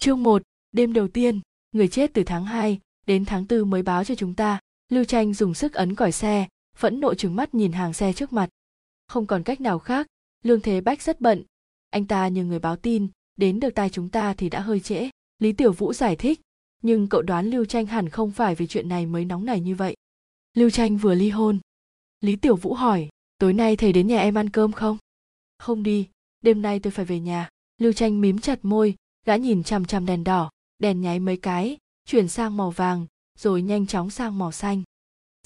Chương 1, đêm đầu tiên, người chết từ tháng 2 đến tháng 4 mới báo cho chúng ta. Lưu Tranh dùng sức ấn còi xe, phẫn nộ trừng mắt nhìn hàng xe trước mặt. Không còn cách nào khác, Lương Thế Bách rất bận. Anh ta nhờ người báo tin, đến được tai chúng ta thì đã hơi trễ. Lý Tiểu Vũ giải thích, nhưng cậu đoán Lưu Tranh hẳn không phải vì chuyện này mới nóng nảy như vậy. Lưu Tranh vừa ly hôn. Lý Tiểu Vũ hỏi, tối nay thầy đến nhà em ăn cơm không? Không đi, đêm nay tôi phải về nhà. Lưu Tranh mím chặt môi, gã nhìn chằm chằm đèn đỏ, đèn nháy mấy cái, chuyển sang màu vàng, rồi nhanh chóng sang màu xanh.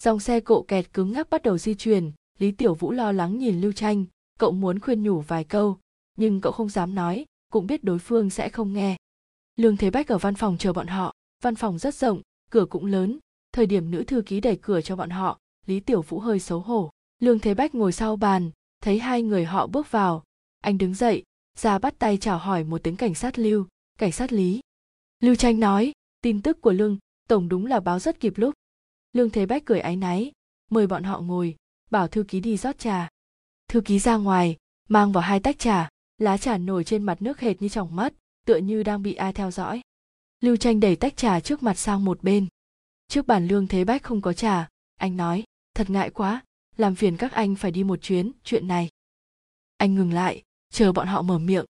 Dòng xe cộ kẹt cứng ngắc bắt đầu di chuyển, Lý Tiểu Vũ lo lắng nhìn Lưu Tranh, cậu muốn khuyên nhủ vài câu, nhưng cậu không dám nói, cũng biết đối phương sẽ không nghe. Lương Thế Bách ở văn phòng chờ bọn họ, văn phòng rất rộng, cửa cũng lớn, thời điểm nữ thư ký đẩy cửa cho bọn họ, Lý Tiểu Vũ hơi xấu hổ. Lương Thế Bách ngồi sau bàn, thấy hai người họ bước vào, anh đứng dậy, ra bắt tay chào hỏi một tiếng cảnh sát Lưu, cảnh sát Lý. Lưu Tranh nói, tin tức của Lương, Tổng đúng là báo rất kịp lúc. Lương Thế Bách cười áy náy, mời bọn họ ngồi, bảo thư ký đi rót trà. Thư ký ra ngoài, mang vào hai tách trà, lá trà nổi trên mặt nước hệt như tròng mắt, tựa như đang bị ai theo dõi. Lưu Tranh đẩy tách trà trước mặt sang một bên. Trước bàn Lương Thế Bách không có trà, anh nói, thật ngại quá, làm phiền các anh phải đi một chuyến, chuyện này. Anh ngừng lại, chờ bọn họ mở miệng.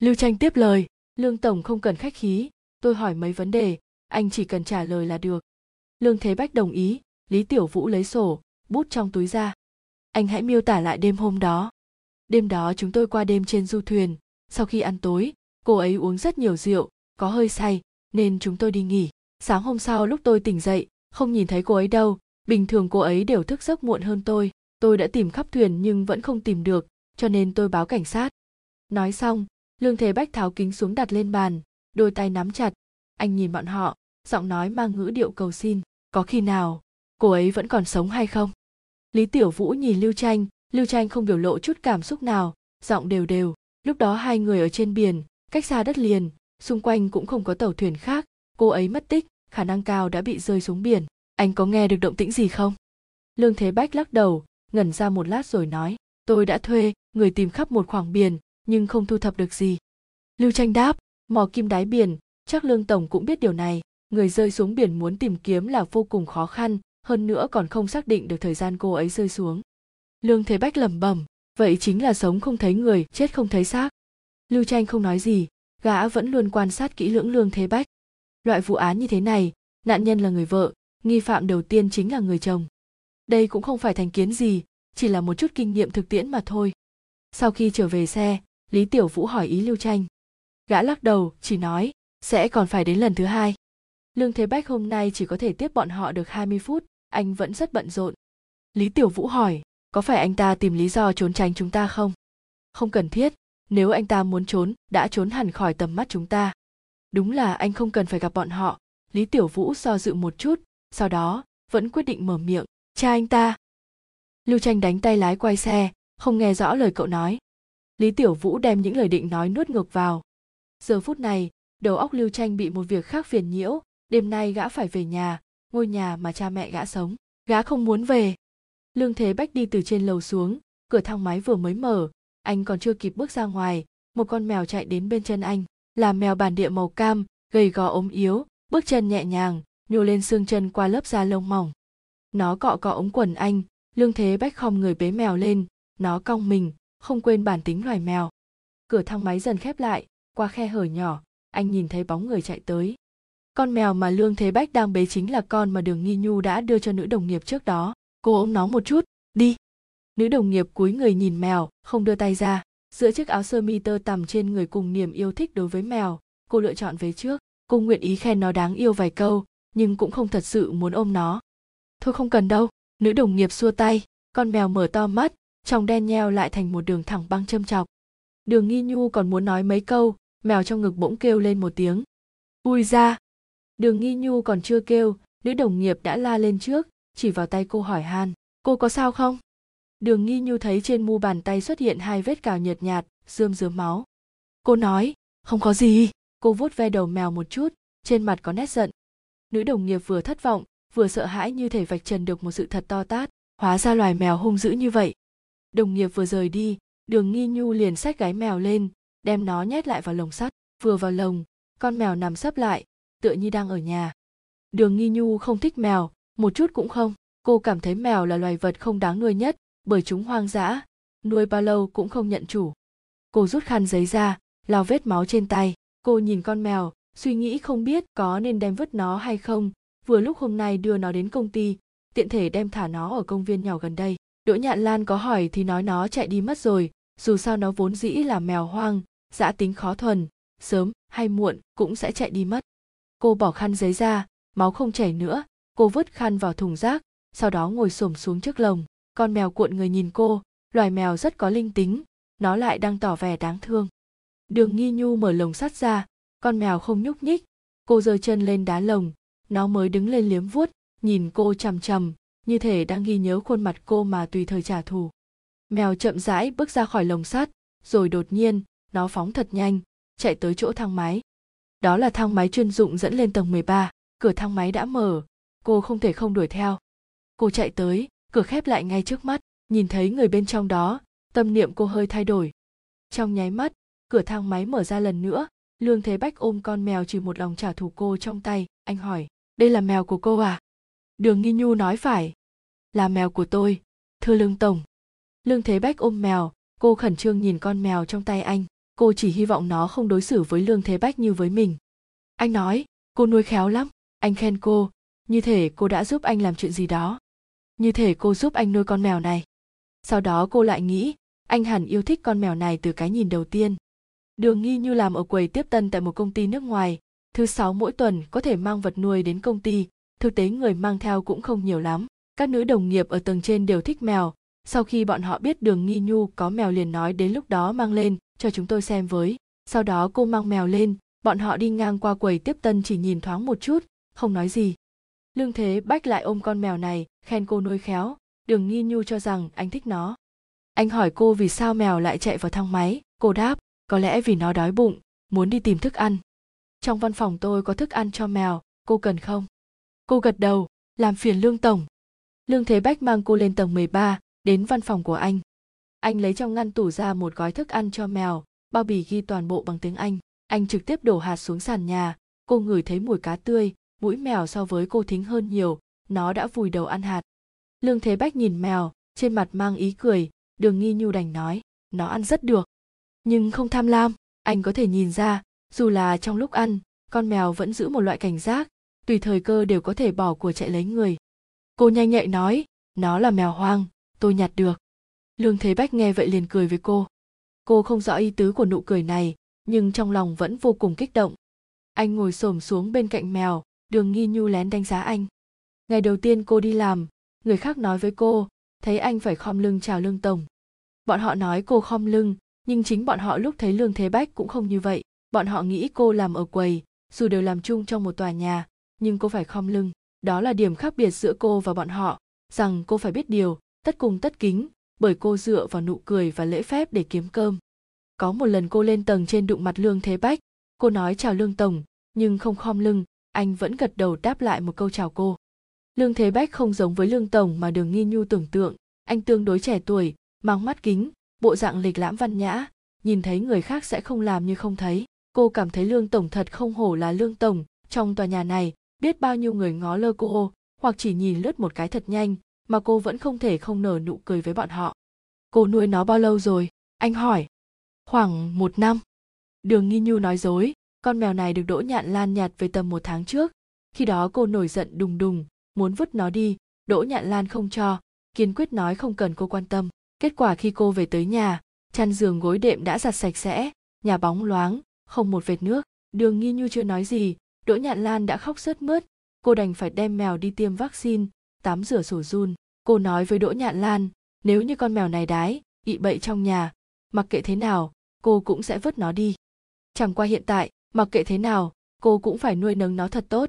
Lưu Tranh tiếp lời, Lương Tổng không cần khách khí, tôi hỏi mấy vấn đề, anh chỉ cần trả lời là được. Lương Thế Bách đồng ý, Lý Tiểu Vũ lấy sổ, bút trong túi ra. Anh hãy miêu tả lại đêm hôm đó. Đêm đó chúng tôi qua đêm trên du thuyền, sau khi ăn tối, cô ấy uống rất nhiều rượu, có hơi say, nên chúng tôi đi nghỉ. Sáng hôm sau lúc tôi tỉnh dậy, không nhìn thấy cô ấy đâu, bình thường cô ấy đều thức giấc muộn hơn tôi. Tôi đã tìm khắp thuyền nhưng vẫn không tìm được, cho nên tôi báo cảnh sát. Nói xong, Lương Thế Bách tháo kính xuống đặt lên bàn, đôi tay nắm chặt. Anh nhìn bọn họ, giọng nói mang ngữ điệu cầu xin. Có khi nào, cô ấy vẫn còn sống hay không? Lý Tiểu Vũ nhìn Lưu Tranh, Lưu Tranh không biểu lộ chút cảm xúc nào, giọng đều đều. Lúc đó hai người ở trên biển, cách xa đất liền, xung quanh cũng không có tàu thuyền khác. Cô ấy mất tích, khả năng cao đã bị rơi xuống biển. Anh có nghe được động tĩnh gì không? Lương Thế Bách lắc đầu, ngẩn ra một lát rồi nói, tôi đã thuê người tìm khắp một khoảng biển, nhưng không thu thập được gì. Lưu Tranh đáp, mò kim đáy biển, chắc Lương Tổng cũng biết điều này, người rơi xuống biển muốn tìm kiếm là vô cùng khó khăn, hơn nữa còn không xác định được thời gian cô ấy rơi xuống. Lương Thế Bách lẩm bẩm, vậy chính là sống không thấy người, chết không thấy xác. Lưu Tranh không nói gì, gã vẫn luôn quan sát kỹ lưỡng Lương Thế Bách. Loại vụ án như thế này, nạn nhân là người vợ, nghi phạm đầu tiên chính là người chồng. Đây cũng không phải thành kiến gì, chỉ là một chút kinh nghiệm thực tiễn mà thôi. Sau khi trở về xe, Lý Tiểu Vũ hỏi ý Lưu Tranh. Gã lắc đầu, chỉ nói, sẽ còn phải đến lần thứ hai. Lương Thế Bách hôm nay chỉ có thể tiếp bọn họ được 20 phút, anh vẫn rất bận rộn. Lý Tiểu Vũ hỏi, có phải anh ta tìm lý do trốn tránh chúng ta không? Không cần thiết, nếu anh ta muốn trốn, đã trốn hẳn khỏi tầm mắt chúng ta. Đúng là anh không cần phải gặp bọn họ. Lý Tiểu Vũ do dự một chút, sau đó vẫn quyết định mở miệng, cha anh ta. Lưu Tranh đánh tay lái quay xe, không nghe rõ lời cậu nói. Lý Tiểu Vũ đem những lời định nói nuốt ngược vào. Giờ phút này, đầu óc Lưu Tranh bị một việc khác phiền nhiễu, đêm nay gã phải về nhà, ngôi nhà mà cha mẹ gã sống. Gã không muốn về. Lương Thế Bách đi từ trên lầu xuống, cửa thang máy vừa mới mở, anh còn chưa kịp bước ra ngoài, một con mèo chạy đến bên chân anh, là mèo bản địa màu cam, gầy gò ốm yếu, bước chân nhẹ nhàng, nhô lên xương chân qua lớp da lông mỏng. Nó cọ cọ ống quần anh, Lương Thế Bách khom người bế mèo lên, nó cong mình, không quên bản tính loài mèo. Cửa thang máy dần khép lại, qua khe hở nhỏ, anh nhìn thấy bóng người chạy tới. Con mèo mà Lương Thế Bách đang bế chính là con mà Đường Nghi Nhu đã đưa cho nữ đồng nghiệp trước đó. Cô ôm nó một chút, đi. Nữ đồng nghiệp cúi người nhìn mèo, không đưa tay ra. Giữa chiếc áo sơ mi tơ tằm trên người cùng niềm yêu thích đối với mèo, cô lựa chọn về trước. Cô nguyện ý khen nó đáng yêu vài câu, nhưng cũng không thật sự muốn ôm nó. Thôi không cần đâu, nữ đồng nghiệp xua tay, con mèo mở to mắt, trong đen nheo lại thành một đường thẳng băng châm chọc. Đường nghi nhu còn muốn nói mấy câu, mèo trong ngực bỗng kêu lên một tiếng. Ui ra! Đường nghi nhu còn chưa kêu, nữ đồng nghiệp đã la lên trước, chỉ vào tay cô hỏi han. Cô có sao không? Đường nghi nhu thấy trên mu bàn tay xuất hiện hai vết cào nhợt nhạt, rơm rớm máu. Cô nói, không có gì. Cô vuốt ve đầu mèo một chút, trên mặt có nét giận. Nữ đồng nghiệp vừa thất vọng, vừa sợ hãi như thể vạch trần được một sự thật to tát. Hóa ra loài mèo hung dữ như vậy. Đồng nghiệp vừa rời đi, đường nghi nhu liền xách gái mèo lên, đem nó nhét lại vào lồng sắt. Vừa vào lồng, con mèo nằm sấp lại tựa như đang ở nhà. Đường nghi nhu không thích mèo một chút cũng không. Cô cảm thấy mèo là loài vật không đáng nuôi nhất bởi chúng hoang dã nuôi bao lâu cũng không nhận chủ. Cô rút khăn giấy ra lau vết máu trên tay. Cô nhìn con mèo suy nghĩ không biết có nên đem vứt nó hay không. Vừa lúc hôm nay đưa nó đến công ty tiện thể đem thả nó ở công viên nhỏ gần đây đỗ nhạn lan có hỏi thì nói nó chạy đi mất rồi, dù sao nó vốn dĩ là mèo hoang, dã tính khó thuần, sớm hay muộn cũng sẽ chạy đi mất. Cô bỏ khăn giấy ra, máu không chảy nữa, cô vứt khăn vào thùng rác, sau đó ngồi xổm xuống trước lồng. Con mèo cuộn người nhìn cô, loài mèo rất có linh tính, nó lại đang tỏ vẻ đáng thương. Đường nghi nhu mở lồng sắt ra, con mèo không nhúc nhích, cô giơ chân lên đá lồng, nó mới đứng lên liếm vuốt, nhìn cô chằm chằm như thể đang ghi nhớ khuôn mặt cô mà tùy thời trả thù mèo chậm rãi bước ra khỏi lồng sắt rồi đột nhiên nó phóng thật nhanh chạy tới chỗ thang máy đó là thang máy chuyên dụng dẫn lên tầng 13, cửa thang máy đã mở, cô không thể không đuổi theo. Cô chạy tới, cửa khép lại ngay trước mắt, nhìn thấy người bên trong đó, tâm niệm cô hơi thay đổi. Trong nháy mắt, cửa thang máy mở ra lần nữa, Lương Thế Bách ôm con mèo chỉ một lòng trả thù cô trong tay, anh hỏi, đây là mèo của cô à? Đường Nghi Nhu nói phải, là mèo của tôi, thưa Lương Tổng. Lương Thế Bách ôm mèo, cô khẩn trương nhìn con mèo trong tay anh, cô chỉ hy vọng nó không đối xử với Lương Thế Bách như với mình. Anh nói, cô nuôi khéo lắm, anh khen cô, như thể cô đã giúp anh làm chuyện gì đó. Như thể cô giúp anh nuôi con mèo này. Sau đó cô lại nghĩ, anh hẳn yêu thích con mèo này từ cái nhìn đầu tiên. Đường nghi như làm ở quầy tiếp tân tại một công ty nước ngoài, thứ sáu mỗi tuần có thể mang vật nuôi đến công ty, thực tế người mang theo cũng không nhiều lắm. Các nữ đồng nghiệp ở tầng trên đều thích mèo, sau khi bọn họ biết đường nghi nhu có mèo liền nói đến lúc đó mang lên cho chúng tôi xem với. Sau đó cô mang mèo lên. Bọn họ đi ngang qua quầy tiếp tân chỉ nhìn thoáng một chút không nói gì. Lương thế bách lại ôm con mèo này khen cô nuôi khéo. Đường nghi nhu cho rằng anh thích nó. Anh hỏi cô vì sao mèo lại chạy vào thang máy. Cô đáp có lẽ vì nó đói bụng muốn đi tìm thức ăn. Trong văn phòng tôi có thức ăn cho mèo cô cần không? Cô gật đầu làm phiền lương tổng. Lương thế bách mang cô lên tầng 13, đến văn phòng của anh. Anh lấy trong ngăn tủ ra một gói thức ăn cho mèo bao bì ghi toàn bộ bằng tiếng anh. Anh trực tiếp đổ hạt xuống sàn nhà cô ngửi thấy mùi cá tươi mũi mèo so với cô thính hơn nhiều nó đã vùi đầu ăn hạt. Lương thế bách nhìn mèo trên mặt mang ý cười đường nghi nhu đành nói nó ăn rất được. Nhưng không tham lam anh có thể nhìn ra dù là trong lúc ăn con mèo vẫn giữ một loại cảnh giác tùy thời cơ đều có thể bỏ của chạy lấy người. Cô nhanh nhạy nói, nó là mèo hoang, tôi nhặt được. Lương thế bách nghe vậy liền cười với cô. Cô không rõ ý tứ của nụ cười này, nhưng trong lòng vẫn vô cùng kích động. Anh ngồi xổm xuống bên cạnh mèo, đường nghi nhu lén đánh giá anh. Ngày đầu tiên cô đi làm, người khác nói với cô, thấy anh phải khom lưng chào lương tổng. Bọn họ nói cô khom lưng, nhưng chính bọn họ lúc thấy lương thế bách cũng không như vậy. Bọn họ nghĩ cô làm ở quầy, dù đều làm chung trong một tòa nhà nhưng cô phải khom lưng. Đó là điểm khác biệt giữa cô và bọn họ, rằng cô phải biết điều, tất cùng tất kính, bởi cô dựa vào nụ cười và lễ phép để kiếm cơm. Có một lần cô lên tầng trên đụng mặt lương thế bách, cô nói chào lương tổng, nhưng không khom lưng, anh vẫn gật đầu đáp lại một câu chào cô. Lương thế bách không giống với lương tổng mà đường nghi nhu tưởng tượng, anh tương đối trẻ tuổi, mang mắt kính, bộ dạng lịch lãm văn nhã, nhìn thấy người khác sẽ không làm như không thấy. Cô cảm thấy lương tổng thật không hổ là lương tổng, trong tòa nhà này biết bao nhiêu người ngó lơ cô, hoặc chỉ nhìn lướt một cái thật nhanh, mà cô vẫn không thể không nở nụ cười với bọn họ. Cô nuôi nó bao lâu rồi? Anh hỏi. Khoảng một năm. Đường nghi nhu nói dối, con mèo này được đỗ nhạn lan nhặt về tầm một tháng trước. Khi đó cô nổi giận đùng đùng, muốn vứt nó đi, đỗ nhạn lan không cho, kiên quyết nói không cần cô quan tâm. Kết quả khi cô về tới nhà, chăn giường gối đệm đã giặt sạch sẽ, nhà bóng loáng, không một vệt nước. Đường nghi nhu chưa nói gì đỗ nhạn lan đã khóc sướt mướt. Cô đành phải đem mèo đi tiêm vaccine. Tắm rửa sổ run. Cô nói với đỗ nhạn lan, nếu như con mèo này đái, ị bậy trong nhà, mặc kệ thế nào, cô cũng sẽ vứt nó đi. Chẳng qua hiện tại, mặc kệ thế nào, cô cũng phải nuôi nấng nó thật tốt.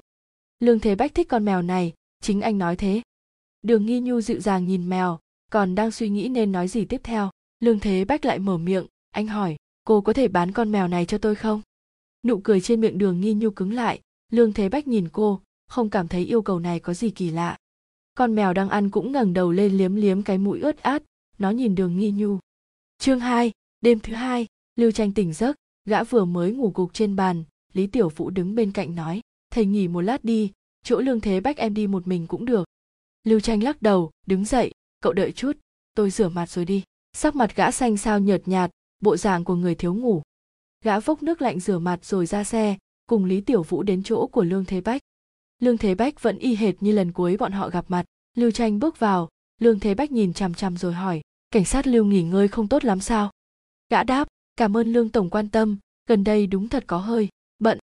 Lương thế bách thích con mèo này, chính anh nói thế. Đường nghi nhu dịu dàng nhìn mèo, còn đang suy nghĩ nên nói gì tiếp theo. Lương thế bách lại mở miệng, anh hỏi, cô có thể bán con mèo này cho tôi không? Nụ cười trên miệng đường nghi nhu cứng lại lương thế bách nhìn cô không cảm thấy yêu cầu này có gì kỳ lạ. Con mèo đang ăn cũng ngẩng đầu lên liếm liếm cái mũi ướt át nó nhìn đường nghi nhu. Chương 2, đêm thứ hai lưu tranh tỉnh giấc gã vừa mới ngủ gục trên bàn lý tiểu Phụ đứng bên cạnh nói thầy nghỉ một lát đi chỗ lương thế bách em đi một mình cũng được. Lưu tranh lắc đầu đứng dậy cậu đợi chút tôi rửa mặt rồi đi. Sắc mặt gã xanh sao nhợt nhạt bộ dạng của người thiếu ngủ. Gã vốc nước lạnh rửa mặt rồi ra xe cùng lý tiểu vũ đến chỗ của lương thế bách. Lương thế bách vẫn y hệt như lần cuối bọn họ gặp mặt. Lưu tranh bước vào. Lương thế bách nhìn chằm chằm rồi hỏi, cảnh sát lưu nghỉ ngơi không tốt lắm sao? Gã đáp, cảm ơn lương tổng quan tâm, gần đây đúng thật có hơi, bận.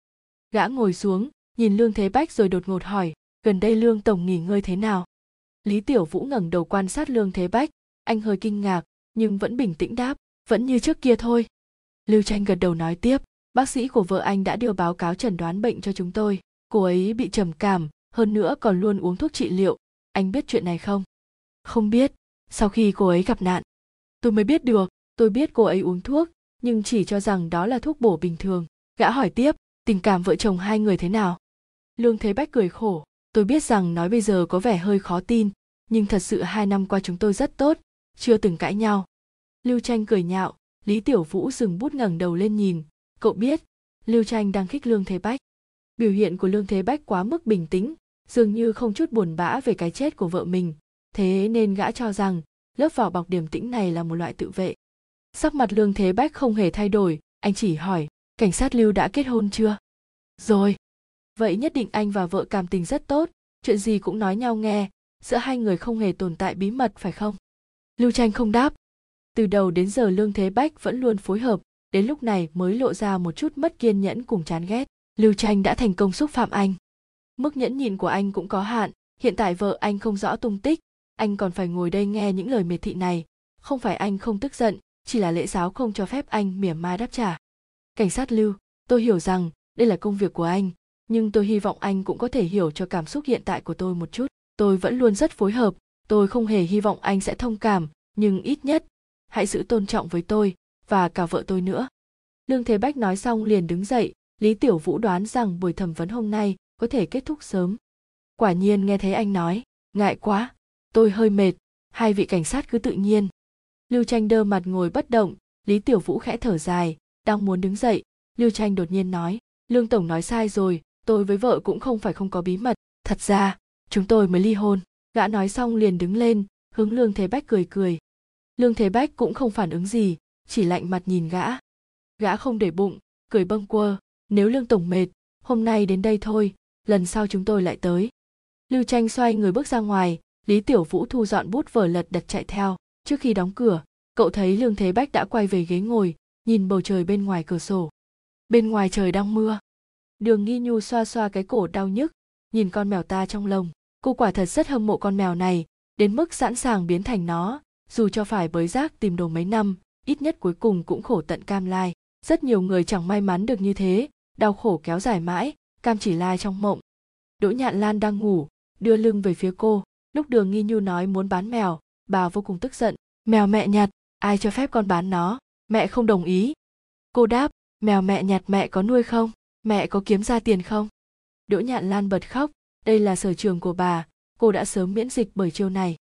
Gã ngồi xuống, nhìn lương thế bách rồi đột ngột hỏi, gần đây lương tổng nghỉ ngơi thế nào? Lý tiểu vũ ngẩng đầu quan sát lương thế bách, anh hơi kinh ngạc, nhưng vẫn bình tĩnh đáp, vẫn như trước kia thôi. Lưu tranh gật đầu nói tiếp bác sĩ của vợ anh đã đưa báo cáo chẩn đoán bệnh cho chúng tôi. Cô ấy bị trầm cảm, hơn nữa còn luôn uống thuốc trị liệu. Anh biết chuyện này không? Không biết. Sau khi cô ấy gặp nạn, tôi mới biết được. Tôi biết cô ấy uống thuốc, nhưng chỉ cho rằng đó là thuốc bổ bình thường. Gã hỏi tiếp, tình cảm vợ chồng hai người thế nào? Lương thế bách cười khổ, tôi biết rằng nói bây giờ có vẻ hơi khó tin, nhưng thật sự hai năm qua chúng tôi rất tốt, chưa từng cãi nhau. Lưu tranh cười nhạo, lý tiểu vũ dừng bút ngẩng đầu lên nhìn cậu biết, lưu tranh đang khích lương thế bách. Biểu hiện của lương thế bách quá mức bình tĩnh, dường như không chút buồn bã về cái chết của vợ mình. Thế nên gã cho rằng, lớp vỏ bọc điềm tĩnh này là một loại tự vệ. Sắc mặt lương thế bách không hề thay đổi, anh chỉ hỏi, cảnh sát lưu đã kết hôn chưa? Rồi. Vậy nhất định anh và vợ cảm tình rất tốt, chuyện gì cũng nói nhau nghe, giữa hai người không hề tồn tại bí mật phải không? Lưu tranh không đáp. Từ đầu đến giờ lương thế bách vẫn luôn phối hợp đến lúc này mới lộ ra một chút mất kiên nhẫn cùng chán ghét. Lưu tranh đã thành công xúc phạm anh. Mức nhẫn nhịn của anh cũng có hạn. Hiện tại vợ anh không rõ tung tích. Anh còn phải ngồi đây nghe những lời miệt thị này. Không phải anh không tức giận, chỉ là lễ giáo không cho phép anh mỉa mai đáp trả. Cảnh sát lưu, tôi hiểu rằng đây là công việc của anh, nhưng tôi hy vọng anh cũng có thể hiểu cho cảm xúc hiện tại của tôi một chút. Tôi vẫn luôn rất phối hợp. Tôi không hề hy vọng anh sẽ thông cảm, nhưng ít nhất, hãy giữ tôn trọng với tôi và cả vợ tôi nữa. Lương thế bách nói xong liền đứng dậy, lý tiểu vũ đoán rằng buổi thẩm vấn hôm nay có thể kết thúc sớm. Quả nhiên nghe thấy anh nói, ngại quá, tôi hơi mệt, hai vị cảnh sát cứ tự nhiên. Lưu tranh đơ mặt ngồi bất động, lý tiểu vũ khẽ thở dài, đang muốn đứng dậy, lưu tranh đột nhiên nói, lương tổng nói sai rồi, tôi với vợ cũng không phải không có bí mật, thật ra, chúng tôi mới ly hôn. Gã nói xong liền đứng lên, hướng lương thế bách cười cười. Lương thế bách cũng không phản ứng gì chỉ lạnh mặt nhìn gã. Gã không để bụng, cười bâng quơ, nếu lương tổng mệt, hôm nay đến đây thôi, lần sau chúng tôi lại tới. Lưu tranh xoay người bước ra ngoài, lý tiểu vũ thu dọn bút vở lật đặt chạy theo. Trước khi đóng cửa, cậu thấy lương thế bách đã quay về ghế ngồi, nhìn bầu trời bên ngoài cửa sổ. Bên ngoài trời đang mưa. Đường nghi nhu xoa xoa cái cổ đau nhức, nhìn con mèo ta trong lồng. Cô quả thật rất hâm mộ con mèo này, đến mức sẵn sàng biến thành nó, dù cho phải bới rác tìm đồ mấy năm ít nhất cuối cùng cũng khổ tận cam lai. Rất nhiều người chẳng may mắn được như thế, đau khổ kéo dài mãi, cam chỉ lai trong mộng. Đỗ nhạn lan đang ngủ, đưa lưng về phía cô. Lúc đường nghi nhu nói muốn bán mèo, bà vô cùng tức giận. Mèo mẹ nhặt, ai cho phép con bán nó? Mẹ không đồng ý. Cô đáp, mèo mẹ nhặt mẹ có nuôi không? Mẹ có kiếm ra tiền không? Đỗ nhạn lan bật khóc. Đây là sở trường của bà, cô đã sớm miễn dịch bởi chiêu này.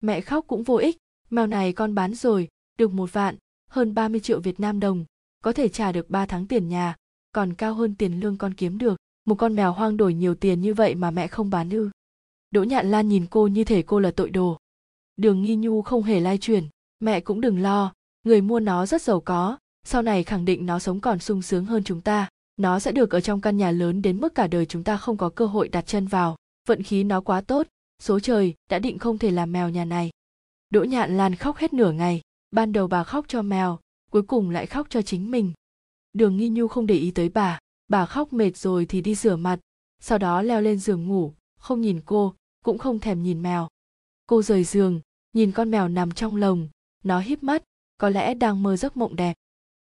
Mẹ khóc cũng vô ích, mèo này con bán rồi được một vạn, hơn 30 triệu Việt Nam đồng, có thể trả được 3 tháng tiền nhà, còn cao hơn tiền lương con kiếm được. Một con mèo hoang đổi nhiều tiền như vậy mà mẹ không bán ư? Đỗ nhạn lan nhìn cô như thể cô là tội đồ. Đường nghi nhu không hề lai chuyển. Mẹ cũng đừng lo, người mua nó rất giàu có, sau này khẳng định nó sống còn sung sướng hơn chúng ta. Nó sẽ được ở trong căn nhà lớn đến mức cả đời chúng ta không có cơ hội đặt chân vào. Vận khí nó quá tốt, số trời đã định không thể làm mèo nhà này. Đỗ nhạn lan khóc hết nửa ngày ban đầu bà khóc cho mèo cuối cùng lại khóc cho chính mình. Đường nghi nhu không để ý tới bà bà khóc mệt rồi thì đi rửa mặt, sau đó leo lên giường ngủ, không nhìn cô, cũng không thèm nhìn mèo cô rời giường, nhìn con mèo nằm trong lồng, nó híp mắt, có lẽ đang mơ giấc mộng đẹp.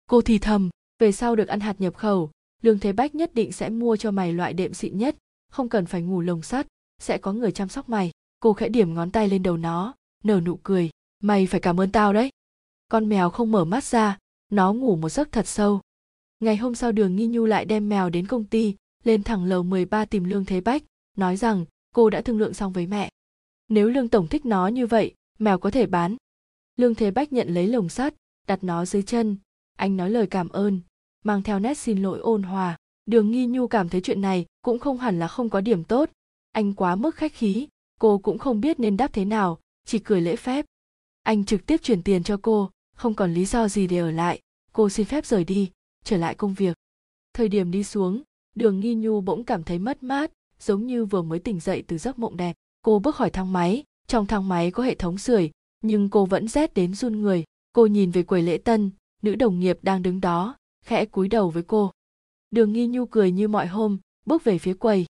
Cô thì thầm, về sau được ăn hạt nhập khẩu, lương thế bách nhất định sẽ mua cho mày loại đệm xịn nhất, không cần phải ngủ lồng sắt, sẽ có người chăm sóc mày. Cô khẽ điểm ngón tay lên đầu nó, nở nụ cười, mày phải cảm ơn tao đấy con mèo không mở mắt ra, nó ngủ một giấc thật sâu. Ngày hôm sau đường nghi nhu lại đem mèo đến công ty, lên thẳng lầu 13 tìm lương thế bách, nói rằng, cô đã thương lượng xong với mẹ. Nếu lương tổng thích nó như vậy, mèo có thể bán. Lương thế bách nhận lấy lồng sắt, đặt nó dưới chân. Anh nói lời cảm ơn, mang theo nét xin lỗi ôn hòa. Đường nghi nhu cảm thấy chuyện này cũng không hẳn là không có điểm tốt. Anh quá mức khách khí, cô cũng không biết nên đáp thế nào, chỉ cười lễ phép. Anh trực tiếp chuyển tiền cho cô không còn lý do gì để ở lại. Cô xin phép rời đi, trở lại công việc. Thời điểm đi xuống, đường nghi nhu bỗng cảm thấy mất mát, giống như vừa mới tỉnh dậy từ giấc mộng đẹp. Cô bước khỏi thang máy, trong thang máy có hệ thống sưởi, nhưng cô vẫn rét đến run người. Cô nhìn về quầy lễ tân, nữ đồng nghiệp đang đứng đó, khẽ cúi đầu với cô. Đường nghi nhu cười như mọi hôm, bước về phía quầy.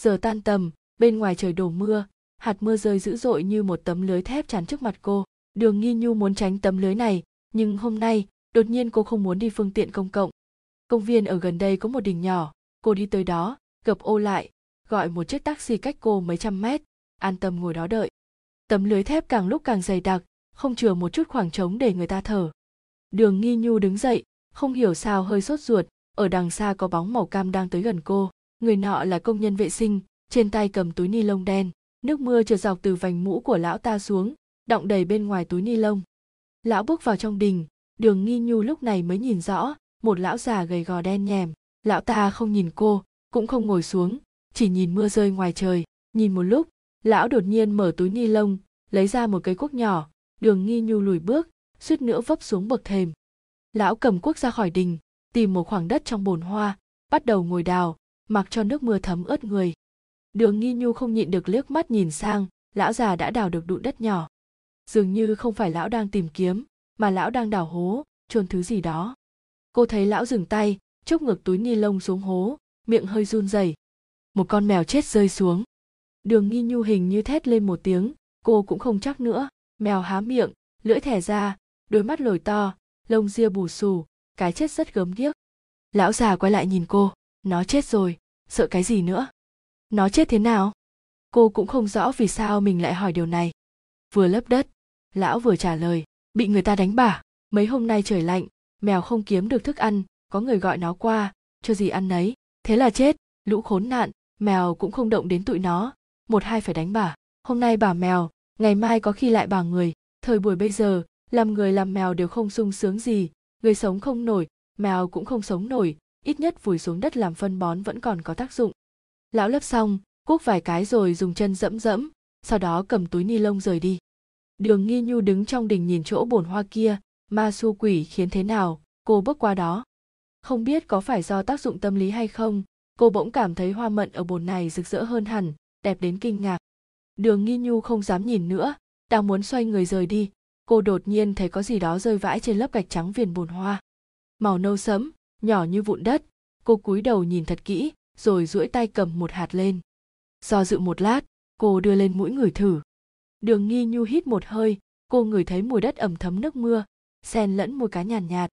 Giờ tan tầm, bên ngoài trời đổ mưa, hạt mưa rơi dữ dội như một tấm lưới thép chắn trước mặt cô đường nghi nhu muốn tránh tấm lưới này, nhưng hôm nay, đột nhiên cô không muốn đi phương tiện công cộng. Công viên ở gần đây có một đình nhỏ, cô đi tới đó, gập ô lại, gọi một chiếc taxi cách cô mấy trăm mét, an tâm ngồi đó đợi. Tấm lưới thép càng lúc càng dày đặc, không chừa một chút khoảng trống để người ta thở. Đường nghi nhu đứng dậy, không hiểu sao hơi sốt ruột, ở đằng xa có bóng màu cam đang tới gần cô. Người nọ là công nhân vệ sinh, trên tay cầm túi ni lông đen, nước mưa trượt dọc từ vành mũ của lão ta xuống đọng đầy bên ngoài túi ni lông. Lão bước vào trong đình, đường nghi nhu lúc này mới nhìn rõ, một lão già gầy gò đen nhèm. Lão ta không nhìn cô, cũng không ngồi xuống, chỉ nhìn mưa rơi ngoài trời. Nhìn một lúc, lão đột nhiên mở túi ni lông, lấy ra một cây cuốc nhỏ. Đường nghi nhu lùi bước, suýt nữa vấp xuống bậc thềm. Lão cầm cuốc ra khỏi đình, tìm một khoảng đất trong bồn hoa, bắt đầu ngồi đào, mặc cho nước mưa thấm ướt người. Đường nghi nhu không nhịn được liếc mắt nhìn sang, lão già đã đào được đụn đất nhỏ dường như không phải lão đang tìm kiếm, mà lão đang đào hố, chôn thứ gì đó. Cô thấy lão dừng tay, chốc ngược túi ni lông xuống hố, miệng hơi run rẩy. Một con mèo chết rơi xuống. Đường nghi nhu hình như thét lên một tiếng, cô cũng không chắc nữa. Mèo há miệng, lưỡi thẻ ra, đôi mắt lồi to, lông ria bù xù, cái chết rất gớm ghiếc. Lão già quay lại nhìn cô, nó chết rồi, sợ cái gì nữa? Nó chết thế nào? Cô cũng không rõ vì sao mình lại hỏi điều này. Vừa lấp đất lão vừa trả lời, bị người ta đánh bả. Mấy hôm nay trời lạnh, mèo không kiếm được thức ăn, có người gọi nó qua, cho gì ăn nấy. Thế là chết, lũ khốn nạn, mèo cũng không động đến tụi nó. Một hai phải đánh bả. Hôm nay bà mèo, ngày mai có khi lại bà người. Thời buổi bây giờ, làm người làm mèo đều không sung sướng gì. Người sống không nổi, mèo cũng không sống nổi. Ít nhất vùi xuống đất làm phân bón vẫn còn có tác dụng. Lão lấp xong, cuốc vài cái rồi dùng chân dẫm dẫm, sau đó cầm túi ni lông rời đi đường nghi nhu đứng trong đình nhìn chỗ bồn hoa kia, ma su quỷ khiến thế nào, cô bước qua đó. Không biết có phải do tác dụng tâm lý hay không, cô bỗng cảm thấy hoa mận ở bồn này rực rỡ hơn hẳn, đẹp đến kinh ngạc. Đường nghi nhu không dám nhìn nữa, đang muốn xoay người rời đi, cô đột nhiên thấy có gì đó rơi vãi trên lớp gạch trắng viền bồn hoa. Màu nâu sẫm, nhỏ như vụn đất, cô cúi đầu nhìn thật kỹ, rồi duỗi tay cầm một hạt lên. Do dự một lát, cô đưa lên mũi người thử đường nghi nhu hít một hơi cô ngửi thấy mùi đất ẩm thấm nước mưa xen lẫn mùi cá nhàn nhạt, nhạt.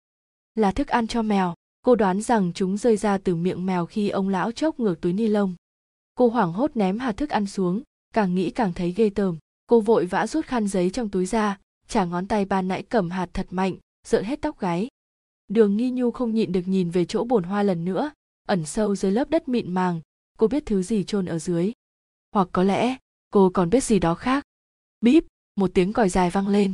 Là thức ăn cho mèo cô đoán rằng chúng rơi ra từ miệng mèo khi ông lão chốc ngược túi ni lông. Cô hoảng hốt ném hạt thức ăn xuống càng nghĩ càng thấy ghê tởm. Cô vội vã rút khăn giấy trong túi ra trả ngón tay ban nãy cầm hạt thật mạnh rợn hết tóc gáy. Đường nghi nhu không nhịn được nhìn về chỗ bồn hoa lần nữa ẩn sâu dưới lớp đất mịn màng cô biết thứ gì chôn ở dưới. Hoặc có lẽ cô còn biết gì đó khác bíp, một tiếng còi dài vang lên.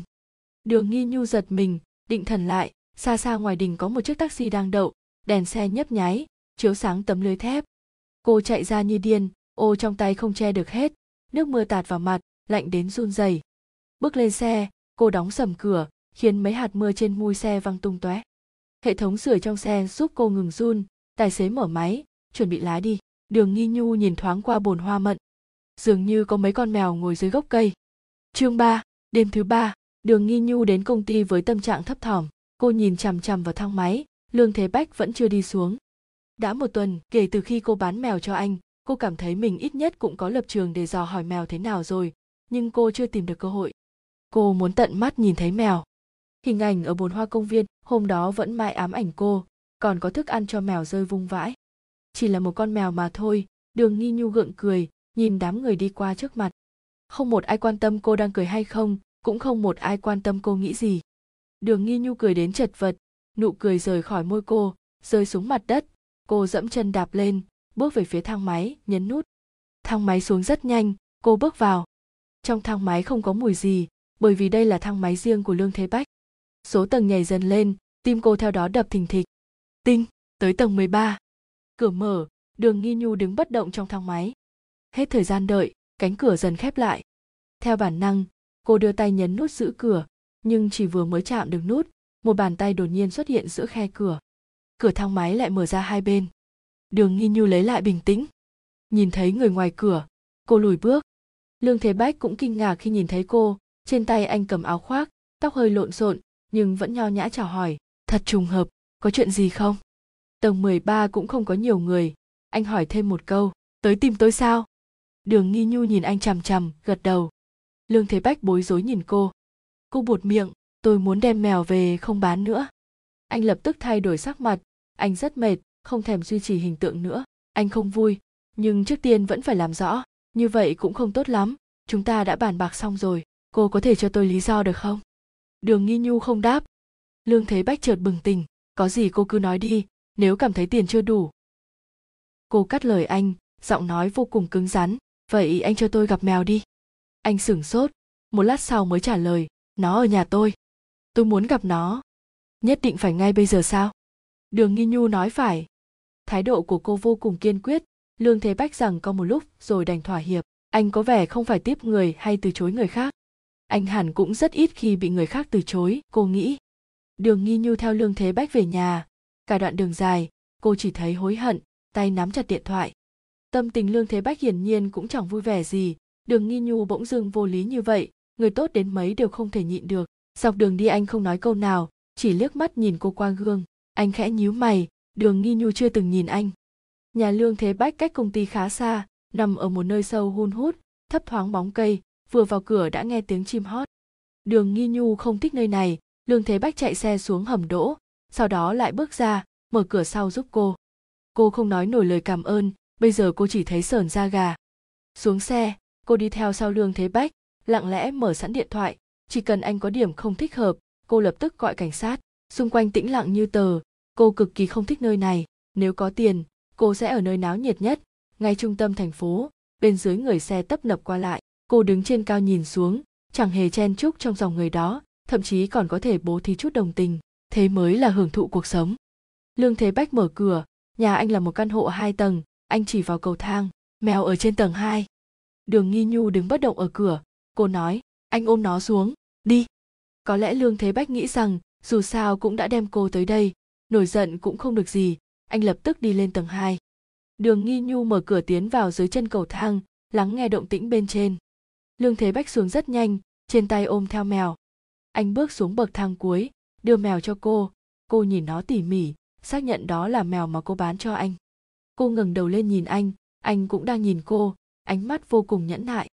Đường nghi nhu giật mình, định thần lại, xa xa ngoài đình có một chiếc taxi đang đậu, đèn xe nhấp nháy, chiếu sáng tấm lưới thép. Cô chạy ra như điên, ô trong tay không che được hết, nước mưa tạt vào mặt, lạnh đến run rẩy. Bước lên xe, cô đóng sầm cửa, khiến mấy hạt mưa trên mui xe văng tung tóe. Hệ thống sửa trong xe giúp cô ngừng run, tài xế mở máy, chuẩn bị lái đi. Đường nghi nhu nhìn thoáng qua bồn hoa mận. Dường như có mấy con mèo ngồi dưới gốc cây chương 3, đêm thứ ba đường nghi nhu đến công ty với tâm trạng thấp thỏm. Cô nhìn chằm chằm vào thang máy lương thế bách vẫn chưa đi xuống. Đã một tuần kể từ khi cô bán mèo cho anh cô cảm thấy mình ít nhất cũng có lập trường để dò hỏi mèo thế nào rồi nhưng cô chưa tìm được cơ hội. Cô muốn tận mắt nhìn thấy mèo. Hình ảnh ở bồn hoa công viên hôm đó vẫn mãi ám ảnh cô còn có thức ăn cho mèo rơi vung vãi. Chỉ là một con mèo mà thôi đường nghi nhu gượng cười nhìn đám người đi qua trước mặt không một ai quan tâm cô đang cười hay không, cũng không một ai quan tâm cô nghĩ gì. Đường nghi nhu cười đến chật vật, nụ cười rời khỏi môi cô, rơi xuống mặt đất. Cô dẫm chân đạp lên, bước về phía thang máy, nhấn nút. Thang máy xuống rất nhanh, cô bước vào. Trong thang máy không có mùi gì, bởi vì đây là thang máy riêng của lương thế bách. Số tầng nhảy dần lên, tim cô theo đó đập thình thịch. Tinh, tới tầng 13. cửa mở, đường nghi nhu đứng bất động trong thang máy. Hết thời gian đợi cánh cửa dần khép lại. Theo bản năng, cô đưa tay nhấn nút giữ cửa, nhưng chỉ vừa mới chạm được nút, một bàn tay đột nhiên xuất hiện giữa khe cửa. Cửa thang máy lại mở ra hai bên. Đường nghi nhu lấy lại bình tĩnh. Nhìn thấy người ngoài cửa, cô lùi bước. Lương thế bách cũng kinh ngạc khi nhìn thấy cô, trên tay anh cầm áo khoác, tóc hơi lộn xộn, nhưng vẫn nho nhã chào hỏi, thật trùng hợp, có chuyện gì không? Tầng 13 cũng không có nhiều người. Anh hỏi thêm một câu, tới tìm tôi sao? Đường nghi nhu nhìn anh chằm chằm, gật đầu. Lương thế bách bối rối nhìn cô. Cô buột miệng, tôi muốn đem mèo về không bán nữa. Anh lập tức thay đổi sắc mặt. Anh rất mệt, không thèm duy trì hình tượng nữa. Anh không vui, nhưng trước tiên vẫn phải làm rõ. Như vậy cũng không tốt lắm. Chúng ta đã bàn bạc xong rồi. Cô có thể cho tôi lý do được không? Đường nghi nhu không đáp. Lương thế bách chợt bừng tỉnh. Có gì cô cứ nói đi, nếu cảm thấy tiền chưa đủ. Cô cắt lời anh, giọng nói vô cùng cứng rắn vậy anh cho tôi gặp mèo đi. Anh sửng sốt. Một lát sau mới trả lời, nó ở nhà tôi. Tôi muốn gặp nó. Nhất định phải ngay bây giờ sao? Đường nghi nhu nói phải. Thái độ của cô vô cùng kiên quyết. Lương thế bách rằng có một lúc rồi đành thỏa hiệp, anh có vẻ không phải tiếp người hay từ chối người khác. Anh hẳn cũng rất ít khi bị người khác từ chối, cô nghĩ. Đường nghi nhu theo lương thế bách về nhà. Cả đoạn đường dài, cô chỉ thấy hối hận, tay nắm chặt điện thoại tâm tình lương thế bách hiển nhiên cũng chẳng vui vẻ gì. Đường nghi nhu bỗng dưng vô lý như vậy, người tốt đến mấy đều không thể nhịn được. Dọc đường đi anh không nói câu nào, chỉ liếc mắt nhìn cô qua gương anh khẽ nhíu mày, đường nghi nhu chưa từng nhìn anh. Nhà lương thế bách cách công ty khá xa, nằm ở một nơi sâu hun hút, thấp thoáng bóng cây, vừa vào cửa đã nghe tiếng chim hót. Đường nghi nhu không thích nơi này, lương thế bách chạy xe xuống hầm đỗ, sau đó lại bước ra, mở cửa sau giúp cô. Cô không nói nổi lời cảm ơn bây giờ cô chỉ thấy sờn da gà. Xuống xe, cô đi theo sau lương thế bách, lặng lẽ mở sẵn điện thoại. Chỉ cần anh có điểm không thích hợp, cô lập tức gọi cảnh sát. Xung quanh tĩnh lặng như tờ, cô cực kỳ không thích nơi này. Nếu có tiền, cô sẽ ở nơi náo nhiệt nhất, ngay trung tâm thành phố. Bên dưới người xe tấp nập qua lại, cô đứng trên cao nhìn xuống, chẳng hề chen chúc trong dòng người đó, thậm chí còn có thể bố thí chút đồng tình. Thế mới là hưởng thụ cuộc sống. Lương thế bách mở cửa, nhà anh là một căn hộ hai tầng anh chỉ vào cầu thang, mèo ở trên tầng hai. Đường nghi nhu đứng bất động ở cửa. Cô nói, anh ôm nó xuống, đi. Có lẽ lương thế bách nghĩ rằng, dù sao cũng đã đem cô tới đây, nổi giận cũng không được gì, anh lập tức đi lên tầng hai. Đường nghi nhu mở cửa tiến vào dưới chân cầu thang, lắng nghe động tĩnh bên trên. Lương thế bách xuống rất nhanh, trên tay ôm theo mèo. Anh bước xuống bậc thang cuối, đưa mèo cho cô. Cô nhìn nó tỉ mỉ, xác nhận đó là mèo mà cô bán cho anh cô ngẩng đầu lên nhìn anh anh cũng đang nhìn cô, ánh mắt vô cùng nhẫn nại.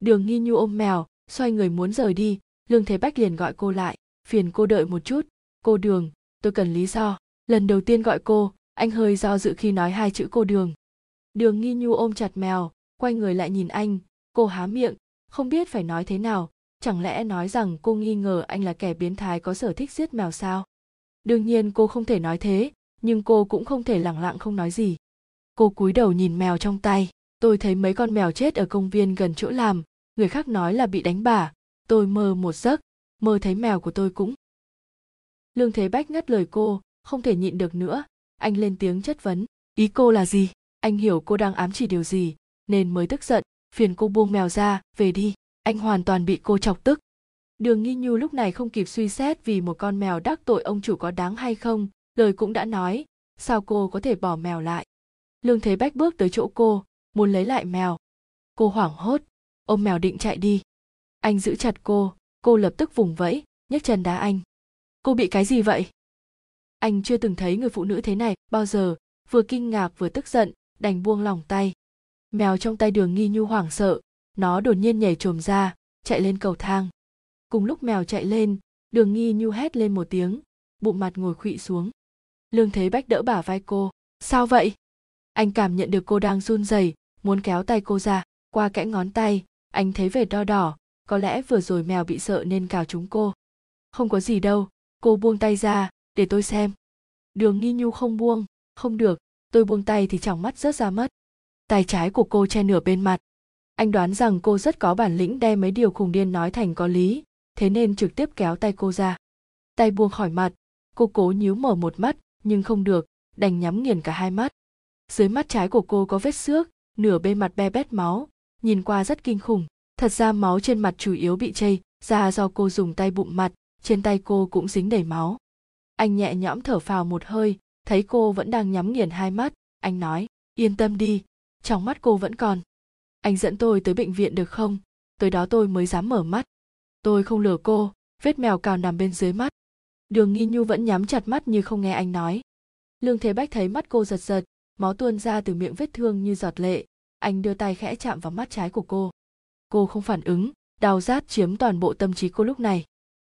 Đường nghi nhu ôm mèo, xoay người muốn rời đi, lương thế bách liền gọi cô lại, phiền cô đợi một chút. Cô đường, tôi cần lý do. Lần đầu tiên gọi cô, anh hơi do dự khi nói hai chữ cô đường. Đường nghi nhu ôm chặt mèo, quay người lại nhìn anh, cô há miệng, không biết phải nói thế nào. Chẳng lẽ nói rằng cô nghi ngờ anh là kẻ biến thái có sở thích giết mèo sao? Đương nhiên cô không thể nói thế, nhưng cô cũng không thể lẳng lặng không nói gì cô cúi đầu nhìn mèo trong tay. Tôi thấy mấy con mèo chết ở công viên gần chỗ làm. Người khác nói là bị đánh bả. Tôi mơ một giấc. Mơ thấy mèo của tôi cũng. Lương thế bách ngắt lời cô, không thể nhịn được nữa. Anh lên tiếng chất vấn. Ý cô là gì? Anh hiểu cô đang ám chỉ điều gì, nên mới tức giận. Phiền cô buông mèo ra, về đi. Anh hoàn toàn bị cô chọc tức. Đường nghi nhu lúc này không kịp suy xét vì một con mèo đắc tội ông chủ có đáng hay không, lời cũng đã nói. Sao cô có thể bỏ mèo lại? Lương thế bách bước tới chỗ cô, muốn lấy lại mèo. Cô hoảng hốt. Ôm mèo định chạy đi. Anh giữ chặt cô. Cô lập tức vùng vẫy, nhấc chân đá anh. Cô bị cái gì vậy? Anh chưa từng thấy người phụ nữ thế này bao giờ, vừa kinh ngạc vừa tức giận, đành buông lòng tay. Mèo trong tay đường nghi nhu hoảng sợ. Nó đột nhiên nhảy trồm ra, chạy lên cầu thang. Cùng lúc mèo chạy lên, đường nghi nhu hét lên một tiếng, bụng mặt ngồi khuỵu xuống. Lương thế bách đỡ bả vai cô. Sao vậy? Anh cảm nhận được cô đang run rẩy, muốn kéo tay cô ra. Qua kẽ ngón tay, anh thấy vệt đo đỏ, có lẽ vừa rồi mèo bị sợ nên cào chúng cô. Không có gì đâu, cô buông tay ra, để tôi xem. Đường nghi nhu không buông, không được, tôi buông tay thì chẳng mắt rớt ra mất. Tay trái của cô che nửa bên mặt. Anh đoán rằng cô rất có bản lĩnh đem mấy điều khùng điên nói thành có lý, thế nên trực tiếp kéo tay cô ra. Tay buông khỏi mặt, cô cố nhíu mở một mắt, nhưng không được, đành nhắm nghiền cả hai mắt dưới mắt trái của cô có vết xước, nửa bên mặt be bét máu, nhìn qua rất kinh khủng. Thật ra máu trên mặt chủ yếu bị chây ra do cô dùng tay bụng mặt, trên tay cô cũng dính đầy máu. Anh nhẹ nhõm thở phào một hơi, thấy cô vẫn đang nhắm nghiền hai mắt, anh nói, yên tâm đi, trong mắt cô vẫn còn. Anh dẫn tôi tới bệnh viện được không? Tới đó tôi mới dám mở mắt. Tôi không lừa cô, vết mèo cào nằm bên dưới mắt. Đường nghi nhu vẫn nhắm chặt mắt như không nghe anh nói. Lương thế bách thấy mắt cô giật giật máu tuôn ra từ miệng vết thương như giọt lệ. Anh đưa tay khẽ chạm vào mắt trái của cô. Cô không phản ứng, đau rát chiếm toàn bộ tâm trí cô lúc này.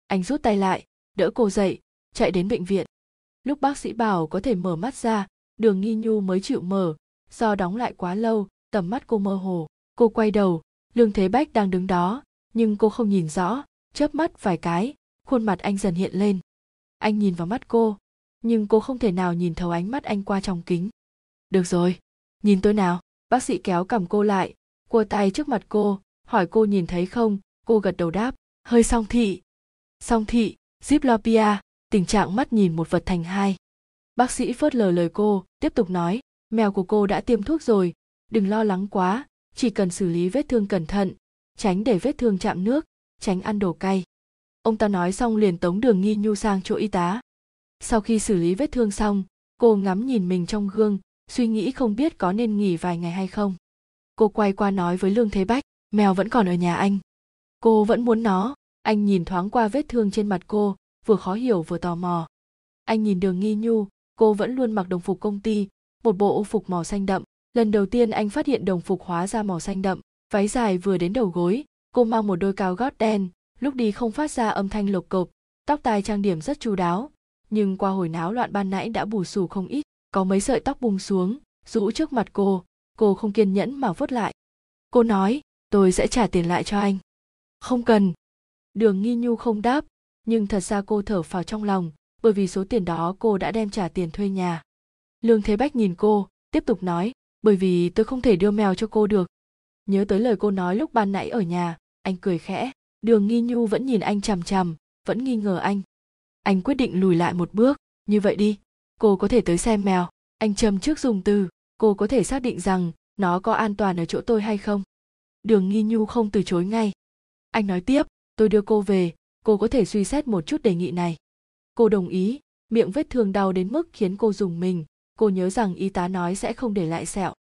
Anh rút tay lại, đỡ cô dậy, chạy đến bệnh viện. Lúc bác sĩ bảo có thể mở mắt ra, đường nghi nhu mới chịu mở. Do đóng lại quá lâu, tầm mắt cô mơ hồ. Cô quay đầu, lương thế bách đang đứng đó, nhưng cô không nhìn rõ, chớp mắt vài cái, khuôn mặt anh dần hiện lên. Anh nhìn vào mắt cô, nhưng cô không thể nào nhìn thấu ánh mắt anh qua trong kính được rồi, nhìn tôi nào. Bác sĩ kéo cầm cô lại, cua tay trước mặt cô, hỏi cô nhìn thấy không? Cô gật đầu đáp, hơi song thị. Song thị diplopia tình trạng mắt nhìn một vật thành hai. Bác sĩ phớt lờ lời cô, tiếp tục nói, mèo của cô đã tiêm thuốc rồi, đừng lo lắng quá, chỉ cần xử lý vết thương cẩn thận, tránh để vết thương chạm nước, tránh ăn đồ cay. Ông ta nói xong liền tống đường nghi nhu sang chỗ y tá. Sau khi xử lý vết thương xong, cô ngắm nhìn mình trong gương suy nghĩ không biết có nên nghỉ vài ngày hay không. Cô quay qua nói với lương thế bách, mèo vẫn còn ở nhà anh. Cô vẫn muốn nó. Anh nhìn thoáng qua vết thương trên mặt cô, vừa khó hiểu vừa tò mò. Anh nhìn đường nghi nhu, cô vẫn luôn mặc đồng phục công ty, một bộ phục màu xanh đậm. Lần đầu tiên anh phát hiện đồng phục hóa ra màu xanh đậm, váy dài vừa đến đầu gối, cô mang một đôi cao gót đen, lúc đi không phát ra âm thanh lộc cộp tóc tai trang điểm rất chu đáo, nhưng qua hồi náo loạn ban nãy đã bù xù không ít có mấy sợi tóc bung xuống, rũ trước mặt cô cô không kiên nhẫn mà vuốt lại. Cô nói, tôi sẽ trả tiền lại cho anh. Không cần. Đường nghi nhu không đáp, nhưng thật ra cô thở phào trong lòng, bởi vì số tiền đó cô đã đem trả tiền thuê nhà. Lương thế bách nhìn cô, tiếp tục nói, bởi vì tôi không thể đưa mèo cho cô được. Nhớ tới lời cô nói lúc ban nãy ở nhà, anh cười khẽ. Đường nghi nhu vẫn nhìn anh chằm chằm, vẫn nghi ngờ anh. Anh quyết định lùi lại một bước, như vậy đi cô có thể tới xem mèo. Anh trầm trước dùng từ. Cô có thể xác định rằng nó có an toàn ở chỗ tôi hay không? Đường nghi nhu không từ chối ngay. Anh nói tiếp, tôi đưa cô về. Cô có thể suy xét một chút đề nghị này. Cô đồng ý. Miệng vết thương đau đến mức khiến cô dùng mình. Cô nhớ rằng y tá nói sẽ không để lại sẹo.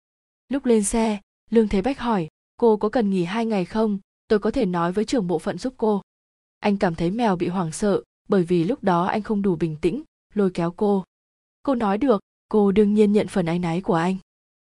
Lúc lên xe, lương thế bách hỏi, cô có cần nghỉ hai ngày không? Tôi có thể nói với trưởng bộ phận giúp cô. Anh cảm thấy mèo bị hoảng sợ, bởi vì lúc đó anh không đủ bình tĩnh, lôi kéo cô cô nói được, cô đương nhiên nhận phần áy náy của anh.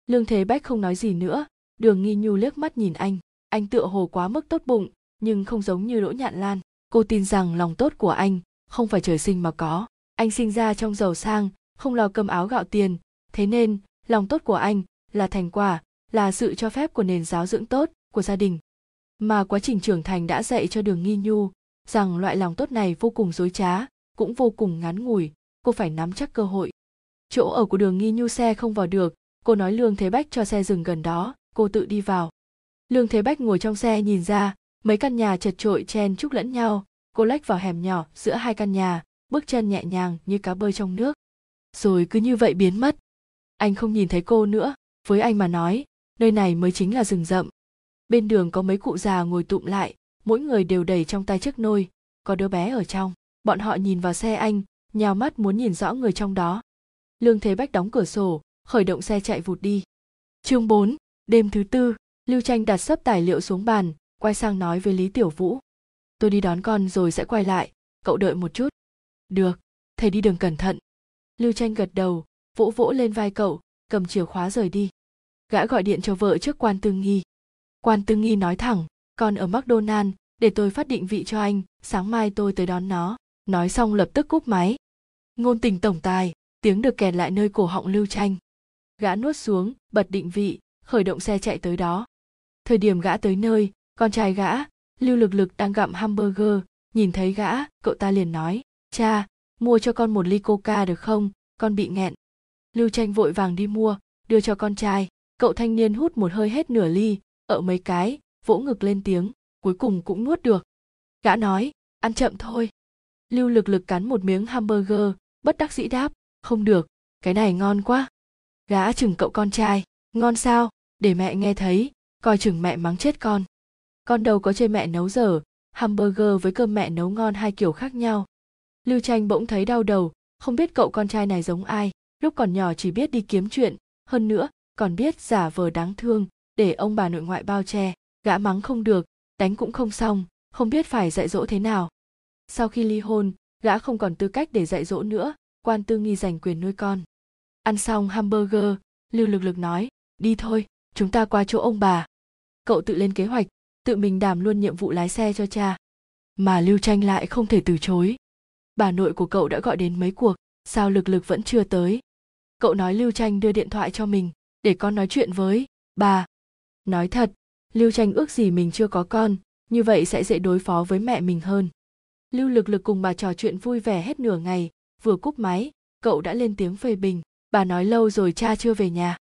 Lương thế bách không nói gì nữa, đường nghi nhu liếc mắt nhìn anh. Anh tựa hồ quá mức tốt bụng, nhưng không giống như đỗ nhạn lan. Cô tin rằng lòng tốt của anh không phải trời sinh mà có. Anh sinh ra trong giàu sang, không lo cơm áo gạo tiền. Thế nên, lòng tốt của anh là thành quả, là sự cho phép của nền giáo dưỡng tốt của gia đình. Mà quá trình trưởng thành đã dạy cho đường nghi nhu rằng loại lòng tốt này vô cùng dối trá, cũng vô cùng ngắn ngủi. Cô phải nắm chắc cơ hội chỗ ở của đường nghi nhu xe không vào được, cô nói lương thế bách cho xe dừng gần đó, cô tự đi vào. Lương thế bách ngồi trong xe nhìn ra, mấy căn nhà chật trội chen chúc lẫn nhau. Cô lách vào hẻm nhỏ, giữa hai căn nhà, bước chân nhẹ nhàng như cá bơi trong nước. Rồi cứ như vậy biến mất. Anh không nhìn thấy cô nữa, với anh mà nói, nơi này mới chính là rừng rậm. Bên đường có mấy cụ già ngồi tụm lại, mỗi người đều đầy trong tay chiếc nôi. Có đứa bé ở trong, bọn họ nhìn vào xe anh, nhào mắt muốn nhìn rõ người trong đó lương thế bách đóng cửa sổ khởi động xe chạy vụt đi. Chương 4, đêm thứ tư lưu tranh đặt sấp tài liệu xuống bàn quay sang nói với lý tiểu vũ. Tôi đi đón con rồi sẽ quay lại cậu đợi một chút. Được thầy đi đường cẩn thận. Lưu tranh gật đầu vỗ vỗ lên vai cậu cầm chìa khóa rời đi. Gã gọi điện cho vợ trước quan tương nghi. Quan tương nghi nói thẳng con ở mcdonald để tôi phát định vị cho anh sáng mai tôi tới đón nó. Nói xong lập tức cúp máy. Ngôn tình tổng tài tiếng được kèn lại nơi cổ họng lưu tranh gã nuốt xuống, bật định vị, khởi động xe chạy tới đó. Thời điểm gã tới nơi, con trai gã, lưu lực lực đang gặm hamburger, nhìn thấy gã, cậu ta liền nói, cha, mua cho con một ly coca được không? Con bị nghẹn. Lưu tranh vội vàng đi mua, đưa cho con trai. Cậu thanh niên hút một hơi hết nửa ly ở mấy cái, vỗ ngực lên tiếng, cuối cùng cũng nuốt được. Gã nói, ăn chậm thôi. Lưu lực lực cắn một miếng hamburger, bất đắc dĩ đáp không được, cái này ngon quá. Gã chừng cậu con trai, ngon sao? Để mẹ nghe thấy, coi chừng mẹ mắng chết con. Con đâu có chơi mẹ nấu dở, hamburger với cơm mẹ nấu ngon hai kiểu khác nhau. Lưu tranh bỗng thấy đau đầu, không biết cậu con trai này giống ai, lúc còn nhỏ chỉ biết đi kiếm chuyện. Hơn nữa, còn biết giả vờ đáng thương, để ông bà nội ngoại bao che. Gã mắng không được, đánh cũng không xong, không biết phải dạy dỗ thế nào. Sau khi ly hôn, gã không còn tư cách để dạy dỗ nữa quan tư nghi giành quyền nuôi con. Ăn xong hamburger, lưu lực lực nói, đi thôi, chúng ta qua chỗ ông bà. Cậu tự lên kế hoạch, tự mình đảm luôn nhiệm vụ lái xe cho cha. Mà lưu tranh lại không thể từ chối. Bà nội của cậu đã gọi đến mấy cuộc, sao lực lực vẫn chưa tới? Cậu nói lưu tranh đưa điện thoại cho mình, để con nói chuyện với bà. Nói thật, lưu tranh ước gì mình chưa có con, như vậy sẽ dễ đối phó với mẹ mình hơn. Lưu lực lực cùng bà trò chuyện vui vẻ hết nửa ngày vừa cúp máy, cậu đã lên tiếng phê bình, bà nói lâu rồi cha chưa về nhà.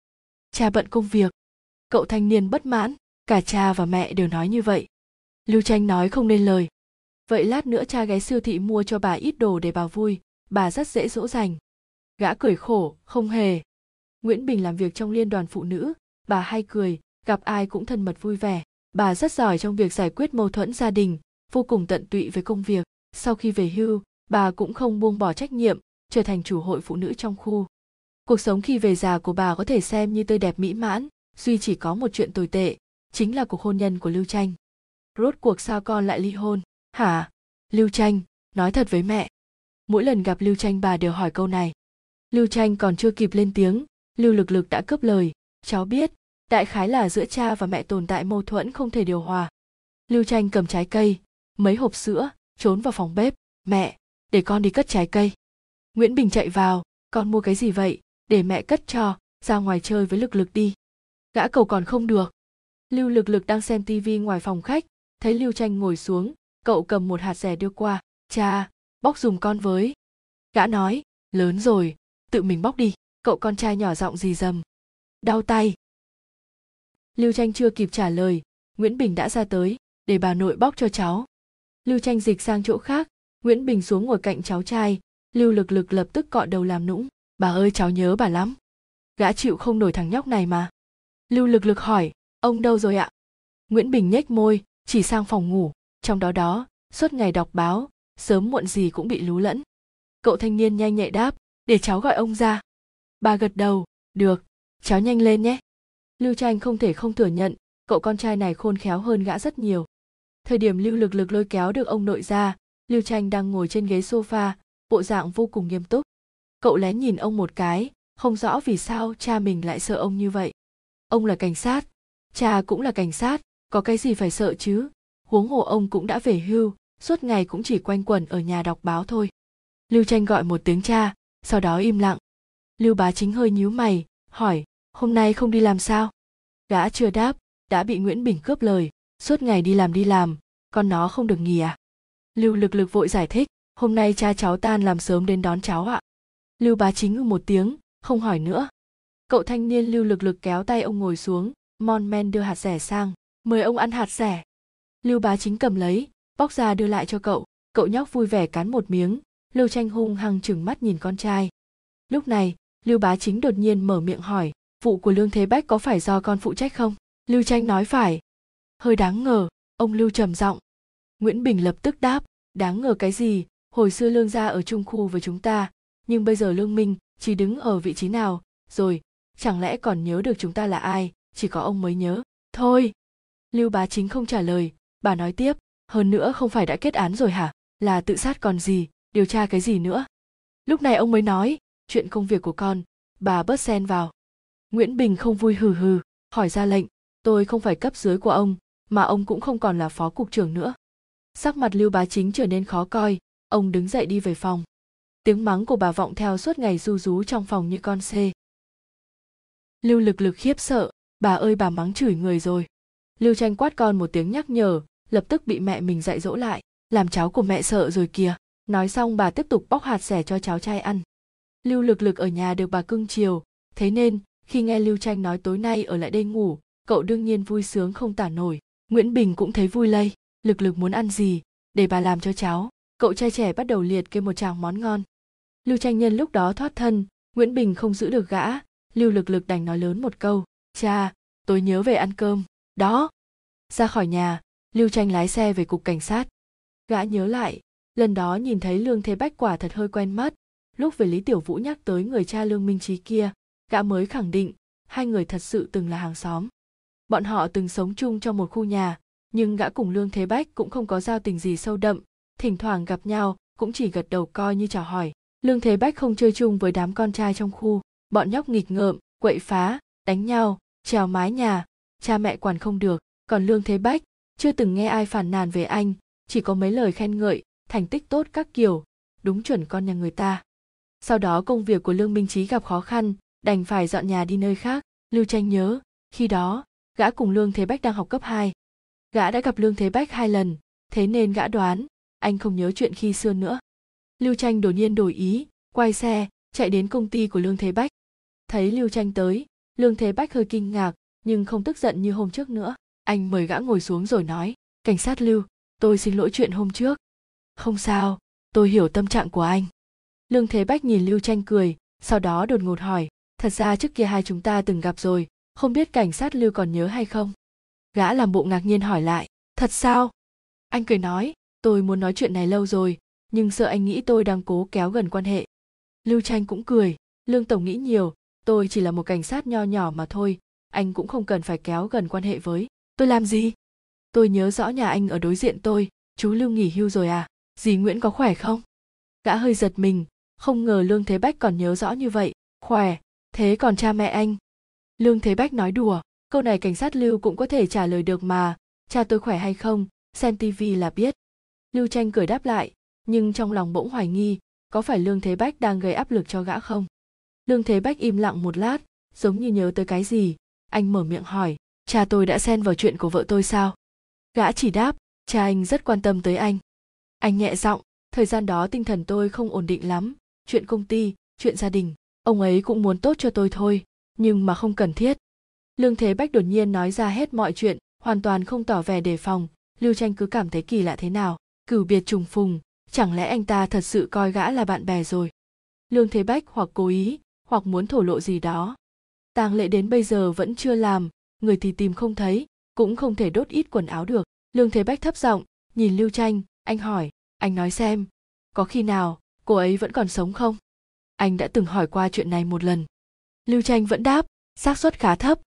Cha bận công việc. Cậu thanh niên bất mãn, cả cha và mẹ đều nói như vậy. Lưu tranh nói không nên lời. Vậy lát nữa cha ghé siêu thị mua cho bà ít đồ để bà vui, bà rất dễ dỗ dành. Gã cười khổ, không hề. Nguyễn bình làm việc trong liên đoàn phụ nữ, bà hay cười, gặp ai cũng thân mật vui vẻ. Bà rất giỏi trong việc giải quyết mâu thuẫn gia đình, vô cùng tận tụy với công việc. Sau khi về hưu bà cũng không buông bỏ trách nhiệm, trở thành chủ hội phụ nữ trong khu. Cuộc sống khi về già của bà có thể xem như tươi đẹp mỹ mãn, duy chỉ có một chuyện tồi tệ, chính là cuộc hôn nhân của lưu tranh rốt cuộc sao con lại ly hôn? Hả? Lưu tranh nói thật với mẹ. Mỗi lần gặp lưu tranh bà đều hỏi câu này. Lưu tranh còn chưa kịp lên tiếng, lưu lực lực đã cướp lời. Cháu biết, đại khái là giữa cha và mẹ tồn tại mâu thuẫn không thể điều hòa. Lưu tranh cầm trái cây, mấy hộp sữa, trốn vào phòng bếp. Mẹ để con đi cất trái cây. Nguyễn bình chạy vào, con mua cái gì vậy? Để mẹ cất cho, ra ngoài chơi với lực lực đi. Gã cầu còn không được. Lưu lực lực đang xem tivi ngoài phòng khách, thấy lưu tranh ngồi xuống, cậu cầm một hạt rẻ đưa qua, cha, bóc dùm con với. Gã nói, lớn rồi, tự mình bóc đi, cậu con trai nhỏ giọng gì dầm đau tay. Lưu tranh chưa kịp trả lời, nguyễn bình đã ra tới, để bà nội bóc cho cháu. Lưu tranh dịch sang chỗ khác nguyễn bình xuống ngồi cạnh cháu trai. Lưu lực lực lập tức cọ đầu làm nũng. Bà ơi, cháu nhớ bà lắm. Gã chịu không nổi thằng nhóc này mà. Lưu lực lực hỏi, ông đâu rồi ạ? Nguyễn bình nhếch môi, chỉ sang phòng ngủ. Trong đó đó, suốt ngày đọc báo, sớm muộn gì cũng bị lú lẫn. Cậu thanh niên nhanh nhạy đáp, để cháu gọi ông ra. Bà gật đầu, được, cháu nhanh lên nhé. Lưu tranh không thể không thừa nhận, cậu con trai này khôn khéo hơn gã rất nhiều. Thời điểm lưu lực lực lôi kéo được ông nội ra lưu tranh đang ngồi trên ghế sofa, bộ dạng vô cùng nghiêm túc. Cậu lén nhìn ông một cái, không rõ vì sao cha mình lại sợ ông như vậy. Ông là cảnh sát. Cha cũng là cảnh sát, có cái gì phải sợ chứ? Huống hồ ông cũng đã về hưu, suốt ngày cũng chỉ quanh quẩn ở nhà đọc báo thôi. Lưu tranh gọi một tiếng cha, sau đó im lặng. Lưu bá chính hơi nhíu mày, hỏi, hôm nay không đi làm sao? Gã chưa đáp, đã bị nguyễn bình cướp lời, suốt ngày đi làm đi làm, con nó không được nghỉ à? Lưu lực lực vội giải thích, hôm nay cha cháu tan làm sớm đến đón cháu ạ. Lưu bá chính ngư một tiếng, không hỏi nữa. Cậu thanh niên lưu lực lực kéo tay ông ngồi xuống, mon men đưa hạt rẻ sang, mời ông ăn hạt rẻ. Lưu bá chính cầm lấy, bóc ra đưa lại cho cậu. Cậu nhóc vui vẻ cắn một miếng. Lưu tranh hung hăng chừng mắt nhìn con trai. Lúc này, lưu bá chính đột nhiên mở miệng hỏi, vụ của lương thế bách có phải do con phụ trách không? Lưu tranh nói phải. Hơi đáng ngờ, ông lưu trầm giọng nguyễn bình lập tức đáp, đáng ngờ cái gì? Hồi xưa lương gia ở chung khu với chúng ta, nhưng bây giờ lương minh chỉ đứng ở vị trí nào? Rồi, chẳng lẽ còn nhớ được chúng ta là ai? Chỉ có ông mới nhớ. Thôi. Lưu bá chính không trả lời. Bà nói tiếp, hơn nữa không phải đã kết án rồi hả? Là tự sát còn gì? Điều tra cái gì nữa? Lúc này ông mới nói, chuyện công việc của con. Bà bớt xen vào. Nguyễn bình không vui hừ hừ, hỏi ra lệnh, tôi không phải cấp dưới của ông, mà ông cũng không còn là phó cục trưởng nữa sắc mặt lưu bá chính trở nên khó coi, ông đứng dậy đi về phòng. Tiếng mắng của bà vọng theo suốt ngày du rú trong phòng như con xê lưu lực lực khiếp sợ, bà ơi bà mắng chửi người rồi. Lưu tranh quát con một tiếng nhắc nhở, lập tức bị mẹ mình dạy dỗ lại, làm cháu của mẹ sợ rồi kìa. Nói xong bà tiếp tục bóc hạt sẻ cho cháu trai ăn. Lưu lực lực ở nhà được bà cưng chiều, thế nên, khi nghe lưu tranh nói tối nay ở lại đây ngủ, cậu đương nhiên vui sướng không tả nổi. Nguyễn bình cũng thấy vui lây lực lực muốn ăn gì? Để bà làm cho cháu. Cậu trai trẻ bắt đầu liệt kê một tràng món ngon. Lưu tranh nhân lúc đó thoát thân, nguyễn bình không giữ được gã. Lưu lực lực đành nói lớn một câu, cha, tôi nhớ về ăn cơm. Đó. Ra khỏi nhà, lưu tranh lái xe về cục cảnh sát. Gã nhớ lại, lần đó nhìn thấy lương thế bách quả thật hơi quen mắt. Lúc về lý tiểu vũ nhắc tới người cha lương minh trí kia, gã mới khẳng định hai người thật sự từng là hàng xóm. Bọn họ từng sống chung trong một khu nhà nhưng gã cùng lương thế bách cũng không có giao tình gì sâu đậm, thỉnh thoảng gặp nhau, cũng chỉ gật đầu coi như chào hỏi. Lương thế bách không chơi chung với đám con trai trong khu, bọn nhóc nghịch ngợm, quậy phá, đánh nhau, trèo mái nhà, cha mẹ quản không được. Còn lương thế bách, chưa từng nghe ai phản nàn về anh, chỉ có mấy lời khen ngợi, thành tích tốt các kiểu, đúng chuẩn con nhà người ta. Sau đó công việc của lương minh trí gặp khó khăn, đành phải dọn nhà đi nơi khác. Lưu tranh nhớ, khi đó, gã cùng lương thế bách đang học cấp 2 gã đã gặp lương thế bách hai lần, thế nên gã đoán, anh không nhớ chuyện khi xưa nữa. Lưu tranh đột nhiên đổi ý, quay xe, chạy đến công ty của lương thế bách. Thấy lưu tranh tới, lương thế bách hơi kinh ngạc, nhưng không tức giận như hôm trước nữa. Anh mời gã ngồi xuống rồi nói, cảnh sát lưu, tôi xin lỗi chuyện hôm trước. Không sao, tôi hiểu tâm trạng của anh. Lương thế bách nhìn lưu tranh cười, sau đó đột ngột hỏi, thật ra trước kia hai chúng ta từng gặp rồi, không biết cảnh sát lưu còn nhớ hay không? Gã làm bộ ngạc nhiên hỏi lại, thật sao? Anh cười nói, tôi muốn nói chuyện này lâu rồi, nhưng sợ anh nghĩ tôi đang cố kéo gần quan hệ. Lưu tranh cũng cười, lương tổng nghĩ nhiều, tôi chỉ là một cảnh sát nho nhỏ mà thôi, anh cũng không cần phải kéo gần quan hệ với tôi làm gì? Tôi nhớ rõ nhà anh ở đối diện tôi, chú lưu nghỉ hưu rồi à dì nguyễn có khỏe không? Gã hơi giật mình, không ngờ lương thế bách còn nhớ rõ như vậy, khỏe, thế còn cha mẹ anh? Lương thế bách nói đùa câu này cảnh sát lưu cũng có thể trả lời được mà. Cha tôi khỏe hay không, xem tivi là biết. Lưu tranh cười đáp lại, nhưng trong lòng bỗng hoài nghi, có phải lương thế bách đang gây áp lực cho gã không? Lương thế bách im lặng một lát, giống như nhớ tới cái gì. Anh mở miệng hỏi, cha tôi đã xen vào chuyện của vợ tôi sao? Gã chỉ đáp, cha anh rất quan tâm tới anh. Anh nhẹ giọng, thời gian đó tinh thần tôi không ổn định lắm. Chuyện công ty, chuyện gia đình, ông ấy cũng muốn tốt cho tôi thôi, nhưng mà không cần thiết lương thế bách đột nhiên nói ra hết mọi chuyện, hoàn toàn không tỏ vẻ đề phòng. Lưu tranh cứ cảm thấy kỳ lạ thế nào? Cửu biệt trùng phùng, chẳng lẽ anh ta thật sự coi gã là bạn bè rồi? Lương thế bách hoặc cố ý, hoặc muốn thổ lộ gì đó. Tang lễ đến bây giờ vẫn chưa làm, người thì tìm không thấy, cũng không thể đốt ít quần áo được. Lương thế bách thấp giọng, nhìn lưu tranh anh hỏi, anh nói xem, có khi nào cô ấy vẫn còn sống không? Anh đã từng hỏi qua chuyện này một lần. Lưu tranh vẫn đáp, xác suất khá thấp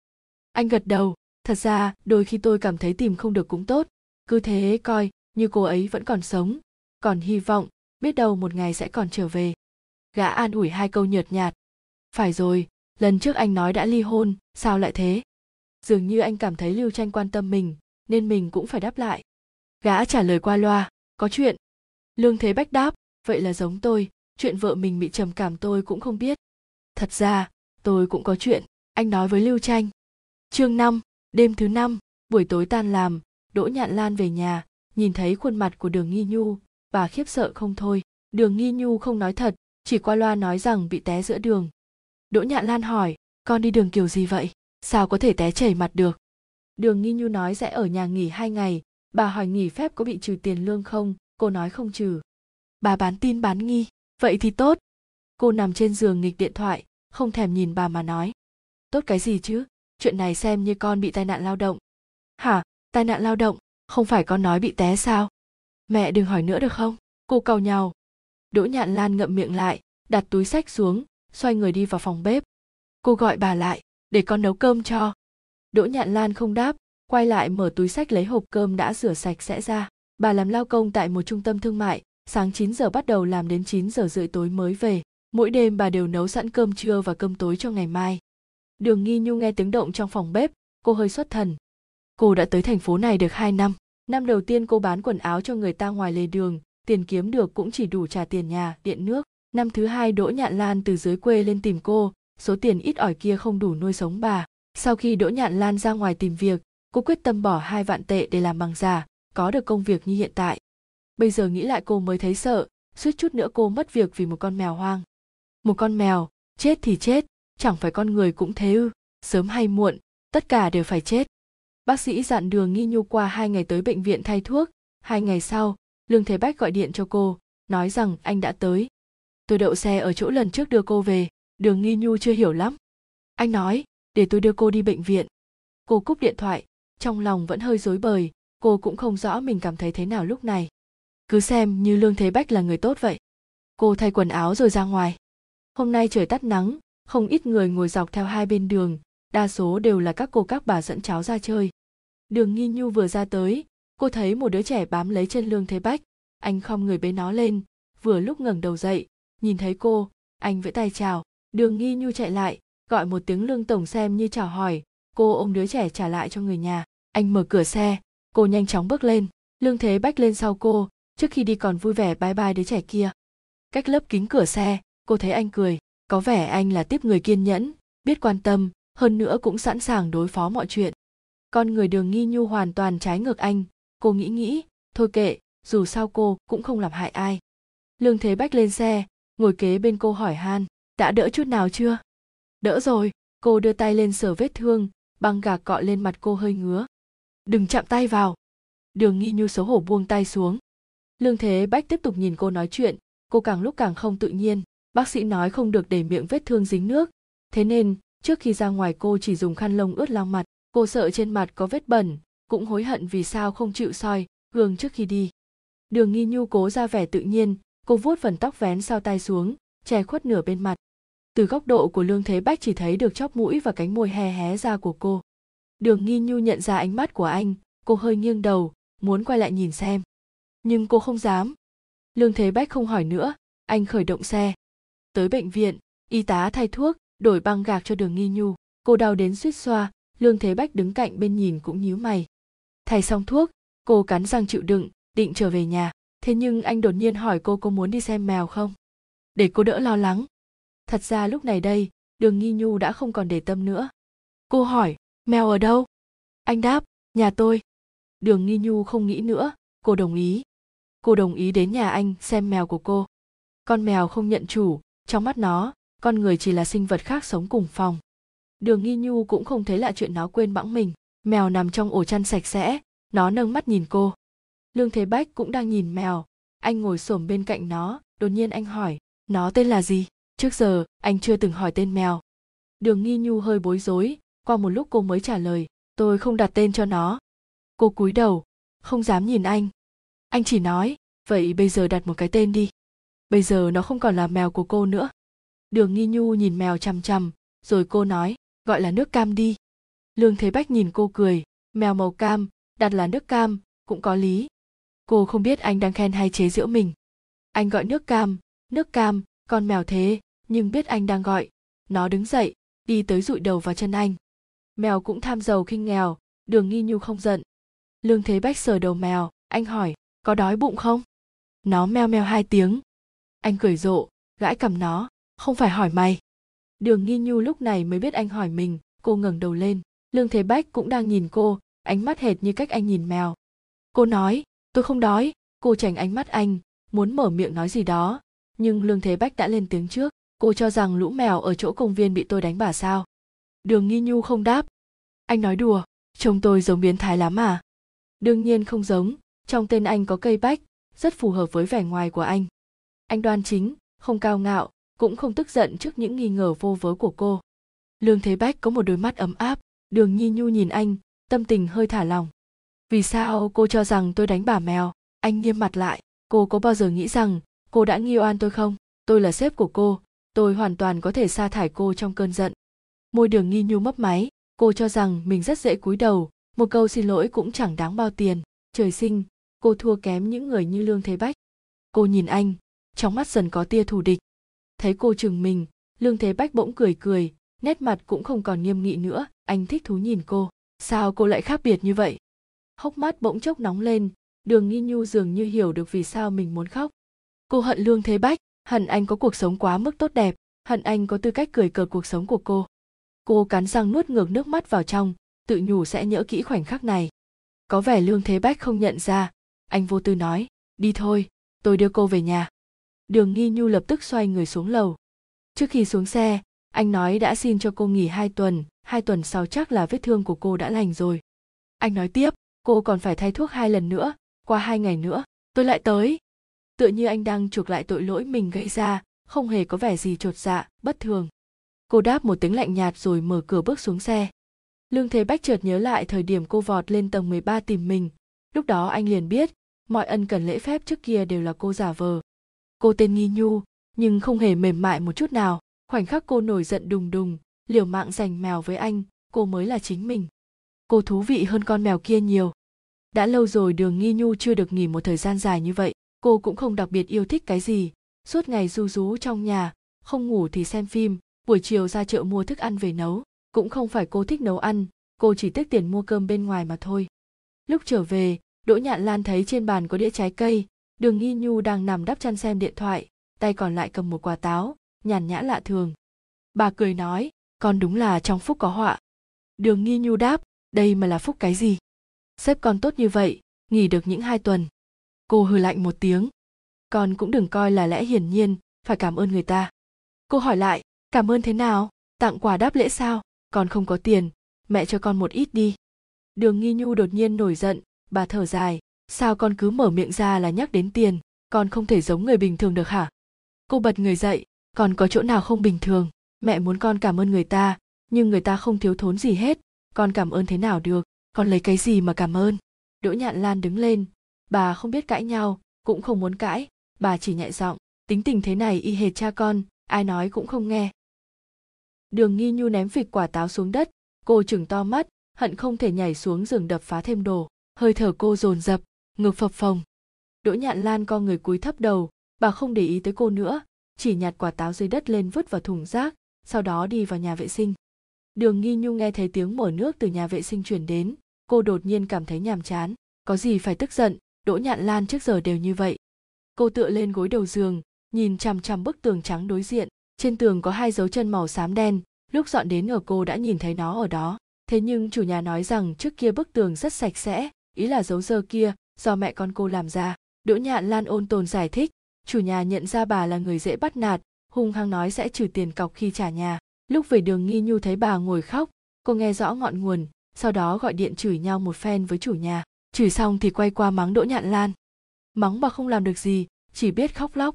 anh gật đầu. Thật ra, đôi khi tôi cảm thấy tìm không được cũng tốt. Cứ thế coi, như cô ấy vẫn còn sống. Còn hy vọng, biết đâu một ngày sẽ còn trở về. Gã an ủi hai câu nhợt nhạt. Phải rồi, lần trước anh nói đã ly hôn, sao lại thế? Dường như anh cảm thấy lưu tranh quan tâm mình, nên mình cũng phải đáp lại. Gã trả lời qua loa. Có chuyện. Lương thế bách đáp. Vậy là giống tôi, chuyện vợ mình bị trầm cảm tôi cũng không biết. Thật ra, tôi cũng có chuyện. Anh nói với lưu tranh chương năm, đêm thứ năm, buổi tối tan làm, đỗ nhạn lan về nhà, nhìn thấy khuôn mặt của đường nghi nhu, bà khiếp sợ không thôi. Đường nghi nhu không nói thật, chỉ qua loa nói rằng bị té giữa đường. Đỗ nhạn lan hỏi, con đi đường kiểu gì vậy? Sao có thể té chảy mặt được? Đường nghi nhu nói, sẽ ở nhà nghỉ hai ngày. Bà hỏi, nghỉ phép có bị trừ tiền lương không? Cô nói, không trừ. Bà bán tin bán nghi, vậy thì tốt. Cô nằm trên giường nghịch điện thoại, không thèm nhìn bà mà nói, tốt cái gì chứ? Chuyện này xem như con bị tai nạn lao động. Hả? Tai nạn lao động? Không phải con nói bị té sao? Mẹ đừng hỏi nữa được không? Cô cầu nhau. Đỗ nhạn lan ngậm miệng lại, đặt túi sách xuống, xoay người đi vào phòng bếp. Cô gọi bà lại, để con nấu cơm cho. Đỗ nhạn lan không đáp, quay lại mở túi sách lấy hộp cơm đã rửa sạch sẽ ra. Bà làm lao công tại một trung tâm thương mại, sáng 9 giờ bắt đầu làm đến 9 giờ rưỡi tối mới về. Mỗi đêm bà đều nấu sẵn cơm trưa và cơm tối cho ngày mai đường nghi nhu nghe tiếng động trong phòng bếp, cô hơi xuất thần. Cô đã tới thành phố này được 2 năm. Năm đầu tiên cô bán quần áo cho người ta ngoài lề đường, tiền kiếm được cũng chỉ đủ trả tiền nhà, điện nước. Năm thứ hai đỗ nhạn lan từ dưới quê lên tìm cô, số tiền ít ỏi kia không đủ nuôi sống bà. Sau khi đỗ nhạn lan ra ngoài tìm việc, cô quyết tâm bỏ hai vạn tệ để làm bằng giả, có được công việc như hiện tại. Bây giờ nghĩ lại cô mới thấy sợ, suýt chút nữa cô mất việc vì một con mèo hoang. Một con mèo, chết thì chết chẳng phải con người cũng thế ư? Sớm hay muộn, tất cả đều phải chết. Bác sĩ dặn đường nghi nhu qua hai ngày tới bệnh viện thay thuốc. Hai ngày sau, lương thế bách gọi điện cho cô, nói rằng anh đã tới. Tôi đậu xe ở chỗ lần trước đưa cô về, đường nghi nhu chưa hiểu lắm. Anh nói, để tôi đưa cô đi bệnh viện. Cô cúp điện thoại, trong lòng vẫn hơi rối bời, cô cũng không rõ mình cảm thấy thế nào lúc này. Cứ xem như lương thế bách là người tốt vậy. Cô thay quần áo rồi ra ngoài. Hôm nay trời tắt nắng không ít người ngồi dọc theo hai bên đường, đa số đều là các cô các bà dẫn cháu ra chơi. Đường nghi nhu vừa ra tới, cô thấy một đứa trẻ bám lấy chân lương thế bách. Anh khom người bế nó lên, vừa lúc ngẩng đầu dậy, nhìn thấy cô, anh vẫy tay chào. Đường nghi nhu chạy lại, gọi một tiếng lương tổng xem như chào hỏi. Cô ôm đứa trẻ trả lại cho người nhà. Anh mở cửa xe, cô nhanh chóng bước lên. Lương thế bách lên sau cô, trước khi đi còn vui vẻ bye bye đứa trẻ kia. Cách lớp kính cửa xe, cô thấy anh cười có vẻ anh là tiếp người kiên nhẫn, biết quan tâm, hơn nữa cũng sẵn sàng đối phó mọi chuyện. Con người đường nghi nhu hoàn toàn trái ngược anh. Cô nghĩ nghĩ, thôi kệ, dù sao cô cũng không làm hại ai. Lương thế bách lên xe, ngồi kế bên cô hỏi han, đã đỡ chút nào chưa? Đỡ rồi. Cô đưa tay lên sờ vết thương, băng gạc cọ lên mặt cô hơi ngứa. Đừng chạm tay vào. Đường nghi nhu xấu hổ buông tay xuống. Lương thế bách tiếp tục nhìn cô nói chuyện, cô càng lúc càng không tự nhiên bác sĩ nói không được để miệng vết thương dính nước. Thế nên, trước khi ra ngoài cô chỉ dùng khăn lông ướt lau mặt. Cô sợ trên mặt có vết bẩn, cũng hối hận vì sao không chịu soi, gương trước khi đi. Đường nghi nhu cố ra vẻ tự nhiên, cô vuốt phần tóc vén sau tay xuống, che khuất nửa bên mặt. Từ góc độ của lương thế bách chỉ thấy được chóp mũi và cánh môi hé hé ra của cô. Đường nghi nhu nhận ra ánh mắt của anh, cô hơi nghiêng đầu, muốn quay lại nhìn xem. Nhưng cô không dám. Lương thế bách không hỏi nữa, anh khởi động xe tới bệnh viện, y tá thay thuốc, đổi băng gạc cho đường nghi nhu. Cô đau đến suýt xoa, lương thế bách đứng cạnh bên nhìn cũng nhíu mày. Thay xong thuốc, cô cắn răng chịu đựng, định trở về nhà. Thế nhưng anh đột nhiên hỏi cô có muốn đi xem mèo không? Để cô đỡ lo lắng. Thật ra lúc này đây, đường nghi nhu đã không còn để tâm nữa. Cô hỏi, mèo ở đâu? Anh đáp, nhà tôi. Đường nghi nhu không nghĩ nữa, cô đồng ý. Cô đồng ý đến nhà anh xem mèo của cô. Con mèo không nhận chủ trong mắt nó, con người chỉ là sinh vật khác sống cùng phòng. Đường nghi nhu cũng không thấy lạ chuyện nó quên bẵng mình. Mèo nằm trong ổ chăn sạch sẽ, nó nâng mắt nhìn cô. Lương thế bách cũng đang nhìn mèo. Anh ngồi xổm bên cạnh nó, đột nhiên anh hỏi, nó tên là gì? Trước giờ, anh chưa từng hỏi tên mèo. Đường nghi nhu hơi bối rối, qua một lúc cô mới trả lời, tôi không đặt tên cho nó. Cô cúi đầu, không dám nhìn anh. Anh chỉ nói, vậy bây giờ đặt một cái tên đi bây giờ nó không còn là mèo của cô nữa. Đường nghi nhu nhìn mèo chằm chằm, rồi cô nói, gọi là nước cam đi. Lương thế bách nhìn cô cười, mèo màu cam, đặt là nước cam, cũng có lý. Cô không biết anh đang khen hay chế giễu mình. Anh gọi nước cam nước cam, con mèo thế, nhưng biết anh đang gọi. Nó đứng dậy, đi tới dụi đầu vào chân anh. Mèo cũng tham giàu khinh nghèo, đường nghi nhu không giận. Lương thế bách sờ đầu mèo, anh hỏi, có đói bụng không? Nó meo meo hai tiếng anh cười rộ, gãi cầm nó, không phải hỏi mày. Đường nghi nhu lúc này mới biết anh hỏi mình, cô ngẩng đầu lên, lương thế bách cũng đang nhìn cô, ánh mắt hệt như cách anh nhìn mèo. Cô nói, tôi không đói, cô tránh ánh mắt anh, muốn mở miệng nói gì đó. Nhưng lương thế bách đã lên tiếng trước, cô cho rằng lũ mèo ở chỗ công viên bị tôi đánh bà sao? Đường nghi nhu không đáp. Anh nói đùa, trông tôi giống biến thái lắm à? Đương nhiên không giống, trong tên anh có cây bách, rất phù hợp với vẻ ngoài của anh anh đoan chính, không cao ngạo, cũng không tức giận trước những nghi ngờ vô vớ của cô. Lương thế bách có một đôi mắt ấm áp, đường nhi nhu nhìn anh, tâm tình hơi thả lòng. vì sao cô cho rằng tôi đánh bà mèo? Anh nghiêm mặt lại, cô có bao giờ nghĩ rằng cô đã nghi oan tôi không? Tôi là sếp của cô, tôi hoàn toàn có thể sa thải cô trong cơn giận. Môi đường nghi nhu mấp máy, cô cho rằng mình rất dễ cúi đầu, một câu xin lỗi cũng chẳng đáng bao tiền. Trời sinh, cô thua kém những người như lương thế bách. Cô nhìn anh trong mắt dần có tia thù địch. Thấy cô chừng mình, lương thế bách bỗng cười cười, nét mặt cũng không còn nghiêm nghị nữa, anh thích thú nhìn cô. Sao cô lại khác biệt như vậy? Hốc mắt bỗng chốc nóng lên, đường nghi nhu dường như hiểu được vì sao mình muốn khóc. Cô hận lương thế bách, hận anh có cuộc sống quá mức tốt đẹp, hận anh có tư cách cười cợt cuộc sống của cô. Cô cắn răng nuốt ngược nước mắt vào trong, tự nhủ sẽ nhỡ kỹ khoảnh khắc này. Có vẻ lương thế bách không nhận ra. Anh vô tư nói, đi thôi, tôi đưa cô về nhà đường nghi nhu lập tức xoay người xuống lầu. Trước khi xuống xe, anh nói đã xin cho cô nghỉ hai tuần hai tuần sau chắc là vết thương của cô đã lành rồi. Anh nói tiếp, cô còn phải thay thuốc hai lần nữa, qua hai ngày nữa, tôi lại tới. Tựa như anh đang chuộc lại tội lỗi mình gây ra, không hề có vẻ gì chột dạ bất thường. Cô đáp một tiếng lạnh nhạt rồi mở cửa bước xuống xe. Lương thế bách chợt nhớ lại thời điểm cô vọt lên tầng 13 tìm mình. Lúc đó anh liền biết, mọi ân cần lễ phép trước kia đều là cô giả vờ cô tên nghi nhu, nhưng không hề mềm mại một chút nào. Khoảnh khắc cô nổi giận đùng đùng, liều mạng giành mèo với anh, cô mới là chính mình. Cô thú vị hơn con mèo kia nhiều. Đã lâu rồi đường nghi nhu chưa được nghỉ một thời gian dài như vậy, cô cũng không đặc biệt yêu thích cái gì. Suốt ngày du rú trong nhà, không ngủ thì xem phim, buổi chiều ra chợ mua thức ăn về nấu. Cũng không phải cô thích nấu ăn, cô chỉ tiếc tiền mua cơm bên ngoài mà thôi. Lúc trở về, đỗ nhạn lan thấy trên bàn có đĩa trái cây đường nghi nhu đang nằm đắp chăn xem điện thoại, tay còn lại cầm một quả táo, nhàn nhã lạ thường. Bà cười nói, con đúng là trong phúc có họa. Đường nghi nhu đáp, đây mà là phúc cái gì? Sếp con tốt như vậy, nghỉ được những hai tuần. Cô hừ lạnh một tiếng. Con cũng đừng coi là lẽ hiển nhiên, phải cảm ơn người ta. Cô hỏi lại, cảm ơn thế nào? Tặng quà đáp lễ sao? Con không có tiền, mẹ cho con một ít đi. Đường nghi nhu đột nhiên nổi giận, bà thở dài sao con cứ mở miệng ra là nhắc đến tiền, con không thể giống người bình thường được hả? Cô bật người dậy còn có chỗ nào không bình thường? Mẹ muốn con cảm ơn người ta, nhưng người ta không thiếu thốn gì hết. Con cảm ơn thế nào được? Con lấy cái gì mà cảm ơn? Đỗ nhạn lan đứng lên. Bà không biết cãi nhau, cũng không muốn cãi. Bà chỉ nhẹ giọng, tính tình thế này y hệt cha con, ai nói cũng không nghe. Đường nghi nhu ném phịch quả táo xuống đất. Cô chừng to mắt, hận không thể nhảy xuống giường đập phá thêm đồ. Hơi thở cô dồn dập ngực phập phồng. Đỗ nhạn lan co người cúi thấp đầu, bà không để ý tới cô nữa, chỉ nhặt quả táo dưới đất lên vứt vào thùng rác, sau đó đi vào nhà vệ sinh. Đường nghi nhu nghe thấy tiếng mở nước từ nhà vệ sinh chuyển đến, cô đột nhiên cảm thấy nhàm chán. Có gì phải tức giận? Đỗ nhạn lan trước giờ đều như vậy. Cô tựa lên gối đầu giường, nhìn chằm chằm bức tường trắng đối diện. Trên tường có hai dấu chân màu xám đen, lúc dọn đến ở cô đã nhìn thấy nó ở đó. Thế nhưng chủ nhà nói rằng trước kia bức tường rất sạch sẽ, ý là dấu dơ kia do mẹ con cô làm ra. Đỗ nhạn lan ôn tồn giải thích, chủ nhà nhận ra bà là người dễ bắt nạt, hung hăng nói sẽ trừ tiền cọc khi trả nhà. Lúc về đường nghi nhu thấy bà ngồi khóc, cô nghe rõ ngọn nguồn, sau đó gọi điện chửi nhau một phen với chủ nhà. Chửi xong thì quay qua mắng đỗ nhạn lan. Mắng bà không làm được gì, chỉ biết khóc lóc.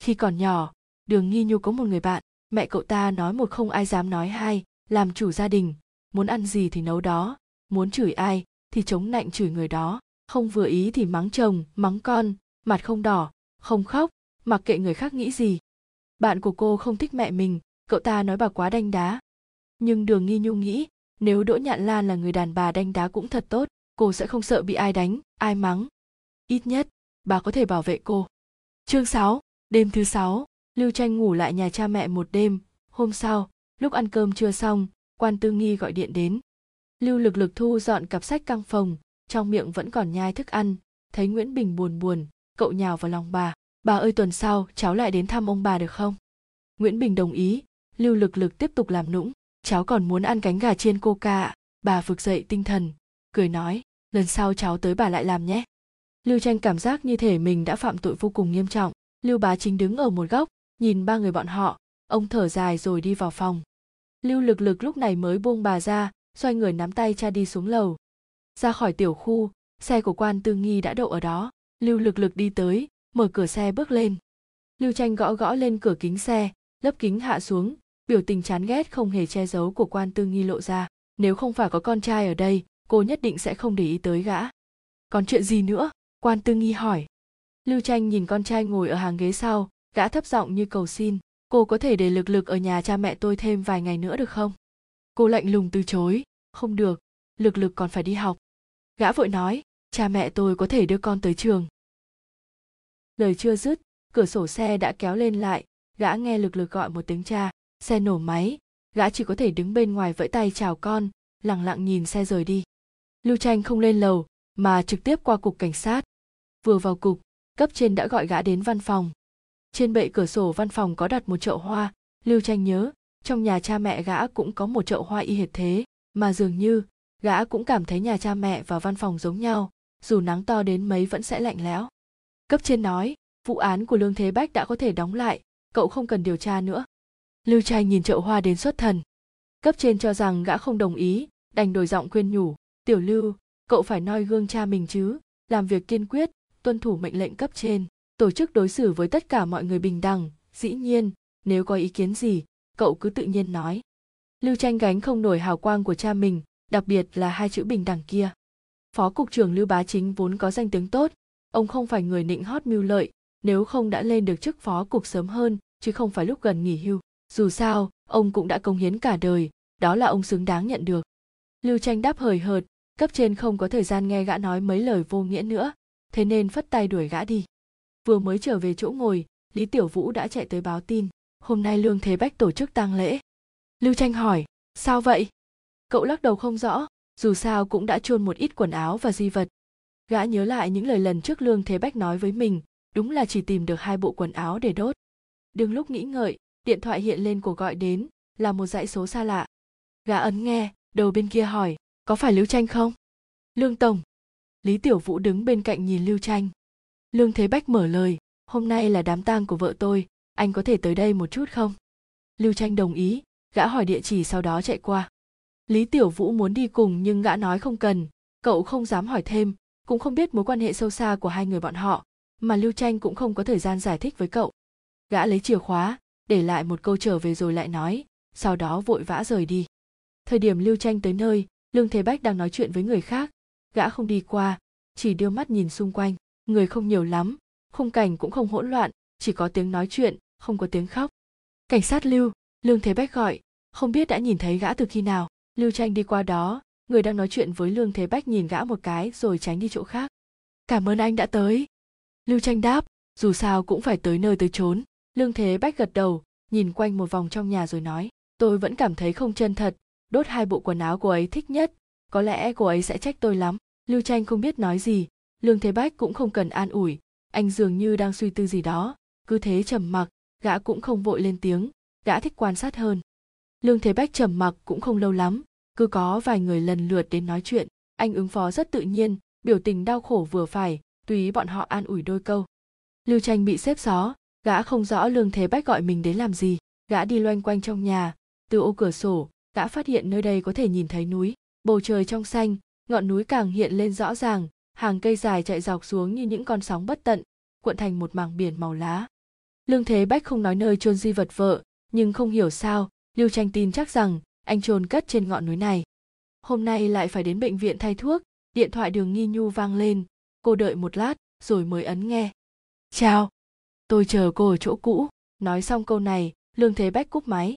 Khi còn nhỏ, đường nghi nhu có một người bạn, mẹ cậu ta nói một không ai dám nói hai, làm chủ gia đình, muốn ăn gì thì nấu đó, muốn chửi ai thì chống nạnh chửi người đó không vừa ý thì mắng chồng mắng con mặt không đỏ không khóc mặc kệ người khác nghĩ gì. Bạn của cô không thích mẹ mình cậu ta nói bà quá đanh đá. Nhưng đường nghi nhu nghĩ nếu đỗ nhạn lan là người đàn bà đanh đá cũng thật tốt cô sẽ không sợ bị ai đánh ai mắng. Ít nhất bà có thể bảo vệ cô. Chương 6, đêm thứ sáu lưu tranh ngủ lại nhà cha mẹ một đêm. Hôm sau lúc ăn cơm chưa xong quan tư nghi gọi điện đến. Lưu lực lực thu dọn cặp sách căng phòng trong miệng vẫn còn nhai thức ăn. Thấy nguyễn bình buồn buồn, cậu nhào vào lòng bà. Bà ơi, tuần sau, cháu lại đến thăm ông bà được không? Nguyễn bình đồng ý, lưu lực lực tiếp tục làm nũng. Cháu còn muốn ăn cánh gà chiên coca bà vực dậy tinh thần, cười nói, lần sau cháu tới bà lại làm nhé. Lưu tranh cảm giác như thể mình đã phạm tội vô cùng nghiêm trọng. Lưu bá chính đứng ở một góc, nhìn ba người bọn họ. Ông thở dài rồi đi vào phòng. Lưu lực lực lúc này mới buông bà ra, xoay người nắm tay cha đi xuống lầu ra khỏi tiểu khu, xe của quan tư nghi đã đậu ở đó. Lưu lực lực đi tới, mở cửa xe bước lên. Lưu tranh gõ gõ lên cửa kính xe lớp kính hạ xuống, biểu tình chán ghét không hề che giấu của quan tư nghi lộ ra. Nếu không phải có con trai ở đây, cô nhất định sẽ không để ý tới gã. Còn chuyện gì nữa? Quan tư nghi hỏi. Lưu tranh nhìn con trai ngồi ở hàng ghế sau, gã thấp giọng như cầu xin, cô có thể để lực lực ở nhà cha mẹ tôi thêm vài ngày nữa được không? Cô lạnh lùng từ chối, không được, lực lực còn phải đi học gã vội nói, cha mẹ tôi có thể đưa con tới trường. Lời chưa dứt, cửa sổ xe đã kéo lên lại. Gã nghe lực lực gọi một tiếng cha, xe nổ máy. Gã chỉ có thể đứng bên ngoài vẫy tay chào con, lặng lặng nhìn xe rời đi. Lưu tranh không lên lầu, mà trực tiếp qua cục cảnh sát. Vừa vào cục, cấp trên đã gọi gã đến văn phòng. Trên bệ cửa sổ văn phòng có đặt một chậu hoa. Lưu tranh nhớ, trong nhà cha mẹ gã cũng có một chậu hoa y hệt thế, mà dường như gã cũng cảm thấy nhà cha mẹ và văn phòng giống nhau, dù nắng to đến mấy vẫn sẽ lạnh lẽo. Cấp trên nói, vụ án của lương thế bách đã có thể đóng lại, cậu không cần điều tra nữa. Lưu tranh nhìn chậu hoa đến xuất thần. Cấp trên cho rằng gã không đồng ý, đành đổi giọng khuyên nhủ, tiểu lưu, cậu phải noi gương cha mình chứ, làm việc kiên quyết, tuân thủ mệnh lệnh cấp trên, tổ chức đối xử với tất cả mọi người bình đẳng, dĩ nhiên, nếu có ý kiến gì, cậu cứ tự nhiên nói. Lưu tranh gánh không nổi hào quang của cha mình đặc biệt là hai chữ bình đẳng kia. Phó cục trưởng lưu bá chính vốn có danh tiếng tốt, ông không phải người nịnh hót mưu lợi, nếu không đã lên được chức phó cục sớm hơn, chứ không phải lúc gần nghỉ hưu. Dù sao, ông cũng đã công hiến cả đời, đó là ông xứng đáng nhận được. Lưu tranh đáp hời hợt, cấp trên không có thời gian nghe gã nói mấy lời vô nghĩa nữa, thế nên phất tay đuổi gã đi. Vừa mới trở về chỗ ngồi, lý tiểu vũ đã chạy tới báo tin, hôm nay lương thế bách tổ chức tang lễ. Lưu tranh hỏi, sao vậy? Cậu lắc đầu không rõ, dù sao cũng đã chôn một ít quần áo và di vật. Gã nhớ lại những lời lần trước lương thế bách nói với mình, đúng là chỉ tìm được hai bộ quần áo để đốt. Đừng lúc nghĩ ngợi, điện thoại hiện lên cuộc gọi đến, là một dãy số xa lạ. Gã ấn nghe, đầu bên kia hỏi, có phải lưu tranh không? Lương tổng. Lý tiểu vũ đứng bên cạnh nhìn lưu tranh lương thế bách mở lời, hôm nay là đám tang của vợ tôi, anh có thể tới đây một chút không? Lưu tranh đồng ý, gã hỏi địa chỉ sau đó chạy qua lý tiểu vũ muốn đi cùng nhưng gã nói không cần. Cậu không dám hỏi thêm, cũng không biết mối quan hệ sâu xa của hai người bọn họ, mà lưu tranh cũng không có thời gian giải thích với cậu. Gã lấy chìa khóa, để lại một câu trở về rồi lại nói, sau đó vội vã rời đi. Thời điểm lưu tranh tới nơi, lương thế bách đang nói chuyện với người khác. Gã không đi qua, chỉ đưa mắt nhìn xung quanh. Người không nhiều lắm, khung cảnh cũng không hỗn loạn, chỉ có tiếng nói chuyện, không có tiếng khóc. Cảnh sát lưu, lương thế bách gọi, không biết đã nhìn thấy gã từ khi nào lưu tranh đi qua đó, người đang nói chuyện với lương thế bách nhìn gã một cái rồi tránh đi chỗ khác. Cảm ơn anh đã tới. Lưu tranh đáp, dù sao cũng phải tới nơi tới chốn. Lương thế bách gật đầu, nhìn quanh một vòng trong nhà rồi nói, tôi vẫn cảm thấy không chân thật, đốt hai bộ quần áo cô ấy thích nhất, có lẽ cô ấy sẽ trách tôi lắm. Lưu tranh không biết nói gì, lương thế bách cũng không cần an ủi, anh dường như đang suy tư gì đó, cứ thế trầm mặc, gã cũng không vội lên tiếng, gã thích quan sát hơn lương thế bách trầm mặc cũng không lâu lắm, cứ có vài người lần lượt đến nói chuyện. Anh ứng phó rất tự nhiên, biểu tình đau khổ vừa phải, tùy bọn họ an ủi đôi câu. Lưu tranh bị xếp xó, gã không rõ lương thế bách gọi mình đến làm gì. Gã đi loanh quanh trong nhà, từ ô cửa sổ, gã phát hiện nơi đây có thể nhìn thấy núi, bầu trời trong xanh, ngọn núi càng hiện lên rõ ràng, hàng cây dài chạy dọc xuống như những con sóng bất tận, cuộn thành một mảng biển màu lá. Lương thế bách không nói nơi chôn di vật vợ, nhưng không hiểu sao lưu tranh tin chắc rằng anh chôn cất trên ngọn núi này. Hôm nay lại phải đến bệnh viện thay thuốc. Điện thoại đường nghi nhu vang lên. Cô đợi một lát rồi mới ấn nghe. Chào, tôi chờ cô ở chỗ cũ. Nói xong câu này, lương thế bách cúp máy.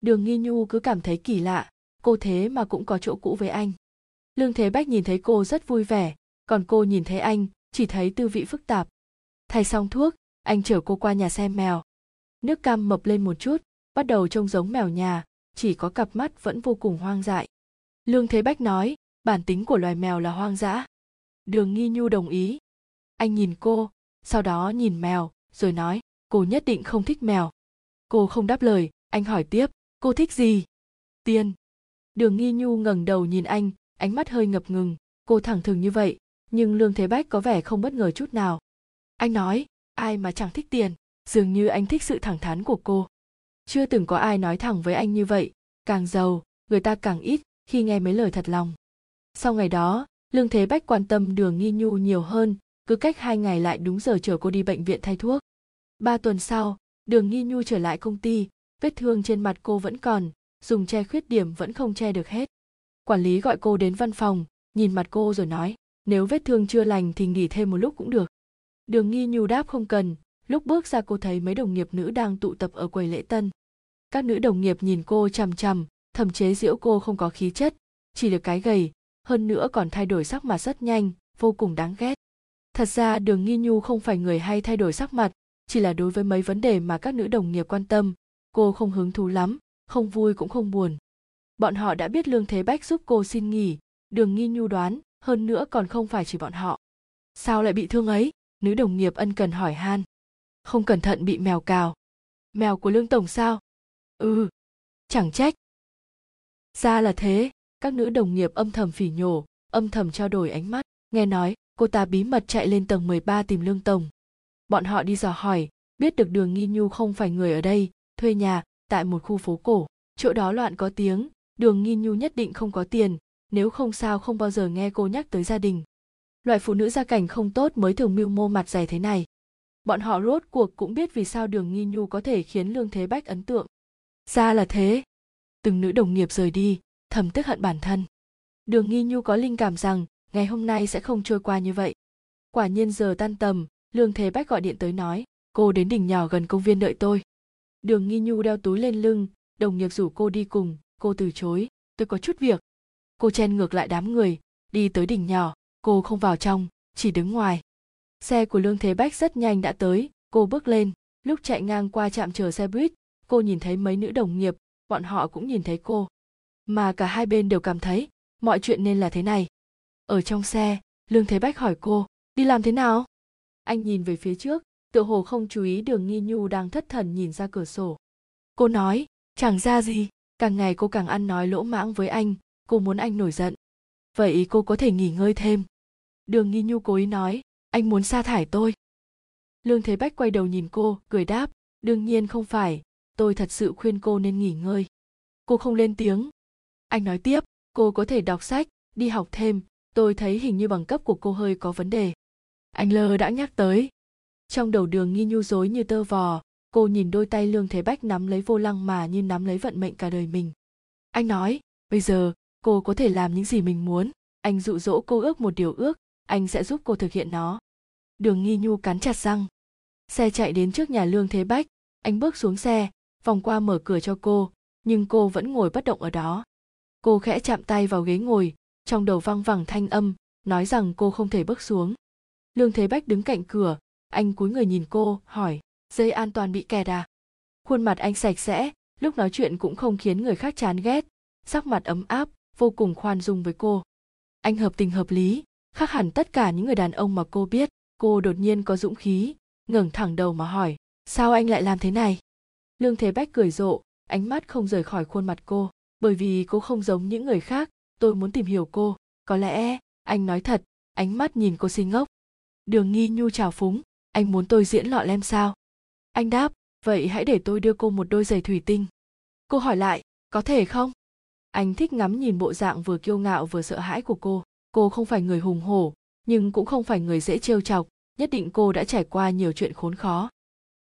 Đường nghi nhu cứ cảm thấy kỳ lạ. Cô thế mà cũng có chỗ cũ với anh. Lương thế bách nhìn thấy cô rất vui vẻ. Còn cô nhìn thấy anh, chỉ thấy tư vị phức tạp. Thay xong thuốc, anh chở cô qua nhà xem mèo. Nước cam mập lên một chút bắt đầu trông giống mèo nhà, chỉ có cặp mắt vẫn vô cùng hoang dại. Lương thế bách nói, bản tính của loài mèo là hoang dã. Đường nghi nhu đồng ý. Anh nhìn cô, sau đó nhìn mèo, rồi nói, cô nhất định không thích mèo. Cô không đáp lời, anh hỏi tiếp, cô thích gì? Tiền đường nghi nhu ngẩng đầu nhìn anh, ánh mắt hơi ngập ngừng. Cô thẳng thừng như vậy, nhưng lương thế bách có vẻ không bất ngờ chút nào. Anh nói, ai mà chẳng thích tiền? Dường như anh thích sự thẳng thắn của cô chưa từng có ai nói thẳng với anh như vậy. Càng giàu, người ta càng ít khi nghe mấy lời thật lòng. Sau ngày đó, lương thế bách quan tâm đường nghi nhu nhiều hơn, cứ cách hai ngày lại đúng giờ chở cô đi bệnh viện thay thuốc. Ba tuần sau, đường nghi nhu trở lại công ty, vết thương trên mặt cô vẫn còn, dùng che khuyết điểm vẫn không che được hết. Quản lý gọi cô đến văn phòng, nhìn mặt cô rồi nói, nếu vết thương chưa lành thì nghỉ thêm một lúc cũng được. Đường nghi nhu đáp không cần, lúc bước ra cô thấy mấy đồng nghiệp nữ đang tụ tập ở quầy lễ tân các nữ đồng nghiệp nhìn cô chằm chằm thầm chế giễu cô không có khí chất, chỉ được cái gầy, hơn nữa còn thay đổi sắc mặt rất nhanh, vô cùng đáng ghét. Thật ra đường nghi nhu không phải người hay thay đổi sắc mặt, chỉ là đối với mấy vấn đề mà các nữ đồng nghiệp quan tâm, cô không hứng thú lắm, không vui cũng không buồn. Bọn họ đã biết lương thế bách giúp cô xin nghỉ, đường nghi nhu đoán, hơn nữa còn không phải chỉ bọn họ. Sao lại bị thương ấy? Nữ đồng nghiệp ân cần hỏi han. Không cẩn thận bị mèo cào. Mèo của lương tổng sao? Ừ chẳng trách. Ra là thế, các nữ đồng nghiệp âm thầm phỉ nhổ, âm thầm trao đổi ánh mắt, nghe nói cô ta bí mật chạy lên tầng 13 tìm lương tổng. Bọn họ đi dò hỏi, biết được đường nghi nhu không phải người ở đây, thuê nhà tại một khu phố cổ. Chỗ đó loạn có tiếng, đường nghi nhu nhất định không có tiền, nếu không sao không bao giờ nghe cô nhắc tới gia đình. Loại phụ nữ gia cảnh không tốt mới thường mưu mô mặt dày thế này. Bọn họ rốt cuộc cũng biết vì sao đường nghi nhu có thể khiến lương thế bách ấn tượng ra là thế. Từng nữ đồng nghiệp rời đi, thầm tức hận bản thân. Đường nghi nhu có linh cảm rằng, ngày hôm nay sẽ không trôi qua như vậy. Quả nhiên giờ tan tầm, lương thế bách gọi điện tới nói, cô đến đỉnh nhỏ gần công viên đợi tôi. Đường nghi nhu đeo túi lên lưng, đồng nghiệp rủ cô đi cùng, cô từ chối, tôi có chút việc. Cô chen ngược lại đám người, đi tới đỉnh nhỏ, cô không vào trong, chỉ đứng ngoài. Xe của lương thế bách rất nhanh đã tới, cô bước lên, lúc chạy ngang qua trạm chờ xe buýt cô nhìn thấy mấy nữ đồng nghiệp, bọn họ cũng nhìn thấy cô. Mà cả hai bên đều cảm thấy, mọi chuyện nên là thế này. Ở trong xe, lương thế bách hỏi cô, đi làm thế nào? Anh nhìn về phía trước, tựa hồ không chú ý đường nghi nhu đang thất thần nhìn ra cửa sổ. Cô nói, chẳng ra gì, càng ngày cô càng ăn nói lỗ mãng với anh, cô muốn anh nổi giận. Vậy cô có thể nghỉ ngơi thêm. Đường nghi nhu cố ý nói, anh muốn sa thải tôi. Lương thế bách quay đầu nhìn cô, cười đáp, đương nhiên không phải tôi thật sự khuyên cô nên nghỉ ngơi. Cô không lên tiếng. Anh nói tiếp, cô có thể đọc sách, đi học thêm. Tôi thấy hình như bằng cấp của cô hơi có vấn đề. Anh lơ đã nhắc tới. Trong đầu đường nghi nhu dối như tơ vò, cô nhìn đôi tay lương thế bách nắm lấy vô lăng mà như nắm lấy vận mệnh cả đời mình. Anh nói, bây giờ, cô có thể làm những gì mình muốn. Anh dụ dỗ cô ước một điều ước, anh sẽ giúp cô thực hiện nó. Đường nghi nhu cắn chặt răng. Xe chạy đến trước nhà lương thế bách. Anh bước xuống xe vòng qua mở cửa cho cô, nhưng cô vẫn ngồi bất động ở đó. Cô khẽ chạm tay vào ghế ngồi, trong đầu văng vẳng thanh âm, nói rằng cô không thể bước xuống. Lương thế bách đứng cạnh cửa, anh cúi người nhìn cô, hỏi, dây an toàn bị kẹt à? Khuôn mặt anh sạch sẽ, lúc nói chuyện cũng không khiến người khác chán ghét. Sắc mặt ấm áp, vô cùng khoan dung với cô. Anh hợp tình hợp lý, khác hẳn tất cả những người đàn ông mà cô biết. Cô đột nhiên có dũng khí, ngẩng thẳng đầu mà hỏi, sao anh lại làm thế này? Lương thế bách cười rộ, ánh mắt không rời khỏi khuôn mặt cô. Bởi vì cô không giống những người khác, tôi muốn tìm hiểu cô. Có lẽ, anh nói thật, ánh mắt nhìn cô xinh ngốc. Đường nghi nhu trào phúng, anh muốn tôi diễn lọ lem sao? Anh đáp, vậy hãy để tôi đưa cô một đôi giày thủy tinh. Cô hỏi lại, có thể không? Anh thích ngắm nhìn bộ dạng vừa kiêu ngạo vừa sợ hãi của cô. Cô không phải người hùng hổ, nhưng cũng không phải người dễ trêu chọc, nhất định cô đã trải qua nhiều chuyện khốn khó.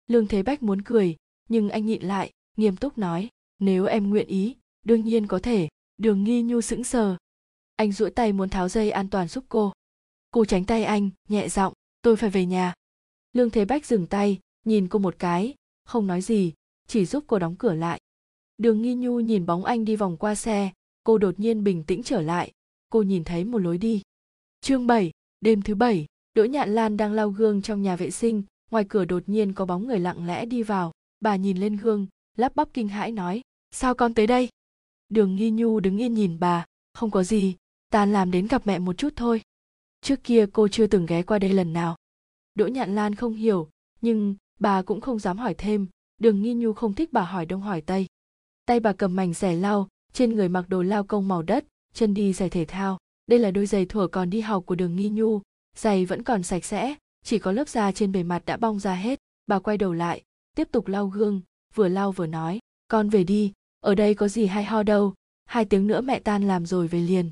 Lương thế bách muốn cười nhưng anh nhịn lại nghiêm túc nói nếu em nguyện ý đương nhiên có thể đường nghi nhu sững sờ. Anh duỗi tay muốn tháo dây an toàn giúp cô. Cô tránh tay anh nhẹ giọng tôi phải về nhà. Lương thế bách dừng tay nhìn cô một cái không nói gì chỉ giúp cô đóng cửa lại. Đường nghi nhu nhìn bóng anh đi vòng qua xe cô đột nhiên bình tĩnh trở lại. Cô nhìn thấy một lối đi. Chương 7, đêm thứ bảy đỗ nhạn lan đang lau gương trong nhà vệ sinh ngoài cửa đột nhiên có bóng người lặng lẽ đi vào bà nhìn lên gương, lắp bắp kinh hãi nói, sao con tới đây? Đường nghi nhu đứng yên nhìn bà, không có gì, ta làm đến gặp mẹ một chút thôi. Trước kia cô chưa từng ghé qua đây lần nào. Đỗ nhạn lan không hiểu, nhưng bà cũng không dám hỏi thêm. Đường nghi nhu không thích bà hỏi đông hỏi tây. Tay bà cầm mảnh rẻ lau, trên người mặc đồ lao công màu đất, chân đi giày thể thao. Đây là đôi giày thuở còn đi học của đường nghi nhu. Giày vẫn còn sạch sẽ, chỉ có lớp da trên bề mặt đã bong ra hết. Bà quay đầu lại tiếp tục lau gương, vừa lau vừa nói, con về đi, ở đây có gì hay ho đâu, hai tiếng nữa mẹ tan làm rồi về liền.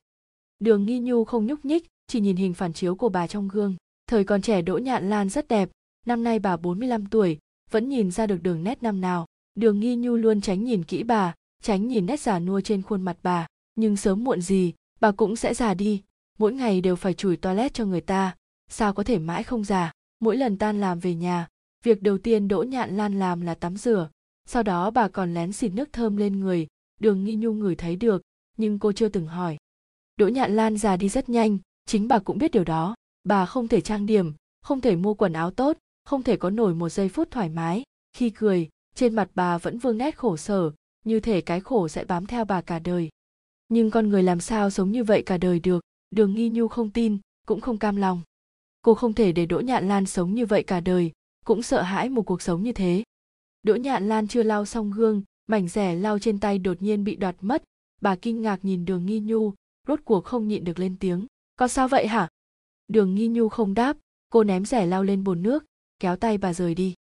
Đường nghi nhu không nhúc nhích, chỉ nhìn hình phản chiếu của bà trong gương. Thời còn trẻ đỗ nhạn lan rất đẹp, năm nay bà 45 tuổi, vẫn nhìn ra được đường nét năm nào. Đường nghi nhu luôn tránh nhìn kỹ bà, tránh nhìn nét già nua trên khuôn mặt bà. Nhưng sớm muộn gì, bà cũng sẽ già đi. Mỗi ngày đều phải chùi toilet cho người ta. Sao có thể mãi không già? Mỗi lần tan làm về nhà việc đầu tiên đỗ nhạn lan làm là tắm rửa. Sau đó bà còn lén xịt nước thơm lên người, đường nghi nhu ngửi thấy được, nhưng cô chưa từng hỏi. Đỗ nhạn lan già đi rất nhanh, chính bà cũng biết điều đó. Bà không thể trang điểm, không thể mua quần áo tốt, không thể có nổi một giây phút thoải mái. Khi cười, trên mặt bà vẫn vương nét khổ sở, như thể cái khổ sẽ bám theo bà cả đời. Nhưng con người làm sao sống như vậy cả đời được, đường nghi nhu không tin, cũng không cam lòng. Cô không thể để đỗ nhạn lan sống như vậy cả đời cũng sợ hãi một cuộc sống như thế. Đỗ nhạn lan chưa lau xong gương, mảnh rẻ lau trên tay đột nhiên bị đoạt mất. Bà kinh ngạc nhìn đường nghi nhu, rốt cuộc không nhịn được lên tiếng. Con sao vậy hả? Đường nghi nhu không đáp, cô ném rẻ lau lên bồn nước, kéo tay bà rời đi.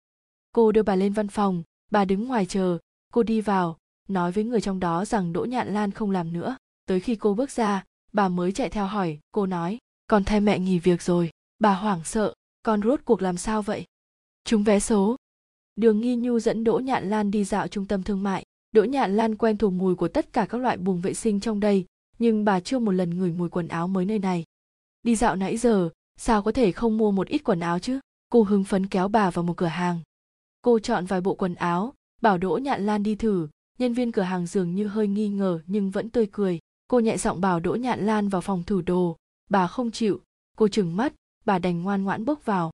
Cô đưa bà lên văn phòng, bà đứng ngoài chờ, cô đi vào, nói với người trong đó rằng đỗ nhạn lan không làm nữa. Tới khi cô bước ra, bà mới chạy theo hỏi, cô nói, con thay mẹ nghỉ việc rồi, bà hoảng sợ, con rốt cuộc làm sao vậy? Chúng vé số. Đường nghi nhu dẫn đỗ nhạn lan đi dạo trung tâm thương mại. Đỗ nhạn lan quen thuộc mùi của tất cả các loại buồng vệ sinh trong đây, nhưng bà chưa một lần ngửi mùi quần áo mới nơi này. Đi dạo nãy giờ, sao có thể không mua một ít quần áo chứ? Cô hứng phấn kéo bà vào một cửa hàng. Cô chọn vài bộ quần áo, bảo đỗ nhạn lan đi thử. Nhân viên cửa hàng dường như hơi nghi ngờ nhưng vẫn tươi cười. Cô nhẹ giọng bảo đỗ nhạn lan vào phòng thử đồ. Bà không chịu. Cô trừng mắt, bà đành ngoan ngoãn bước vào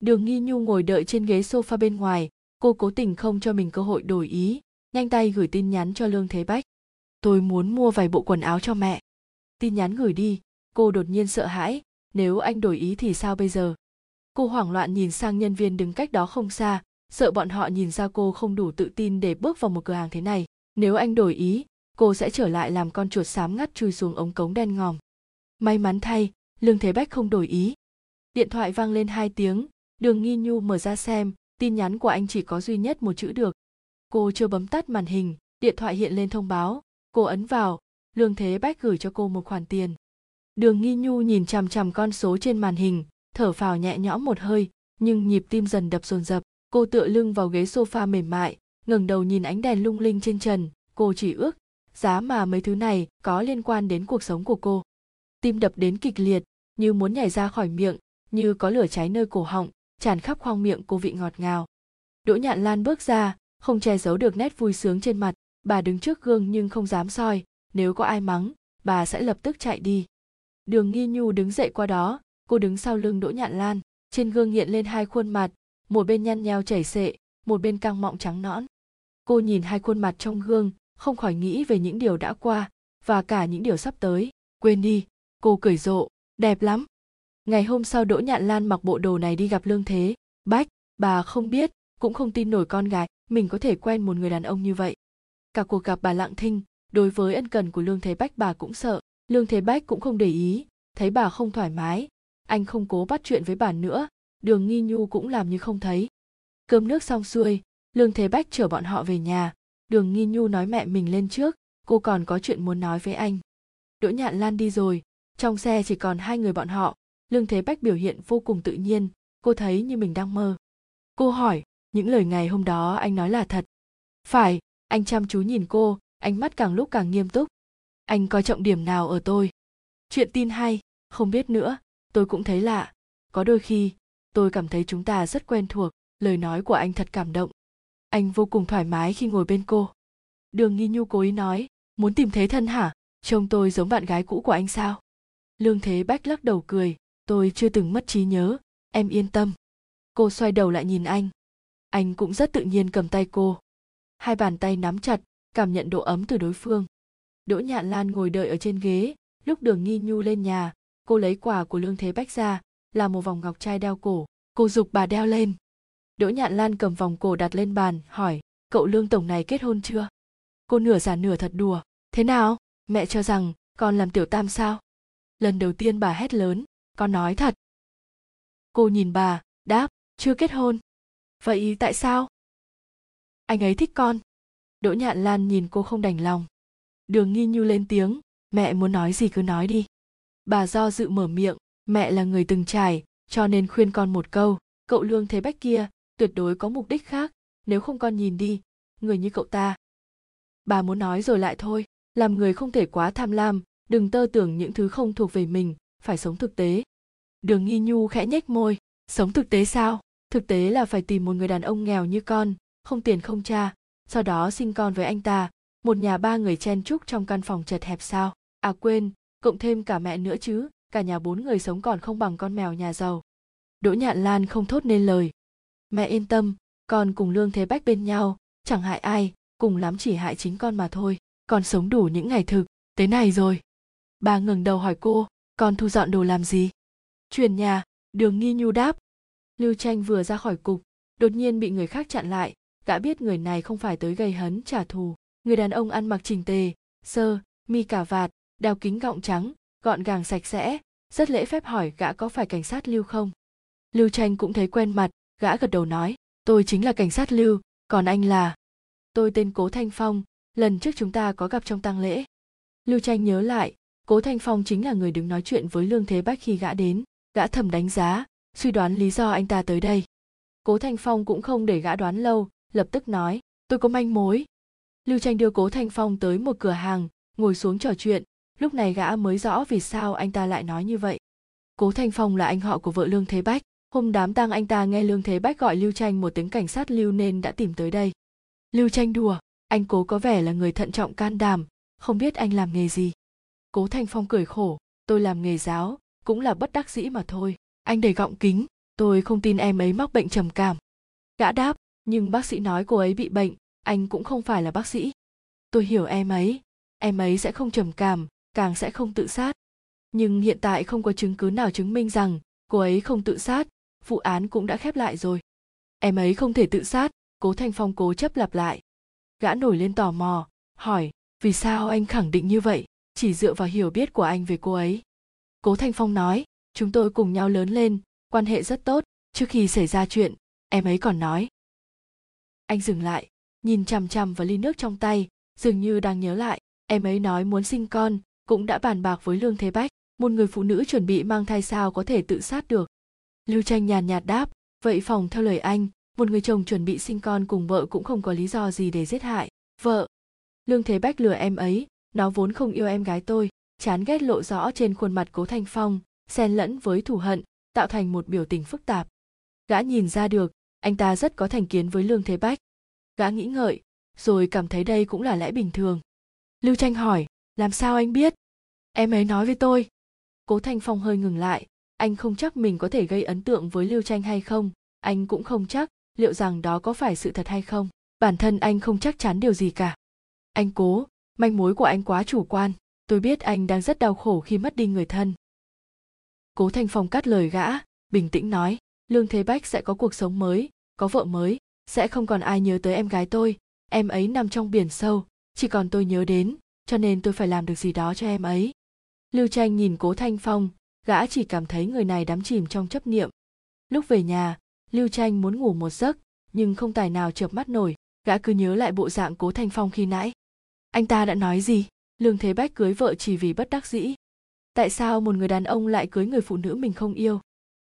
đường nghi nhu ngồi đợi trên ghế sofa bên ngoài, cô cố tình không cho mình cơ hội đổi ý, nhanh tay gửi tin nhắn cho lương thế bách. Tôi muốn mua vài bộ quần áo cho mẹ. Tin nhắn gửi đi, cô đột nhiên sợ hãi, nếu anh đổi ý thì sao bây giờ? Cô hoảng loạn nhìn sang nhân viên đứng cách đó không xa, sợ bọn họ nhìn ra cô không đủ tự tin để bước vào một cửa hàng thế này. Nếu anh đổi ý, cô sẽ trở lại làm con chuột xám ngắt chui xuống ống cống đen ngòm. May mắn thay, lương thế bách không đổi ý. Điện thoại vang lên hai tiếng đường nghi nhu mở ra xem, tin nhắn của anh chỉ có duy nhất một chữ được. Cô chưa bấm tắt màn hình, điện thoại hiện lên thông báo. Cô ấn vào, lương thế bách gửi cho cô một khoản tiền. Đường nghi nhu nhìn chằm chằm con số trên màn hình, thở phào nhẹ nhõm một hơi, nhưng nhịp tim dần đập dồn dập. Cô tựa lưng vào ghế sofa mềm mại, ngẩng đầu nhìn ánh đèn lung linh trên trần. Cô chỉ ước, giá mà mấy thứ này có liên quan đến cuộc sống của cô. Tim đập đến kịch liệt, như muốn nhảy ra khỏi miệng, như có lửa cháy nơi cổ họng tràn khắp khoang miệng cô vị ngọt ngào. Đỗ nhạn lan bước ra, không che giấu được nét vui sướng trên mặt. Bà đứng trước gương nhưng không dám soi. Nếu có ai mắng, bà sẽ lập tức chạy đi. Đường nghi nhu đứng dậy qua đó, cô đứng sau lưng đỗ nhạn lan. Trên gương hiện lên hai khuôn mặt, một bên nhăn nheo chảy xệ, một bên căng mọng trắng nõn. Cô nhìn hai khuôn mặt trong gương, không khỏi nghĩ về những điều đã qua và cả những điều sắp tới. Quên đi, cô cười rộ. Đẹp lắm ngày hôm sau đỗ nhạn lan mặc bộ đồ này đi gặp lương thế. Bách, bà không biết, cũng không tin nổi con gái, mình có thể quen một người đàn ông như vậy. Cả cuộc gặp bà lặng thinh, đối với ân cần của lương thế bách bà cũng sợ. Lương thế bách cũng không để ý, thấy bà không thoải mái. Anh không cố bắt chuyện với bà nữa, đường nghi nhu cũng làm như không thấy. Cơm nước xong xuôi, lương thế bách chở bọn họ về nhà. Đường nghi nhu nói mẹ mình lên trước, cô còn có chuyện muốn nói với anh. Đỗ nhạn lan đi rồi, trong xe chỉ còn hai người bọn họ lương thế bách biểu hiện vô cùng tự nhiên. Cô thấy như mình đang mơ. Cô hỏi, những lời ngày hôm đó anh nói là thật? Phải, anh chăm chú nhìn cô, ánh mắt càng lúc càng nghiêm túc. Anh coi trọng điểm nào ở tôi? Chuyện tin hay, không biết nữa. Tôi cũng thấy lạ. Có đôi khi, tôi cảm thấy chúng ta rất quen thuộc, lời nói của anh thật cảm động. Anh vô cùng thoải mái khi ngồi bên cô. Đường nghi nhu cố ý nói, muốn tìm thế thân hả? Trông tôi giống bạn gái cũ của anh sao? Lương thế bách lắc đầu cười tôi chưa từng mất trí nhớ. Em yên tâm. Cô xoay đầu lại nhìn anh. Anh cũng rất tự nhiên cầm tay cô. Hai bàn tay nắm chặt, cảm nhận độ ấm từ đối phương. Đỗ nhạn lan ngồi đợi ở trên ghế. Lúc đường nghi nhu lên nhà, cô lấy quà của lương thế bách ra là một vòng ngọc trai đeo cổ. Cô dục bà đeo lên. Đỗ nhạn lan cầm vòng cổ đặt lên bàn, hỏi, cậu lương tổng này kết hôn chưa? Cô nửa giả nửa thật đùa, thế nào? Mẹ cho rằng con làm tiểu tam sao? Lần đầu tiên bà hét lớn con nói thật. Cô nhìn bà, đáp, chưa kết hôn. Vậy tại sao? Anh ấy thích con. Đỗ nhạn lan nhìn cô không đành lòng. Đường nghi nhu lên tiếng, mẹ muốn nói gì cứ nói đi. Bà do dự mở miệng, mẹ là người từng trải, cho nên khuyên con một câu, cậu lương thế bách kia, tuyệt đối có mục đích khác, nếu không con nhìn đi, người như cậu ta. Bà muốn nói rồi lại thôi, làm người không thể quá tham lam, đừng tơ tưởng những thứ không thuộc về mình phải sống thực tế. Đường nghi nhu khẽ nhếch môi, sống thực tế sao? Thực tế là phải tìm một người đàn ông nghèo như con, không tiền không cha, sau đó sinh con với anh ta, một nhà ba người chen chúc trong căn phòng chật hẹp sao? À quên, cộng thêm cả mẹ nữa chứ, cả nhà bốn người sống còn không bằng con mèo nhà giàu. Đỗ nhạn lan không thốt nên lời. Mẹ yên tâm, con cùng lương thế bách bên nhau, chẳng hại ai, cùng lắm chỉ hại chính con mà thôi con sống đủ những ngày thực, thế này rồi. Bà ngừng đầu hỏi cô con thu dọn đồ làm gì? Chuyển nhà, đường nghi nhu đáp. Lưu tranh vừa ra khỏi cục, đột nhiên bị người khác chặn lại gã biết người này không phải tới gây hấn, trả thù. Người đàn ông ăn mặc chỉnh tề, sơ, mi cà vạt đeo kính gọng trắng, gọn gàng sạch sẽ, rất lễ phép hỏi gã có phải cảnh sát lưu không? Lưu tranh cũng thấy quen mặt, gã gật đầu nói, tôi chính là cảnh sát lưu, còn anh là? Tôi tên cố thanh phong, lần trước chúng ta có gặp trong tang lễ. Lưu tranh nhớ lại cố thanh phong chính là người đứng nói chuyện với lương thế bách khi gã đến. Gã thầm đánh giá, suy đoán lý do anh ta tới đây. Cố thanh phong cũng không để gã đoán lâu, lập tức nói, tôi có manh mối. Lưu tranh đưa cố thanh phong tới một cửa hàng, ngồi xuống trò chuyện. Lúc này gã mới rõ vì sao anh ta lại nói như vậy. Cố thanh phong là anh họ của vợ lương thế bách. Hôm đám tang anh ta nghe lương thế bách gọi lưu tranh một tiếng cảnh sát lưu nên đã tìm tới đây. Lưu tranh đùa, anh cố có vẻ là người thận trọng can đảm, không biết anh làm nghề gì cố thanh phong cười khổ, tôi làm nghề giáo, cũng là bất đắc dĩ mà thôi. Anh đầy gọng kính, tôi không tin em ấy mắc bệnh trầm cảm. Gã đáp, nhưng bác sĩ nói cô ấy bị bệnh, anh cũng không phải là bác sĩ. Tôi hiểu em ấy em ấy sẽ không trầm cảm, càng sẽ không tự sát. Nhưng hiện tại không có chứng cứ nào chứng minh rằng cô ấy không tự sát, vụ án cũng đã khép lại rồi. Em ấy không thể tự sát, cố thanh phong cố chấp lặp lại. Gã nổi lên tò mò, hỏi, vì sao anh khẳng định như vậy? Chỉ dựa vào hiểu biết của anh về cô ấy. Cố thanh phong nói, chúng tôi cùng nhau lớn lên, quan hệ rất tốt. Trước khi xảy ra chuyện, em ấy còn nói. Anh dừng lại, nhìn chằm chằm vào ly nước trong tay, dường như đang nhớ lại, em ấy nói muốn sinh con, cũng đã bàn bạc với lương thế bách, một người phụ nữ chuẩn bị mang thai sao có thể tự sát được. Lưu tranh nhàn nhạt đáp, vậy phòng theo lời anh, một người chồng chuẩn bị sinh con cùng vợ cũng không có lý do gì để giết hại. Vợ, lương thế bách lừa em ấy nó vốn không yêu em gái tôi, chán ghét lộ rõ trên khuôn mặt cố thanh phong, xen lẫn với thù hận, tạo thành một biểu tình phức tạp. Gã nhìn ra được, anh ta rất có thành kiến với lương thế bách. Gã nghĩ ngợi, rồi cảm thấy đây cũng là lẽ bình thường. Lưu tranh hỏi, làm sao anh biết? Em ấy nói với tôi. Cố thanh phong hơi ngừng lại, anh không chắc mình có thể gây ấn tượng với lưu tranh hay không, anh cũng không chắc liệu rằng đó có phải sự thật hay không. Bản thân anh không chắc chắn điều gì cả. Anh cố manh mối của anh quá chủ quan. Tôi biết anh đang rất đau khổ khi mất đi người thân. Cố thanh phong cắt lời gã, bình tĩnh nói, lương thế bách sẽ có cuộc sống mới, có vợ mới, sẽ không còn ai nhớ tới em gái tôi. Em ấy nằm trong biển sâu, chỉ còn tôi nhớ đến, cho nên tôi phải làm được gì đó cho em ấy. Lưu tranh nhìn cố thanh phong, gã chỉ cảm thấy người này đắm chìm trong chấp niệm. Lúc về nhà, lưu tranh muốn ngủ một giấc, nhưng không tài nào chợp mắt nổi. Gã cứ nhớ lại bộ dạng cố thanh phong khi nãy anh ta đã nói gì? Lương thế bách cưới vợ chỉ vì bất đắc dĩ. Tại sao một người đàn ông lại cưới người phụ nữ mình không yêu?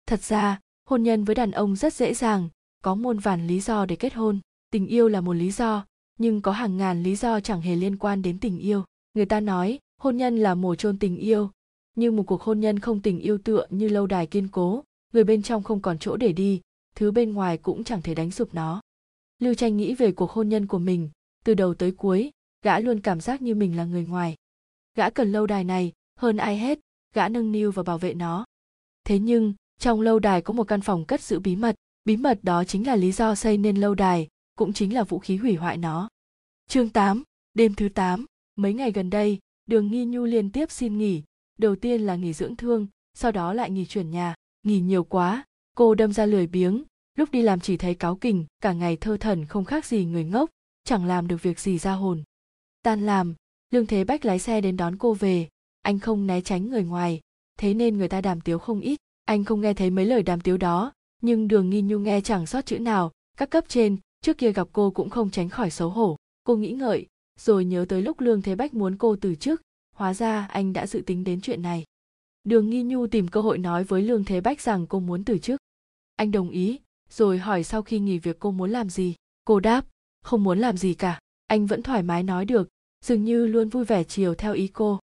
Thật ra, hôn nhân với đàn ông rất dễ dàng, có muôn vàn lý do để kết hôn. Tình yêu là một lý do, nhưng có hàng ngàn lý do chẳng hề liên quan đến tình yêu. Người ta nói, hôn nhân là mồ chôn tình yêu. Nhưng một cuộc hôn nhân không tình yêu tựa như lâu đài kiên cố, người bên trong không còn chỗ để đi, thứ bên ngoài cũng chẳng thể đánh sụp nó. Lưu tranh nghĩ về cuộc hôn nhân của mình, từ đầu tới cuối gã luôn cảm giác như mình là người ngoài. Gã cần lâu đài này hơn ai hết gã nâng niu và bảo vệ nó. Thế nhưng trong lâu đài có một căn phòng cất giữ bí mật. Bí mật đó chính là lý do xây nên lâu đài cũng chính là vũ khí hủy hoại nó. Chương 8, đêm thứ 8, mấy ngày gần đây đường nghi nhu liên tiếp xin nghỉ. Đầu tiên là nghỉ dưỡng thương sau đó lại nghỉ chuyển nhà. Nghỉ nhiều quá cô đâm ra lười biếng. Lúc đi làm chỉ thấy cáo kình, cả ngày thơ thẩn không khác gì người ngốc. Chẳng làm được việc gì ra hồn tan làm, lương thế bách lái xe đến đón cô về. Anh không né tránh người ngoài, thế nên người ta đàm tiếu không ít. Anh không nghe thấy mấy lời đàm tiếu đó, nhưng đường nghi nhu nghe chẳng sót chữ nào. Các cấp trên, trước kia gặp cô cũng không tránh khỏi xấu hổ. Cô nghĩ ngợi, rồi nhớ tới lúc lương thế bách muốn cô từ chức. Hóa ra anh đã dự tính đến chuyện này. Đường nghi nhu tìm cơ hội nói với lương thế bách rằng cô muốn từ chức. Anh đồng ý, rồi hỏi sau khi nghỉ việc cô muốn làm gì. Cô đáp, không muốn làm gì cả. Anh vẫn thoải mái nói được dường như luôn vui vẻ chiều theo ý cô.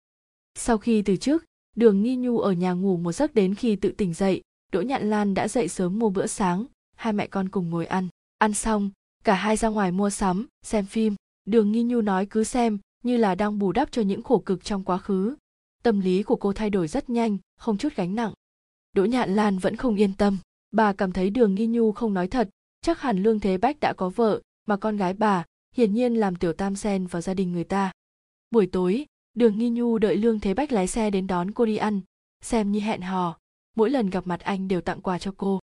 Sau khi từ chức đường nghi nhu ở nhà ngủ một giấc đến khi tự tỉnh dậy, đỗ nhạn lan đã dậy sớm mua bữa sáng, hai mẹ con cùng ngồi ăn. Ăn xong, cả hai ra ngoài mua sắm, xem phim. Đường nghi nhu nói cứ xem, như là đang bù đắp cho những khổ cực trong quá khứ. Tâm lý của cô thay đổi rất nhanh, không chút gánh nặng. Đỗ nhạn lan vẫn không yên tâm. Bà cảm thấy đường nghi nhu không nói thật, chắc hẳn lương thế bách đã có vợ, mà con gái bà hiển nhiên làm tiểu tam sen vào gia đình người ta. Buổi tối, đường nghi nhu đợi lương thế bách lái xe đến đón cô đi ăn, xem như hẹn hò. Mỗi lần gặp mặt anh đều tặng quà cho cô.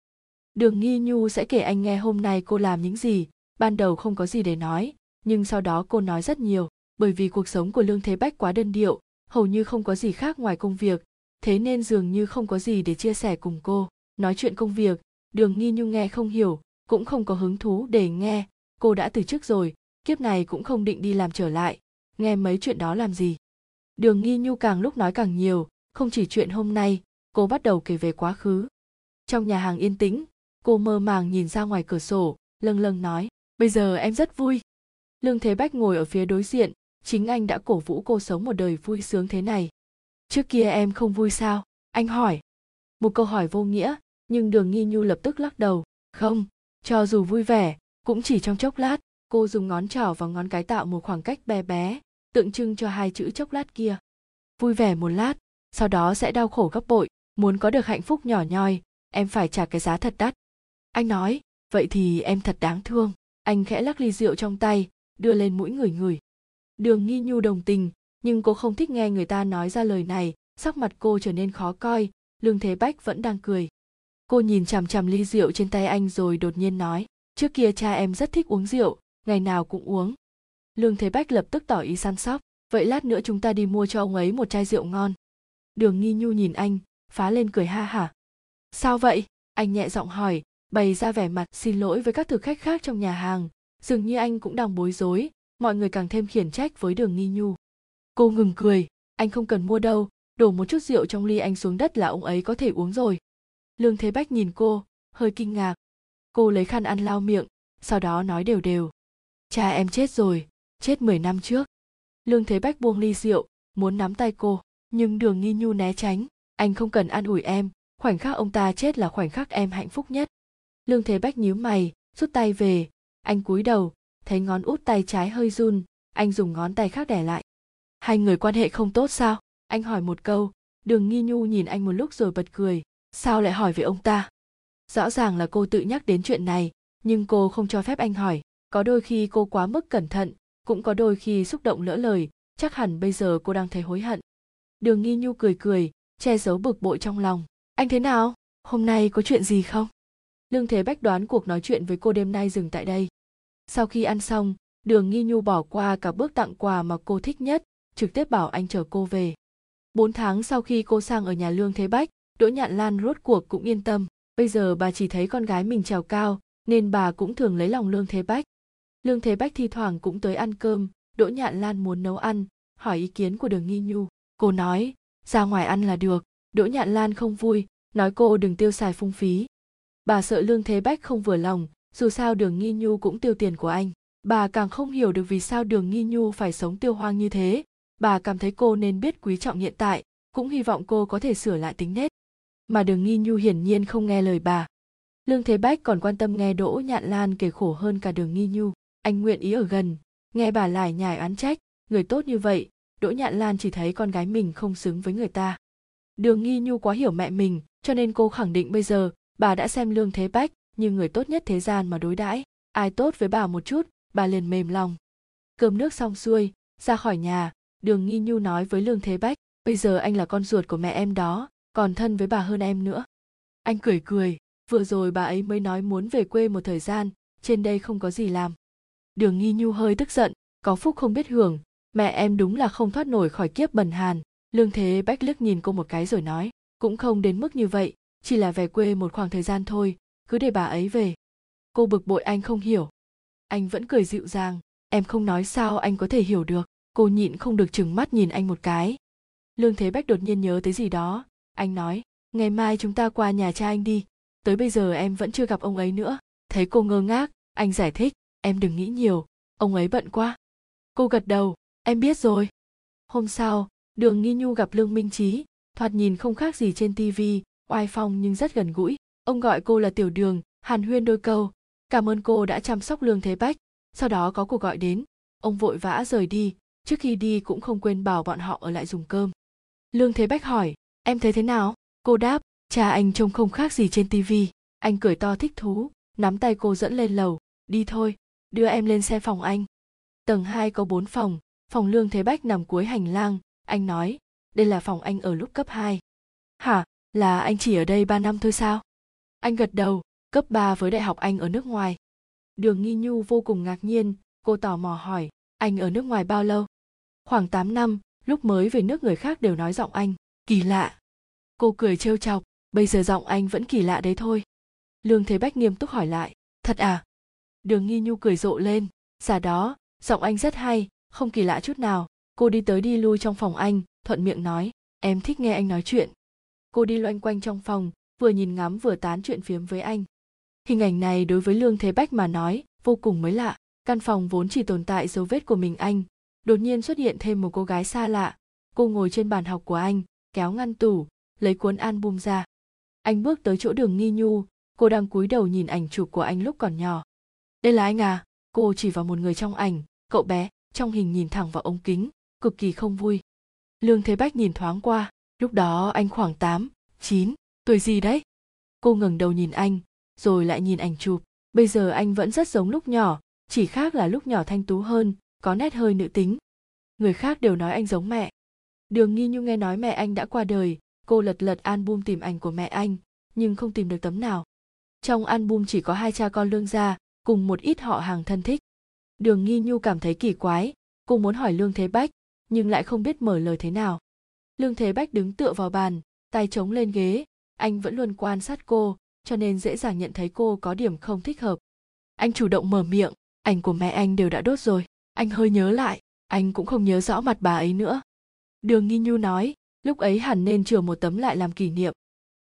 Đường nghi nhu sẽ kể anh nghe hôm nay cô làm những gì, ban đầu không có gì để nói, nhưng sau đó cô nói rất nhiều, bởi vì cuộc sống của lương thế bách quá đơn điệu, hầu như không có gì khác ngoài công việc, thế nên dường như không có gì để chia sẻ cùng cô. Nói chuyện công việc, đường nghi nhu nghe không hiểu, cũng không có hứng thú để nghe. Cô đã từ chức rồi kiếp này cũng không định đi làm trở lại. Nghe mấy chuyện đó làm gì? Đường nghi nhu càng lúc nói càng nhiều, không chỉ chuyện hôm nay, cô bắt đầu kể về quá khứ. Trong nhà hàng yên tĩnh, cô mơ màng nhìn ra ngoài cửa sổ, lâng lâng nói, bây giờ em rất vui. Lương thế bách ngồi ở phía đối diện, chính anh đã cổ vũ cô sống một đời vui sướng thế này. Trước kia em không vui sao? Anh hỏi. Một câu hỏi vô nghĩa, nhưng đường nghi nhu lập tức lắc đầu, không, cho dù vui vẻ, cũng chỉ trong chốc lát cô dùng ngón trỏ và ngón cái tạo một khoảng cách bé bé, tượng trưng cho hai chữ chốc lát kia. Vui vẻ một lát, sau đó sẽ đau khổ gấp bội, muốn có được hạnh phúc nhỏ nhoi, em phải trả cái giá thật đắt. Anh nói, vậy thì em thật đáng thương. Anh khẽ lắc ly rượu trong tay, đưa lên mũi người người đường nghi nhu đồng tình, nhưng cô không thích nghe người ta nói ra lời này, sắc mặt cô trở nên khó coi, lương thế bách vẫn đang cười. Cô nhìn chằm chằm ly rượu trên tay anh rồi đột nhiên nói, trước kia cha em rất thích uống rượu ngày nào cũng uống. Lương thế bách lập tức tỏ ý săn sóc. Vậy lát nữa chúng ta đi mua cho ông ấy một chai rượu ngon. Đường nghi nhu nhìn anh, phá lên cười ha hả. Sao vậy? Anh nhẹ giọng hỏi, bày ra vẻ mặt xin lỗi với các thực khách khác trong nhà hàng. Dường như anh cũng đang bối rối, mọi người càng thêm khiển trách với đường nghi nhu. Cô ngừng cười, anh không cần mua đâu, đổ một chút rượu trong ly anh xuống đất là ông ấy có thể uống rồi. Lương thế bách nhìn cô, hơi kinh ngạc. Cô lấy khăn ăn lau miệng, sau đó nói đều đều cha em chết rồi, chết 10 năm trước. Lương thế bách buông ly rượu, muốn nắm tay cô, nhưng đường nghi nhu né tránh. Anh không cần an ủi em, khoảnh khắc ông ta chết là khoảnh khắc em hạnh phúc nhất. Lương thế bách nhíu mày, rút tay về. Anh cúi đầu, thấy ngón út tay trái hơi run, anh dùng ngón tay khác đẻ lại. Hai người quan hệ không tốt sao? Anh hỏi một câu, đường nghi nhu nhìn anh một lúc rồi bật cười. Sao lại hỏi về ông ta? Rõ ràng là cô tự nhắc đến chuyện này, nhưng cô không cho phép anh hỏi có đôi khi cô quá mức cẩn thận, cũng có đôi khi xúc động lỡ lời, chắc hẳn bây giờ cô đang thấy hối hận. Đường nghi nhu cười cười, che giấu bực bội trong lòng. Anh thế nào? Hôm nay có chuyện gì không? Lương thế bách đoán cuộc nói chuyện với cô đêm nay dừng tại đây. Sau khi ăn xong, đường nghi nhu bỏ qua cả bước tặng quà mà cô thích nhất, trực tiếp bảo anh chở cô về. Bốn tháng sau khi cô sang ở nhà lương thế bách, đỗ nhạn lan rốt cuộc cũng yên tâm. Bây giờ bà chỉ thấy con gái mình trèo cao, nên bà cũng thường lấy lòng lương thế bách lương thế bách thi thoảng cũng tới ăn cơm, đỗ nhạn lan muốn nấu ăn, hỏi ý kiến của đường nghi nhu. Cô nói, ra ngoài ăn là được. Đỗ nhạn lan không vui, nói cô đừng tiêu xài phung phí. Bà sợ lương thế bách không vừa lòng, dù sao đường nghi nhu cũng tiêu tiền của anh. Bà càng không hiểu được vì sao đường nghi nhu phải sống tiêu hoang như thế. Bà cảm thấy cô nên biết quý trọng hiện tại, cũng hy vọng cô có thể sửa lại tính nết. Mà đường nghi nhu hiển nhiên không nghe lời bà. Lương thế bách còn quan tâm nghe đỗ nhạn lan kể khổ hơn cả đường nghi nhu anh nguyện ý ở gần. Nghe bà lải nhải oán trách, người tốt như vậy, đỗ nhạn lan chỉ thấy con gái mình không xứng với người ta. Đường nghi nhu quá hiểu mẹ mình, cho nên cô khẳng định bây giờ, bà đã xem lương thế bách như người tốt nhất thế gian mà đối đãi. Ai tốt với bà một chút, bà liền mềm lòng. Cơm nước xong xuôi, ra khỏi nhà, đường nghi nhu nói với lương thế bách, bây giờ anh là con ruột của mẹ em đó, còn thân với bà hơn em nữa. Anh cười cười, vừa rồi bà ấy mới nói muốn về quê một thời gian, trên đây không có gì làm đường nghi nhu hơi tức giận, có phúc không biết hưởng. Mẹ em đúng là không thoát nổi khỏi kiếp bần hàn. Lương thế bách liếc nhìn cô một cái rồi nói, cũng không đến mức như vậy, chỉ là về quê một khoảng thời gian thôi, cứ để bà ấy về. Cô bực bội anh không hiểu. Anh vẫn cười dịu dàng, em không nói sao anh có thể hiểu được, cô nhịn không được chừng mắt nhìn anh một cái. Lương thế bách đột nhiên nhớ tới gì đó, anh nói, ngày mai chúng ta qua nhà cha anh đi, tới bây giờ em vẫn chưa gặp ông ấy nữa. Thấy cô ngơ ngác, anh giải thích em đừng nghĩ nhiều, ông ấy bận quá. Cô gật đầu, em biết rồi. Hôm sau, đường nghi nhu gặp lương minh trí thoạt nhìn không khác gì trên tivi oai phong nhưng rất gần gũi. Ông gọi cô là tiểu đường, hàn huyên đôi câu. Cảm ơn cô đã chăm sóc lương thế bách. Sau đó có cuộc gọi đến. Ông vội vã rời đi. Trước khi đi cũng không quên bảo bọn họ ở lại dùng cơm. Lương thế bách hỏi, em thấy thế nào? Cô đáp, cha anh trông không khác gì trên tivi anh cười to thích thú, nắm tay cô dẫn lên lầu. Đi thôi đưa em lên xe phòng anh. Tầng 2 có 4 phòng phòng lương thế bách nằm cuối hành lang. Anh nói, đây là phòng anh ở lúc cấp 2. hả? Là anh chỉ ở đây 3 năm thôi sao? Anh gật đầu, cấp 3 với đại học anh ở nước ngoài. Đường nghi nhu vô cùng ngạc nhiên, cô tò mò hỏi, anh ở nước ngoài bao lâu? Khoảng 8 năm, lúc mới về nước người khác đều nói giọng anh, kỳ lạ. Cô cười trêu chọc, bây giờ giọng anh vẫn kỳ lạ đấy thôi. Lương thế bách nghiêm túc hỏi lại, thật à? Đường nghi nhu cười rộ lên. Giả đó, giọng anh rất hay, không kỳ lạ chút nào. Cô đi tới đi lui trong phòng anh, thuận miệng nói, em thích nghe anh nói chuyện. Cô đi loanh quanh trong phòng, vừa nhìn ngắm vừa tán chuyện phiếm với anh. Hình ảnh này đối với lương thế bách mà nói, vô cùng mới lạ. Căn phòng vốn chỉ tồn tại dấu vết của mình anh. Đột nhiên xuất hiện thêm một cô gái xa lạ. Cô ngồi trên bàn học của anh, kéo ngăn tủ, lấy cuốn album ra. Anh bước tới chỗ đường nghi nhu. Cô đang cúi đầu nhìn ảnh chụp của anh lúc còn nhỏ đây là anh à cô chỉ vào một người trong ảnh cậu bé trong hình nhìn thẳng vào ống kính cực kỳ không vui. Lương thế bách nhìn thoáng qua lúc đó anh khoảng 8, 9, tuổi gì đấy? Cô ngẩng đầu nhìn anh rồi lại nhìn ảnh chụp. Bây giờ anh vẫn rất giống lúc nhỏ chỉ khác là lúc nhỏ thanh tú hơn có nét hơi nữ tính. Người khác đều nói anh giống mẹ. Đường nghi nhung nghe nói mẹ anh đã qua đời cô lật lật album tìm ảnh của mẹ anh nhưng không tìm được tấm nào. Trong album chỉ có hai cha con lương gia cùng một ít họ hàng thân thích. Đường nghi nhu cảm thấy kỳ quái, cô muốn hỏi lương thế bách, nhưng lại không biết mở lời thế nào. Lương thế bách đứng tựa vào bàn, tay chống lên ghế. Anh vẫn luôn quan sát cô, cho nên dễ dàng nhận thấy cô có điểm không thích hợp. Anh chủ động mở miệng, ảnh của mẹ anh đều đã đốt rồi, anh hơi nhớ lại, anh cũng không nhớ rõ mặt bà ấy nữa. Đường nghi nhu nói, lúc ấy hẳn nên chừa một tấm lại làm kỷ niệm.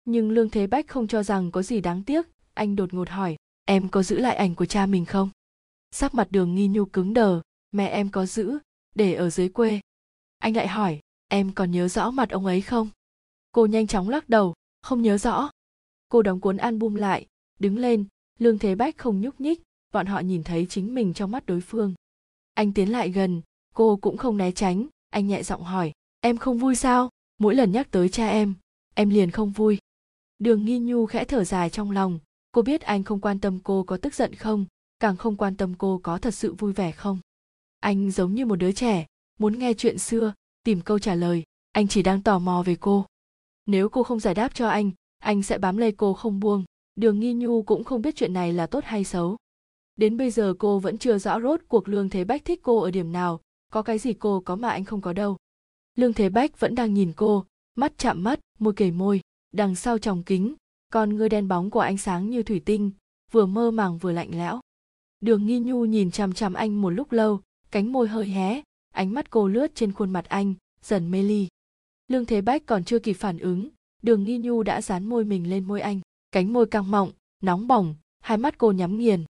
Nhưng lương thế bách không cho rằng có gì đáng tiếc, anh đột ngột hỏi em có giữ lại ảnh của cha mình không? Sắc mặt đường nghi nhu cứng đờ, mẹ em có giữ, để ở dưới quê. Anh lại hỏi, em còn nhớ rõ mặt ông ấy không? Cô nhanh chóng lắc đầu, không nhớ rõ. Cô đóng cuốn album lại, đứng lên, lương thế bách không nhúc nhích, bọn họ nhìn thấy chính mình trong mắt đối phương. Anh tiến lại gần, cô cũng không né tránh, anh nhẹ giọng hỏi, em không vui sao? Mỗi lần nhắc tới cha em em liền không vui. Đường nghi nhu khẽ thở dài trong lòng cô biết anh không quan tâm cô có tức giận không? Càng không quan tâm cô có thật sự vui vẻ không? Anh giống như một đứa trẻ, muốn nghe chuyện xưa, tìm câu trả lời. Anh chỉ đang tò mò về cô. Nếu cô không giải đáp cho anh anh sẽ bám lấy cô không buông. Đường nghi nhu cũng không biết chuyện này là tốt hay xấu. Đến bây giờ cô vẫn chưa rõ rốt cuộc lương thế bách thích cô ở điểm nào, có cái gì cô có mà anh không có đâu. Lương thế bách vẫn đang nhìn cô, mắt chạm mắt, môi kề môi, đằng sau tròng kính con ngươi đen bóng của ánh sáng như thủy tinh, vừa mơ màng vừa lạnh lẽo. Đường nghi nhu nhìn chằm chằm anh một lúc lâu, cánh môi hơi hé, ánh mắt cô lướt trên khuôn mặt anh, dần mê ly. Lương thế bách còn chưa kịp phản ứng, đường nghi nhu đã dán môi mình lên môi anh, cánh môi căng mọng, nóng bỏng, hai mắt cô nhắm nghiền.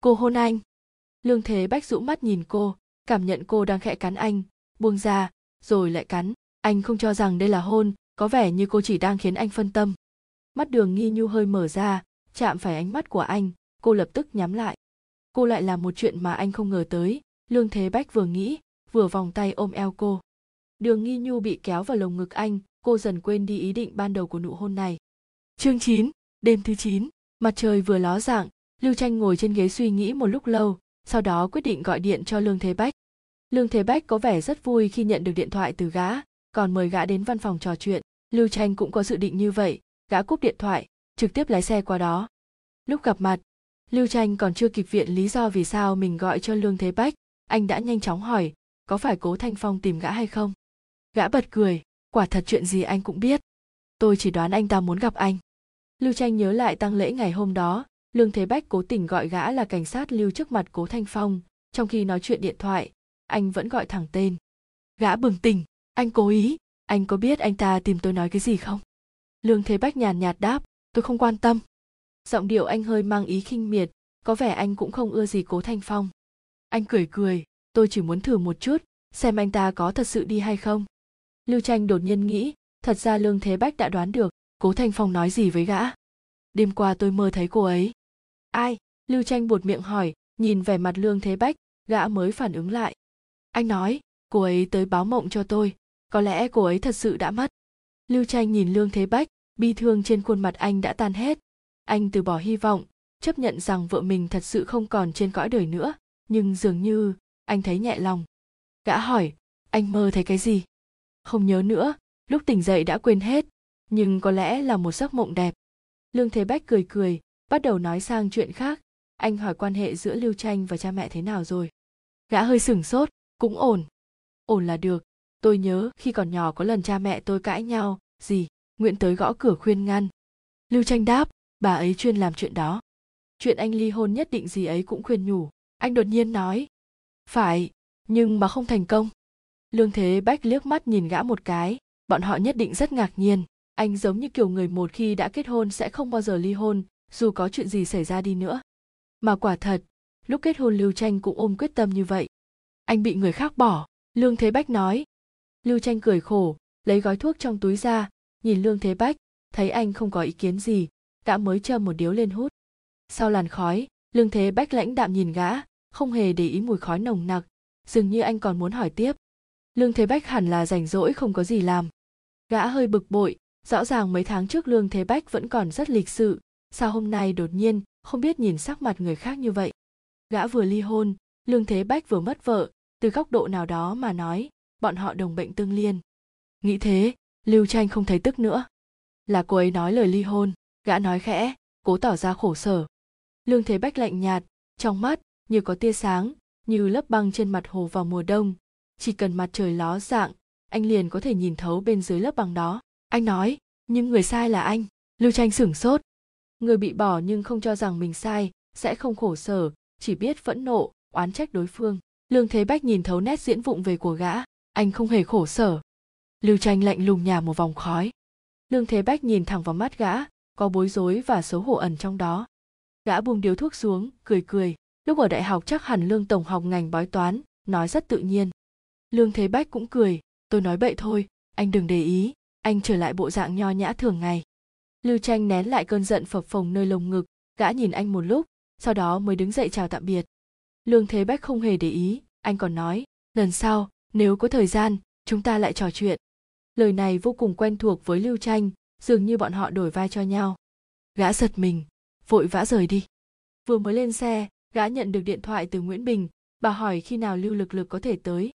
Cô hôn anh. Lương thế bách rũ mắt nhìn cô, cảm nhận cô đang khẽ cắn anh, buông ra, rồi lại cắn. Anh không cho rằng đây là hôn, có vẻ như cô chỉ đang khiến anh phân tâm mắt đường nghi nhu hơi mở ra chạm phải ánh mắt của anh cô lập tức nhắm lại. Cô lại làm một chuyện mà anh không ngờ tới lương thế bách vừa nghĩ vừa vòng tay ôm eo cô. Đường nghi nhu bị kéo vào lồng ngực anh cô dần quên đi ý định ban đầu của nụ hôn này. Chương 9, đêm thứ 9, mặt trời vừa ló dạng lưu tranh ngồi trên ghế suy nghĩ một lúc lâu sau đó quyết định gọi điện cho lương thế bách. Lương thế bách có vẻ rất vui khi nhận được điện thoại từ gã còn mời gã đến văn phòng trò chuyện. Lưu tranh cũng có dự định như vậy gã cúp điện thoại, trực tiếp lái xe qua đó. Lúc gặp mặt, lưu tranh còn chưa kịp viện lý do vì sao mình gọi cho lương thế bách, anh đã nhanh chóng hỏi, có phải cố thanh phong tìm gã hay không? Gã bật cười, quả thật chuyện gì anh cũng biết. Tôi chỉ đoán anh ta muốn gặp anh. Lưu tranh nhớ lại tăng lễ ngày hôm đó, lương thế bách cố tình gọi gã là cảnh sát lưu trước mặt cố thanh phong. Trong khi nói chuyện điện thoại, anh vẫn gọi thẳng tên. Gã bừng tỉnh, anh cố ý, anh có biết anh ta tìm tôi nói cái gì không? Lương thế bách nhàn nhạt đáp, tôi không quan tâm. Giọng điệu anh hơi mang ý khinh miệt, có vẻ anh cũng không ưa gì cố thanh phong. Anh cười cười, tôi chỉ muốn thử một chút, xem anh ta có thật sự đi hay không. Lưu tranh đột nhiên nghĩ, thật ra lương thế bách đã đoán được cố thanh phong nói gì với gã. Đêm qua tôi mơ thấy cô ấy. Ai? Lưu tranh buột miệng hỏi, nhìn vẻ mặt lương thế bách, gã mới phản ứng lại. Anh nói, cô ấy tới báo mộng cho tôi, có lẽ cô ấy thật sự đã mất lưu tranh nhìn lương thế bách, bi thương trên khuôn mặt anh đã tan hết. Anh từ bỏ hy vọng, chấp nhận rằng vợ mình thật sự không còn trên cõi đời nữa, nhưng dường như anh thấy nhẹ lòng. Gã hỏi, anh mơ thấy cái gì? Không nhớ nữa, lúc tỉnh dậy đã quên hết, nhưng có lẽ là một giấc mộng đẹp. Lương thế bách cười cười, bắt đầu nói sang chuyện khác. Anh hỏi quan hệ giữa lưu tranh và cha mẹ thế nào rồi. Gã hơi sửng sốt, cũng ổn. Ổn là được tôi nhớ khi còn nhỏ có lần cha mẹ tôi cãi nhau gì nguyễn tới gõ cửa khuyên ngăn. Lưu tranh đáp, bà ấy chuyên làm chuyện đó. Chuyện anh ly hôn nhất định gì ấy cũng khuyên nhủ. Anh đột nhiên nói, phải, nhưng mà không thành công. Lương thế bách liếc mắt nhìn gã một cái, bọn họ nhất định rất ngạc nhiên. Anh giống như kiểu người một khi đã kết hôn sẽ không bao giờ ly hôn, dù có chuyện gì xảy ra đi nữa. Mà quả thật, lúc kết hôn lưu tranh cũng ôm quyết tâm như vậy. Anh bị người khác bỏ. Lương thế bách nói lưu tranh cười khổ, lấy gói thuốc trong túi ra, nhìn lương thế bách, thấy anh không có ý kiến gì, đã mới châm một điếu lên hút. Sau làn khói, lương thế bách lãnh đạm nhìn gã, không hề để ý mùi khói nồng nặc, dường như anh còn muốn hỏi tiếp. Lương thế bách hẳn là rảnh rỗi không có gì làm. Gã hơi bực bội, rõ ràng mấy tháng trước lương thế bách vẫn còn rất lịch sự, sao hôm nay đột nhiên không biết nhìn sắc mặt người khác như vậy? Gã vừa ly hôn, lương thế bách vừa mất vợ, từ góc độ nào đó mà nói bọn họ đồng bệnh tương liên. Nghĩ thế, lưu tranh không thấy tức nữa. Là cô ấy nói lời ly hôn, gã nói khẽ, cố tỏ ra khổ sở. Lương thế bách lạnh nhạt, trong mắt như có tia sáng, như lớp băng trên mặt hồ vào mùa đông. Chỉ cần mặt trời ló dạng, anh liền có thể nhìn thấu bên dưới lớp băng đó. Anh nói, nhưng người sai là anh. Lưu tranh sửng sốt. Người bị bỏ nhưng không cho rằng mình sai, sẽ không khổ sở, chỉ biết phẫn nộ, oán trách đối phương. Lương thế bách nhìn thấu nét diễn vụng về của gã anh không hề khổ sở. Lưu tranh lạnh lùng nhả một vòng khói. Lương thế bách nhìn thẳng vào mắt gã, có bối rối và xấu hổ ẩn trong đó. Gã buông điếu thuốc xuống, cười cười. Lúc ở đại học chắc hẳn lương tổng học ngành bói toán, nói rất tự nhiên. Lương thế bách cũng cười. Tôi nói bậy thôi, anh đừng để ý, anh trở lại bộ dạng nho nhã thường ngày. Lưu tranh nén lại cơn giận phập phồng nơi lồng ngực, gã nhìn anh một lúc, sau đó mới đứng dậy chào tạm biệt. Lương thế bách không hề để ý, anh còn nói, lần sau nếu có thời gian, chúng ta lại trò chuyện. Lời này vô cùng quen thuộc với lưu tranh dường như bọn họ đổi vai cho nhau. Gã giật mình, vội vã rời đi. Vừa mới lên xe, gã nhận được điện thoại từ nguyễn bình, bà hỏi khi nào lưu lực lực có thể tới.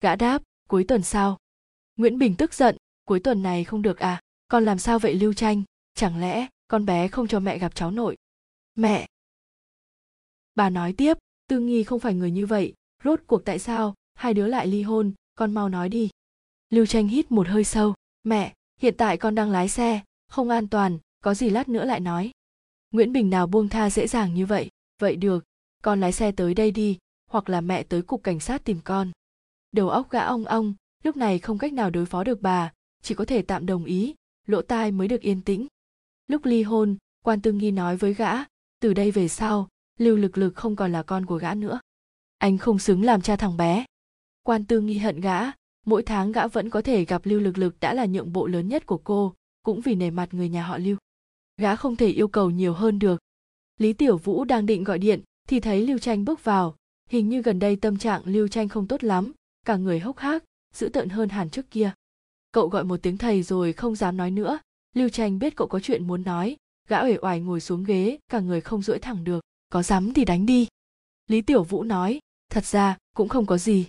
Gã đáp, cuối tuần sau. Nguyễn bình tức giận, cuối tuần này không được à con làm sao vậy lưu tranh chẳng lẽ, con bé không cho mẹ gặp cháu nội? Mẹ! Bà nói tiếp, tư nghi không phải người như vậy, rốt cuộc tại sao? Hai đứa lại ly hôn, con mau nói đi. Lưu tranh hít một hơi sâu. Mẹ, hiện tại con đang lái xe, không an toàn, có gì lát nữa lại nói. Nguyễn bình nào buông tha dễ dàng như vậy vậy được, con lái xe tới đây đi, hoặc là mẹ tới cục cảnh sát tìm con. Đầu óc gã ong ong, lúc này không cách nào đối phó được bà, chỉ có thể tạm đồng ý, lỗ tai mới được yên tĩnh. Lúc ly hôn, quan tư nghi nói với gã, từ đây về sau, lưu lực lực không còn là con của gã nữa. Anh không xứng làm cha thằng bé quan tư nghi hận gã, mỗi tháng gã vẫn có thể gặp lưu lực lực đã là nhượng bộ lớn nhất của cô, cũng vì nể mặt người nhà họ lưu. Gã không thể yêu cầu nhiều hơn được. Lý tiểu vũ đang định gọi điện, thì thấy lưu tranh bước vào. Hình như gần đây tâm trạng lưu tranh không tốt lắm, cả người hốc hác, dữ tợn hơn hẳn trước kia. Cậu gọi một tiếng thầy rồi không dám nói nữa. Lưu tranh biết cậu có chuyện muốn nói. Gã uể oải ngồi xuống ghế, cả người không duỗi thẳng được. Có dám thì đánh đi. Lý tiểu vũ nói, thật ra, cũng không có gì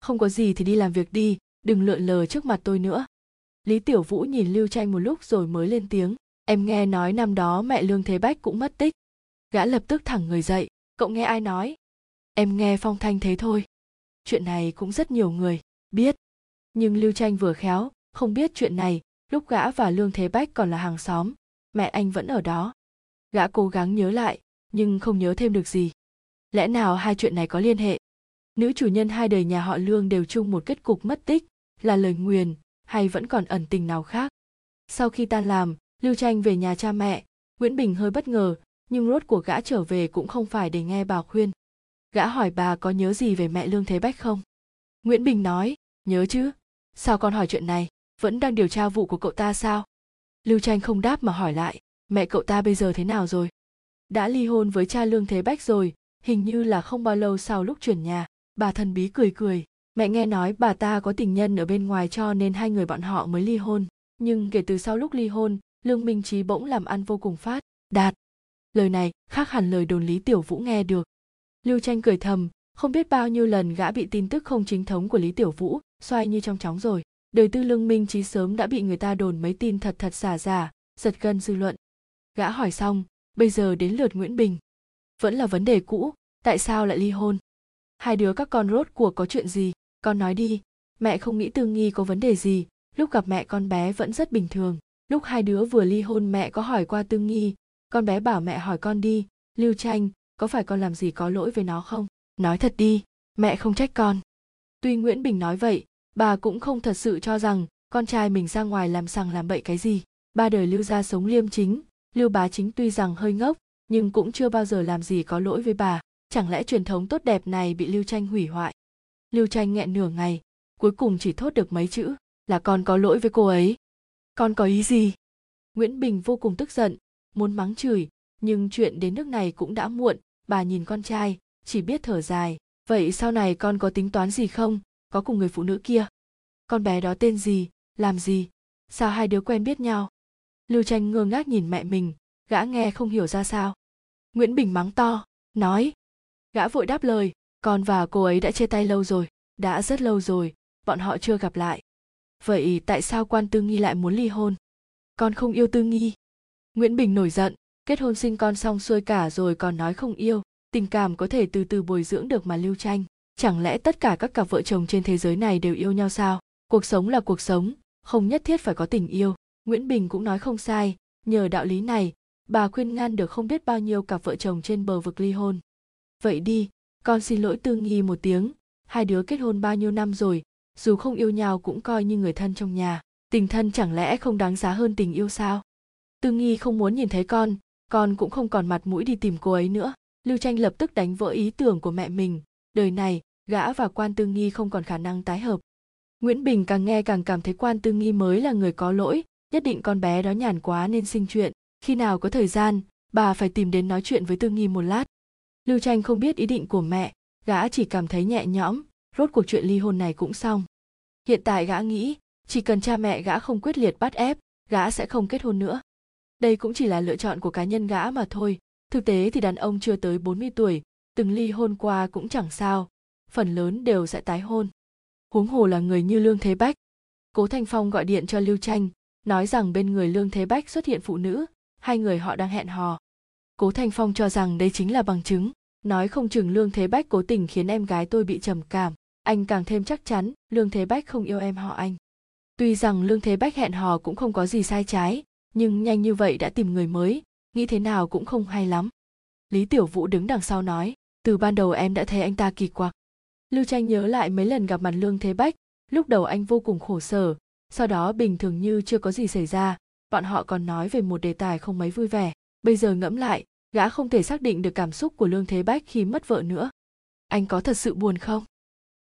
không có gì thì đi làm việc đi, đừng lượn lờ trước mặt tôi nữa. Lý tiểu vũ nhìn lưu tranh một lúc rồi mới lên tiếng. Em nghe nói năm đó mẹ lương thế bách cũng mất tích. Gã lập tức thẳng người dậy, cậu nghe ai nói? Em nghe phong thanh thế thôi. Chuyện này cũng rất nhiều người biết. Nhưng lưu tranh vừa khéo, không biết chuyện này, lúc gã và lương thế bách còn là hàng xóm, mẹ anh vẫn ở đó. Gã cố gắng nhớ lại, nhưng không nhớ thêm được gì. Lẽ nào hai chuyện này có liên hệ? Nữ chủ nhân hai đời nhà họ lương đều chung một kết cục mất tích, là lời nguyền hay vẫn còn ẩn tình nào khác. Sau khi tan làm, lưu tranh về nhà cha mẹ. Nguyễn bình hơi bất ngờ, nhưng rốt của gã trở về cũng không phải để nghe bà khuyên. Gã hỏi bà có nhớ gì về mẹ lương thế bách không? Nguyễn bình nói, nhớ chứ. Sao con hỏi chuyện này? Vẫn đang điều tra vụ của cậu ta sao? Lưu tranh không đáp mà hỏi lại, mẹ cậu ta bây giờ thế nào rồi? Đã ly hôn với cha lương thế bách rồi, hình như là không bao lâu sau lúc chuyển nhà bà thần bí cười cười. Mẹ nghe nói bà ta có tình nhân ở bên ngoài cho nên hai người bọn họ mới ly hôn. Nhưng kể từ sau lúc ly hôn, lương minh trí bỗng làm ăn vô cùng phát. Đạt. Lời này khác hẳn lời đồn lý tiểu vũ nghe được. Lưu tranh cười thầm, không biết bao nhiêu lần gã bị tin tức không chính thống của lý tiểu vũ xoay như trong chóng rồi. Đời tư lương minh trí sớm đã bị người ta đồn mấy tin thật thật giả giả, giật gân dư luận. Gã hỏi xong, bây giờ đến lượt nguyễn bình. Vẫn là vấn đề cũ, tại sao lại ly hôn? Hai đứa các con rốt cuộc có chuyện gì? Con nói đi. Mẹ không nghĩ tương nghi có vấn đề gì. Lúc gặp mẹ con bé vẫn rất bình thường. Lúc hai đứa vừa ly hôn mẹ có hỏi qua tương nghi. Con bé bảo mẹ hỏi con đi. Lưu tranh có phải con làm gì có lỗi với nó không? Nói thật đi. Mẹ không trách con. Tuy nguyễn bình nói vậy, bà cũng không thật sự cho rằng con trai mình ra ngoài làm sằng làm bậy cái gì. Ba đời lưu gia sống liêm chính. Lưu bá chính tuy rằng hơi ngốc, nhưng cũng chưa bao giờ làm gì có lỗi với bà chẳng lẽ truyền thống tốt đẹp này bị lưu tranh hủy hoại? Lưu tranh nghẹn nửa ngày, cuối cùng chỉ thốt được mấy chữ là con có lỗi với cô ấy. Con có ý gì? Nguyễn bình vô cùng tức giận, muốn mắng chửi, nhưng chuyện đến nước này cũng đã muộn, bà nhìn con trai, chỉ biết thở dài. Vậy sau này con có tính toán gì không? Có cùng người phụ nữ kia. Con bé đó tên gì? Làm gì? Sao hai đứa quen biết nhau? Lưu tranh ngơ ngác nhìn mẹ mình, gã nghe không hiểu ra sao. Nguyễn bình mắng to, nói gã vội đáp lời, con và cô ấy đã chia tay lâu rồi, đã rất lâu rồi, bọn họ chưa gặp lại. Vậy tại sao quan tư nghi lại muốn ly hôn? Con không yêu tư nghi. Nguyễn bình nổi giận, kết hôn sinh con xong xuôi cả rồi còn nói không yêu, tình cảm có thể từ từ bồi dưỡng được mà lưu tranh. Chẳng lẽ tất cả các cặp vợ chồng trên thế giới này đều yêu nhau sao? Cuộc sống là cuộc sống, không nhất thiết phải có tình yêu. Nguyễn bình cũng nói không sai, nhờ đạo lý này, bà khuyên ngăn được không biết bao nhiêu cặp vợ chồng trên bờ vực ly hôn vậy đi, con xin lỗi tư nghi một tiếng. Hai đứa kết hôn bao nhiêu năm rồi, dù không yêu nhau cũng coi như người thân trong nhà. Tình thân chẳng lẽ không đáng giá hơn tình yêu sao? Tư nghi không muốn nhìn thấy con con cũng không còn mặt mũi đi tìm cô ấy nữa. Lưu tranh lập tức đánh vỡ ý tưởng của mẹ mình. Đời này, gã và quan tư nghi không còn khả năng tái hợp. Nguyễn bình càng nghe càng cảm thấy quan tư nghi mới là người có lỗi. Nhất định con bé đó nhàn quá nên sinh chuyện. Khi nào có thời gian, bà phải tìm đến nói chuyện với tư nghi một lát lưu tranh không biết ý định của mẹ, gã chỉ cảm thấy nhẹ nhõm, rốt cuộc chuyện ly hôn này cũng xong. Hiện tại gã nghĩ, chỉ cần cha mẹ gã không quyết liệt bắt ép, gã sẽ không kết hôn nữa. Đây cũng chỉ là lựa chọn của cá nhân gã mà thôi. Thực tế thì đàn ông chưa tới 40 tuổi, từng ly hôn qua cũng chẳng sao. Phần lớn đều sẽ tái hôn. Huống hồ là người như lương thế bách. Cố thanh phong gọi điện cho lưu tranh nói rằng bên người lương thế bách xuất hiện phụ nữ, hai người họ đang hẹn hò cố thanh phong cho rằng đây chính là bằng chứng. Nói không chừng lương thế bách cố tình khiến em gái tôi bị trầm cảm. Anh càng thêm chắc chắn, lương thế bách không yêu em họ anh. Tuy rằng lương thế bách hẹn hò cũng không có gì sai trái, nhưng nhanh như vậy đã tìm người mới, nghĩ thế nào cũng không hay lắm. Lý tiểu vũ đứng đằng sau nói, từ ban đầu em đã thấy anh ta kỳ quặc. Lưu tranh nhớ lại mấy lần gặp mặt lương thế bách, lúc đầu anh vô cùng khổ sở, sau đó bình thường như chưa có gì xảy ra, bọn họ còn nói về một đề tài không mấy vui vẻ. Bây giờ ngẫm lại gã không thể xác định được cảm xúc của lương thế bách khi mất vợ nữa. Anh có thật sự buồn không?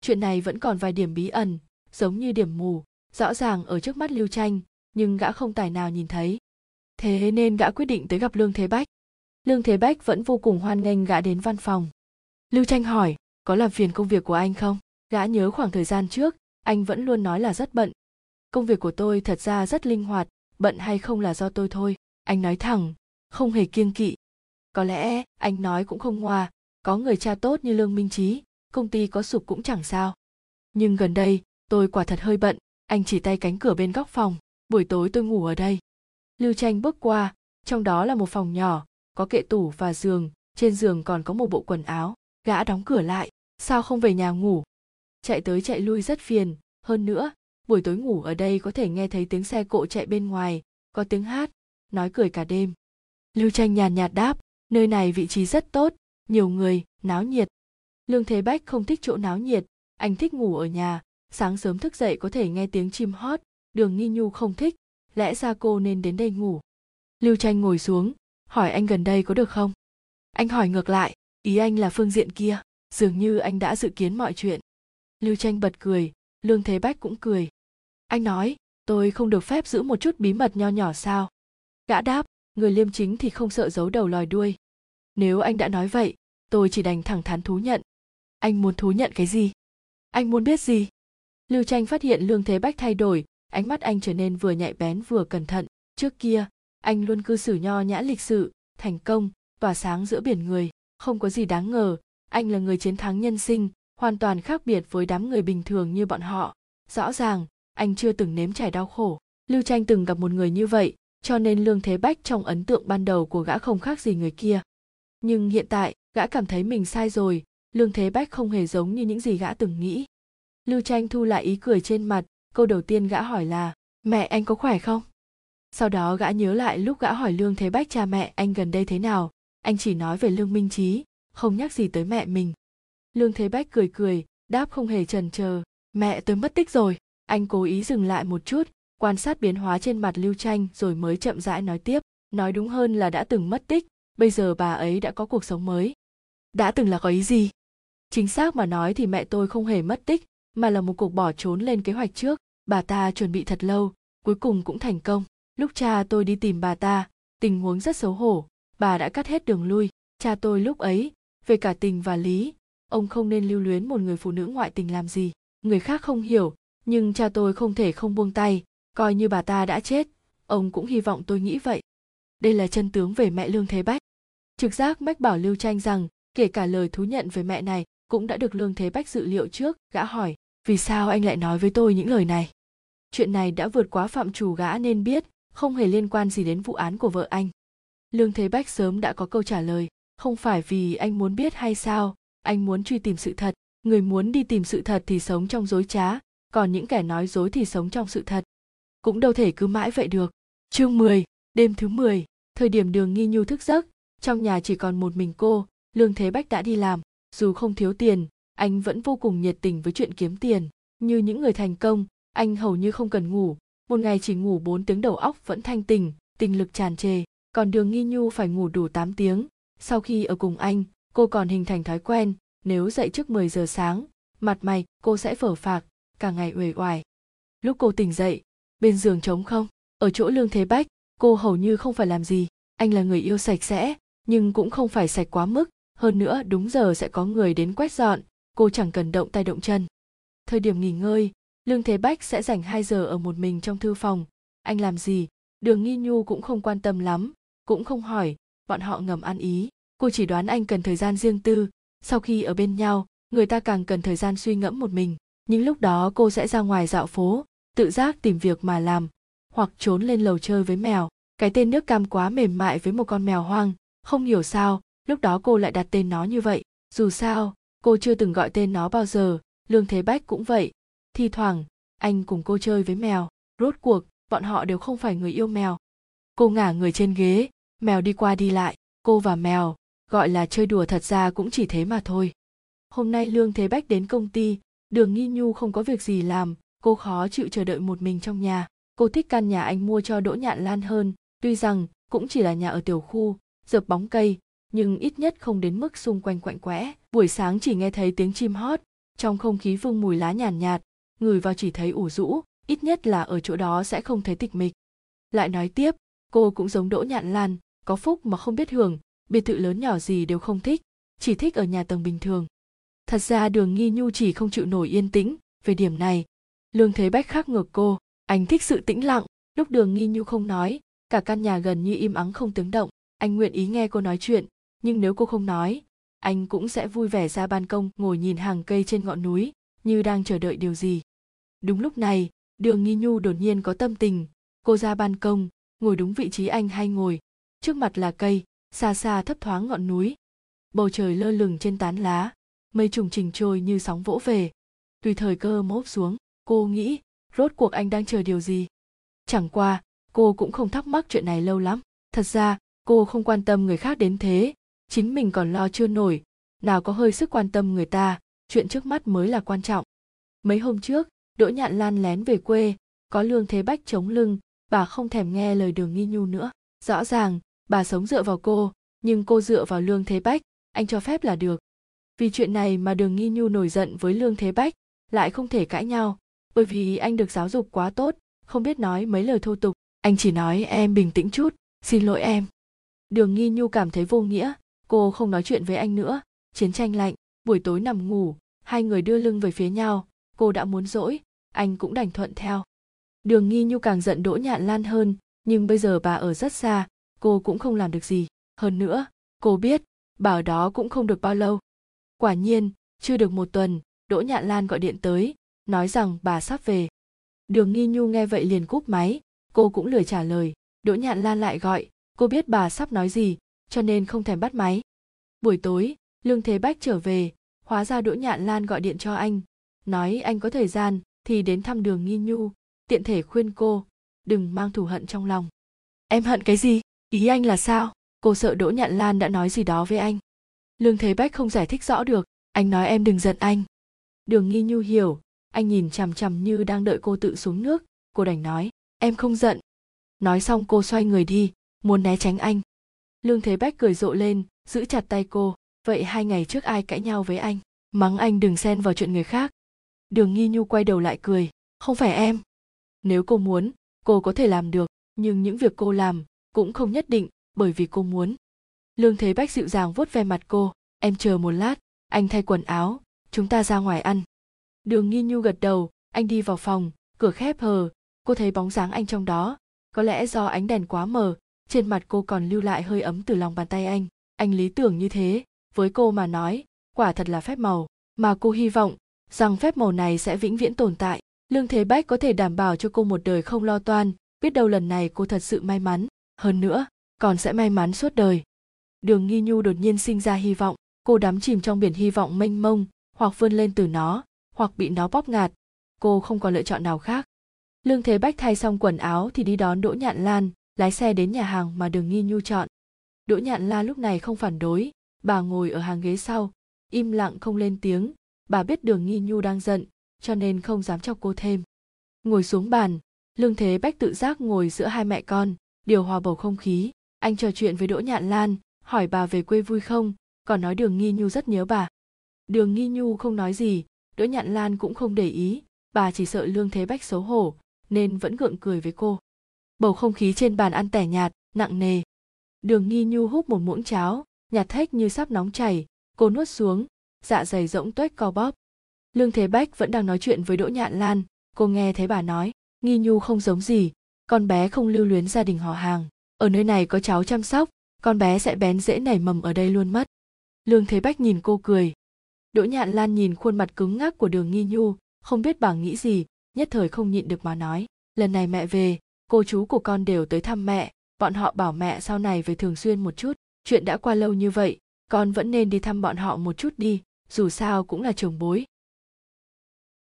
Chuyện này vẫn còn vài điểm bí ẩn, giống như điểm mù, rõ ràng ở trước mắt lưu tranh nhưng gã không tài nào nhìn thấy. Thế nên gã quyết định tới gặp lương thế bách. Lương thế bách vẫn vô cùng hoan nghênh gã đến văn phòng. Lưu tranh hỏi, có làm phiền công việc của anh không? Gã nhớ khoảng thời gian trước, anh vẫn luôn nói là rất bận. Công việc của tôi thật ra rất linh hoạt, bận hay không là do tôi thôi. Anh nói thẳng, không hề kiêng kỵ có lẽ anh nói cũng không ngoa, có người cha tốt như lương minh trí, công ty có sụp cũng chẳng sao. Nhưng gần đây, tôi quả thật hơi bận, anh chỉ tay cánh cửa bên góc phòng, buổi tối tôi ngủ ở đây. Lưu tranh bước qua, trong đó là một phòng nhỏ, có kệ tủ và giường, trên giường còn có một bộ quần áo, gã đóng cửa lại, sao không về nhà ngủ? Chạy tới chạy lui rất phiền, hơn nữa, buổi tối ngủ ở đây có thể nghe thấy tiếng xe cộ chạy bên ngoài, có tiếng hát, nói cười cả đêm. Lưu tranh nhàn nhạt đáp nơi này vị trí rất tốt, nhiều người, náo nhiệt. Lương thế bách không thích chỗ náo nhiệt, anh thích ngủ ở nhà, sáng sớm thức dậy có thể nghe tiếng chim hót, đường nghi nhu không thích, lẽ ra cô nên đến đây ngủ. Lưu tranh ngồi xuống, hỏi anh gần đây có được không? Anh hỏi ngược lại, ý anh là phương diện kia, dường như anh đã dự kiến mọi chuyện. Lưu tranh bật cười, lương thế bách cũng cười. Anh nói, tôi không được phép giữ một chút bí mật nho nhỏ sao? Gã đáp người liêm chính thì không sợ giấu đầu lòi đuôi. Nếu anh đã nói vậy, tôi chỉ đành thẳng thắn thú nhận. Anh muốn thú nhận cái gì? Anh muốn biết gì? Lưu tranh phát hiện lương thế bách thay đổi, ánh mắt anh trở nên vừa nhạy bén vừa cẩn thận. Trước kia, anh luôn cư xử nho nhã lịch sự, thành công, tỏa sáng giữa biển người. Không có gì đáng ngờ, anh là người chiến thắng nhân sinh, hoàn toàn khác biệt với đám người bình thường như bọn họ. Rõ ràng, anh chưa từng nếm trải đau khổ. Lưu tranh từng gặp một người như vậy cho nên lương thế bách trong ấn tượng ban đầu của gã không khác gì người kia. Nhưng hiện tại, gã cảm thấy mình sai rồi, lương thế bách không hề giống như những gì gã từng nghĩ. Lưu tranh thu lại ý cười trên mặt, câu đầu tiên gã hỏi là, mẹ anh có khỏe không? Sau đó gã nhớ lại lúc gã hỏi lương thế bách cha mẹ anh gần đây thế nào, anh chỉ nói về lương minh trí không nhắc gì tới mẹ mình. Lương thế bách cười cười, đáp không hề trần chờ mẹ tôi mất tích rồi, anh cố ý dừng lại một chút quan sát biến hóa trên mặt lưu tranh rồi mới chậm rãi nói tiếp, nói đúng hơn là đã từng mất tích, bây giờ bà ấy đã có cuộc sống mới. Đã từng là có ý gì? Chính xác mà nói thì mẹ tôi không hề mất tích, mà là một cuộc bỏ trốn lên kế hoạch trước. Bà ta chuẩn bị thật lâu, cuối cùng cũng thành công. Lúc cha tôi đi tìm bà ta, tình huống rất xấu hổ. Bà đã cắt hết đường lui. Cha tôi lúc ấy, về cả tình và lý. Ông không nên lưu luyến một người phụ nữ ngoại tình làm gì. Người khác không hiểu, nhưng cha tôi không thể không buông tay coi như bà ta đã chết, ông cũng hy vọng tôi nghĩ vậy. Đây là chân tướng về mẹ lương thế bách. Trực giác mách bảo lưu tranh rằng, kể cả lời thú nhận về mẹ này, cũng đã được lương thế bách dự liệu trước, gã hỏi, vì sao anh lại nói với tôi những lời này? Chuyện này đã vượt quá phạm trù gã nên biết, không hề liên quan gì đến vụ án của vợ anh. Lương thế bách sớm đã có câu trả lời, không phải vì anh muốn biết hay sao, anh muốn truy tìm sự thật. Người muốn đi tìm sự thật thì sống trong dối trá, còn những kẻ nói dối thì sống trong sự thật cũng đâu thể cứ mãi vậy được. Chương 10, đêm thứ 10, thời điểm đường nghi nhu thức giấc trong nhà chỉ còn một mình cô lương thế bách đã đi làm. Dù không thiếu tiền anh vẫn vô cùng nhiệt tình với chuyện kiếm tiền. Như những người thành công anh hầu như không cần ngủ. Một ngày chỉ ngủ 4 tiếng đầu óc vẫn thanh tình tinh lực tràn trề. Còn đường nghi nhu phải ngủ đủ 8 tiếng. Sau khi ở cùng anh cô còn hình thành thói quen nếu dậy trước 10 giờ sáng mặt mày cô sẽ phở phạc cả ngày uể oải. Lúc cô tỉnh dậy bên giường trống không? Ở chỗ lương thế bách, cô hầu như không phải làm gì. Anh là người yêu sạch sẽ, nhưng cũng không phải sạch quá mức. Hơn nữa, đúng giờ sẽ có người đến quét dọn. Cô chẳng cần động tay động chân. Thời điểm nghỉ ngơi, lương thế bách sẽ dành 2 giờ ở một mình trong thư phòng. Anh làm gì? Đường nghi nhu cũng không quan tâm lắm, cũng không hỏi. Bọn họ ngầm ăn ý. Cô chỉ đoán anh cần thời gian riêng tư. Sau khi ở bên nhau, người ta càng cần thời gian suy ngẫm một mình. Những lúc đó cô sẽ ra ngoài dạo phố tự giác tìm việc mà làm, hoặc trốn lên lầu chơi với mèo. Cái tên nước cam quá mềm mại với một con mèo hoang. Không hiểu sao, lúc đó cô lại đặt tên nó như vậy. Dù sao, cô chưa từng gọi tên nó bao giờ. Lương thế bách cũng vậy. Thi thoảng, anh cùng cô chơi với mèo. Rốt cuộc, bọn họ đều không phải người yêu mèo. Cô ngả người trên ghế. Mèo đi qua đi lại. Cô và mèo, gọi là chơi đùa thật ra cũng chỉ thế mà thôi. Hôm nay lương thế bách đến công ty. Đường nghi nhu không có việc gì làm cô khó chịu chờ đợi một mình trong nhà. Cô thích căn nhà anh mua cho đỗ nhạn lan hơn. Tuy rằng cũng chỉ là nhà ở tiểu khu dợp bóng cây nhưng ít nhất không đến mức xung quanh quạnh quẽ. Buổi sáng chỉ nghe thấy tiếng chim hót trong không khí vương mùi lá nhàn nhạt, nhạt người vào chỉ thấy ủ rũ ít nhất là ở chỗ đó sẽ không thấy tịch mịch. Lại nói tiếp cô cũng giống đỗ nhạn lan có phúc mà không biết hưởng biệt thự lớn nhỏ gì đều không thích chỉ thích ở nhà tầng bình thường. Thật ra đường nghi nhu chỉ không chịu nổi yên tĩnh. Về điểm này lương thế bách khác ngược cô. Anh thích sự tĩnh lặng. Lúc đường nghi nhu không nói, cả căn nhà gần như im ắng không tiếng động. Anh nguyện ý nghe cô nói chuyện, nhưng nếu cô không nói, anh cũng sẽ vui vẻ ra ban công, ngồi nhìn hàng cây trên ngọn núi, như đang chờ đợi điều gì. Đúng lúc này, đường nghi nhu đột nhiên có tâm tình. Cô ra ban công, ngồi đúng vị trí anh hay ngồi. Trước mặt là cây, xa xa thấp thoáng ngọn núi. Bầu trời lơ lửng trên tán lá, mây trùng trình trôi như sóng vỗ về. Tùy thời cơ mốp xuống cô nghĩ, rốt cuộc anh đang chờ điều gì? Chẳng qua, cô cũng không thắc mắc chuyện này lâu lắm. Thật ra, cô không quan tâm người khác đến thế. Chính mình còn lo chưa nổi. Nào có hơi sức quan tâm người ta, chuyện trước mắt mới là quan trọng. Mấy hôm trước, đỗ nhạn lan lén về quê, có lương thế bách chống lưng, bà không thèm nghe lời đường nghi nhu nữa. Rõ ràng, bà sống dựa vào cô, nhưng cô dựa vào lương thế bách, anh cho phép là được. Vì chuyện này mà đường nghi nhu nổi giận với lương thế bách, lại không thể cãi nhau bởi vì anh được giáo dục quá tốt, không biết nói mấy lời thô tục. Anh chỉ nói, em bình tĩnh chút, xin lỗi em. Đường nghi nhu cảm thấy vô nghĩa, cô không nói chuyện với anh nữa. Chiến tranh lạnh, buổi tối nằm ngủ, hai người đưa lưng về phía nhau, cô đã muốn dỗi, anh cũng đành thuận theo. Đường nghi nhu càng giận đỗ nhạn lan hơn, nhưng bây giờ bà ở rất xa, cô cũng không làm được gì. Hơn nữa, cô biết, bà ở đó cũng không được bao lâu. Quả nhiên, chưa được một tuần, đỗ nhạn lan gọi điện tới nói rằng bà sắp về. Đường nghi nhu nghe vậy liền cúp máy. Cô cũng lười trả lời. Đỗ nhạn lan lại gọi. Cô biết bà sắp nói gì, cho nên không thèm bắt máy. Buổi tối, lương thế bách trở về. Hóa ra đỗ nhạn lan gọi điện cho anh. Nói anh có thời gian thì đến thăm đường nghi nhu. Tiện thể khuyên cô, đừng mang thù hận trong lòng. Em hận cái gì? Ý anh là sao? Cô sợ đỗ nhạn lan đã nói gì đó với anh. Lương thế bách không giải thích rõ được. Anh nói em đừng giận anh. Đường nghi nhu hiểu anh nhìn chằm chằm như đang đợi cô tự xuống nước. Cô đành nói, em không giận. Nói xong cô xoay người đi, muốn né tránh anh. Lương thế bách cười rộ lên, giữ chặt tay cô. Vậy hai ngày trước ai cãi nhau với anh? Mắng anh đừng xen vào chuyện người khác. Đường nghi nhu quay đầu lại cười, không phải em. Nếu cô muốn, cô có thể làm được, nhưng những việc cô làm cũng không nhất định bởi vì cô muốn. Lương thế bách dịu dàng vuốt ve mặt cô, em chờ một lát, anh thay quần áo, chúng ta ra ngoài ăn đường nghi nhu gật đầu, anh đi vào phòng, cửa khép hờ, cô thấy bóng dáng anh trong đó. Có lẽ do ánh đèn quá mờ, trên mặt cô còn lưu lại hơi ấm từ lòng bàn tay anh. Anh lý tưởng như thế, với cô mà nói, quả thật là phép màu. Mà cô hy vọng rằng phép màu này sẽ vĩnh viễn tồn tại. Lương thế bách có thể đảm bảo cho cô một đời không lo toan, biết đâu lần này cô thật sự may mắn. Hơn nữa, còn sẽ may mắn suốt đời. Đường nghi nhu đột nhiên sinh ra hy vọng. Cô đắm chìm trong biển hy vọng mênh mông, hoặc vươn lên từ nó hoặc bị nó bóp ngạt cô không còn lựa chọn nào khác. Lương thế bách thay xong quần áo thì đi đón đỗ nhạn lan, lái xe đến nhà hàng mà đường nghi nhu chọn. Đỗ nhạn lan lúc này không phản đối, bà ngồi ở hàng ghế sau, im lặng không lên tiếng. Bà biết đường nghi nhu đang giận, cho nên không dám chọc cô thêm. Ngồi xuống bàn, lương thế bách tự giác ngồi giữa hai mẹ con, điều hòa bầu không khí. Anh trò chuyện với đỗ nhạn lan, hỏi bà về quê vui không, còn nói đường nghi nhu rất nhớ bà. Đường nghi nhu không nói gì đỗ nhạn lan cũng không để ý, bà chỉ sợ lương thế bách xấu hổ, nên vẫn gượng cười với cô. Bầu không khí trên bàn ăn tẻ nhạt, nặng nề. Đường nghi nhu hút một muỗng cháo, nhạt thách như sắp nóng chảy, cô nuốt xuống dạ dày rỗng tuếch co bóp. Lương thế bách vẫn đang nói chuyện với đỗ nhạn lan, cô nghe thấy bà nói, nghi nhu không giống gì, con bé không lưu luyến gia đình họ hàng, ở nơi này có cháu chăm sóc, con bé sẽ bén dễ nảy mầm ở đây luôn mất. Lương thế bách nhìn cô cười đỗ nhạn lan nhìn khuôn mặt cứng ngắc của đường nghi nhu, không biết bà nghĩ gì, nhất thời không nhịn được mà nói, lần này mẹ về, cô chú của con đều tới thăm mẹ, bọn họ bảo mẹ sau này về thường xuyên một chút, chuyện đã qua lâu như vậy, con vẫn nên đi thăm bọn họ một chút đi, dù sao cũng là chồng bối.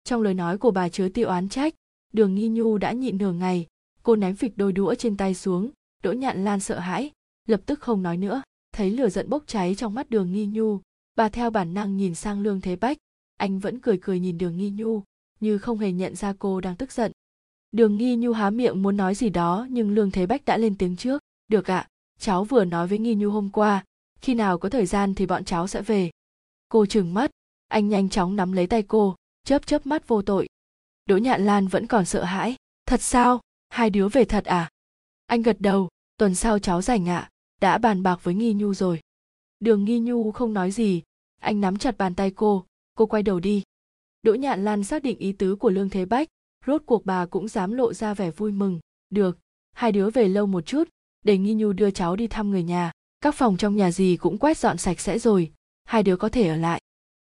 Trong lời nói của bà chứa tiêu oán trách, đường nghi nhu đã nhịn nửa ngày, cô ném phịch đôi đũa trên tay xuống, đỗ nhạn lan sợ hãi, lập tức không nói nữa, thấy lửa giận bốc cháy trong mắt đường nghi nhu bà theo bản năng nhìn sang lương thế bách, anh vẫn cười cười nhìn đường nghi nhu, như không hề nhận ra cô đang tức giận. Đường nghi nhu há miệng muốn nói gì đó, nhưng lương thế bách đã lên tiếng trước, được ạ, cháu vừa nói với nghi nhu hôm qua, khi nào có thời gian thì bọn cháu sẽ về. Cô trừng mắt, anh nhanh chóng nắm lấy tay cô, chớp chớp mắt vô tội. Đỗ nhạn lan vẫn còn sợ hãi, thật sao? Hai đứa về thật à? Anh gật đầu, tuần sau cháu rảnh ạ, đã bàn bạc với nghi nhu rồi đường nghi nhu không nói gì. Anh nắm chặt bàn tay cô. Cô quay đầu đi. Đỗ nhạn lan xác định ý tứ của lương thế bách. Rốt cuộc bà cũng dám lộ ra vẻ vui mừng. Được, hai đứa về lâu một chút, để nghi nhu đưa cháu đi thăm người nhà. Các phòng trong nhà gì cũng quét dọn sạch sẽ rồi. Hai đứa có thể ở lại.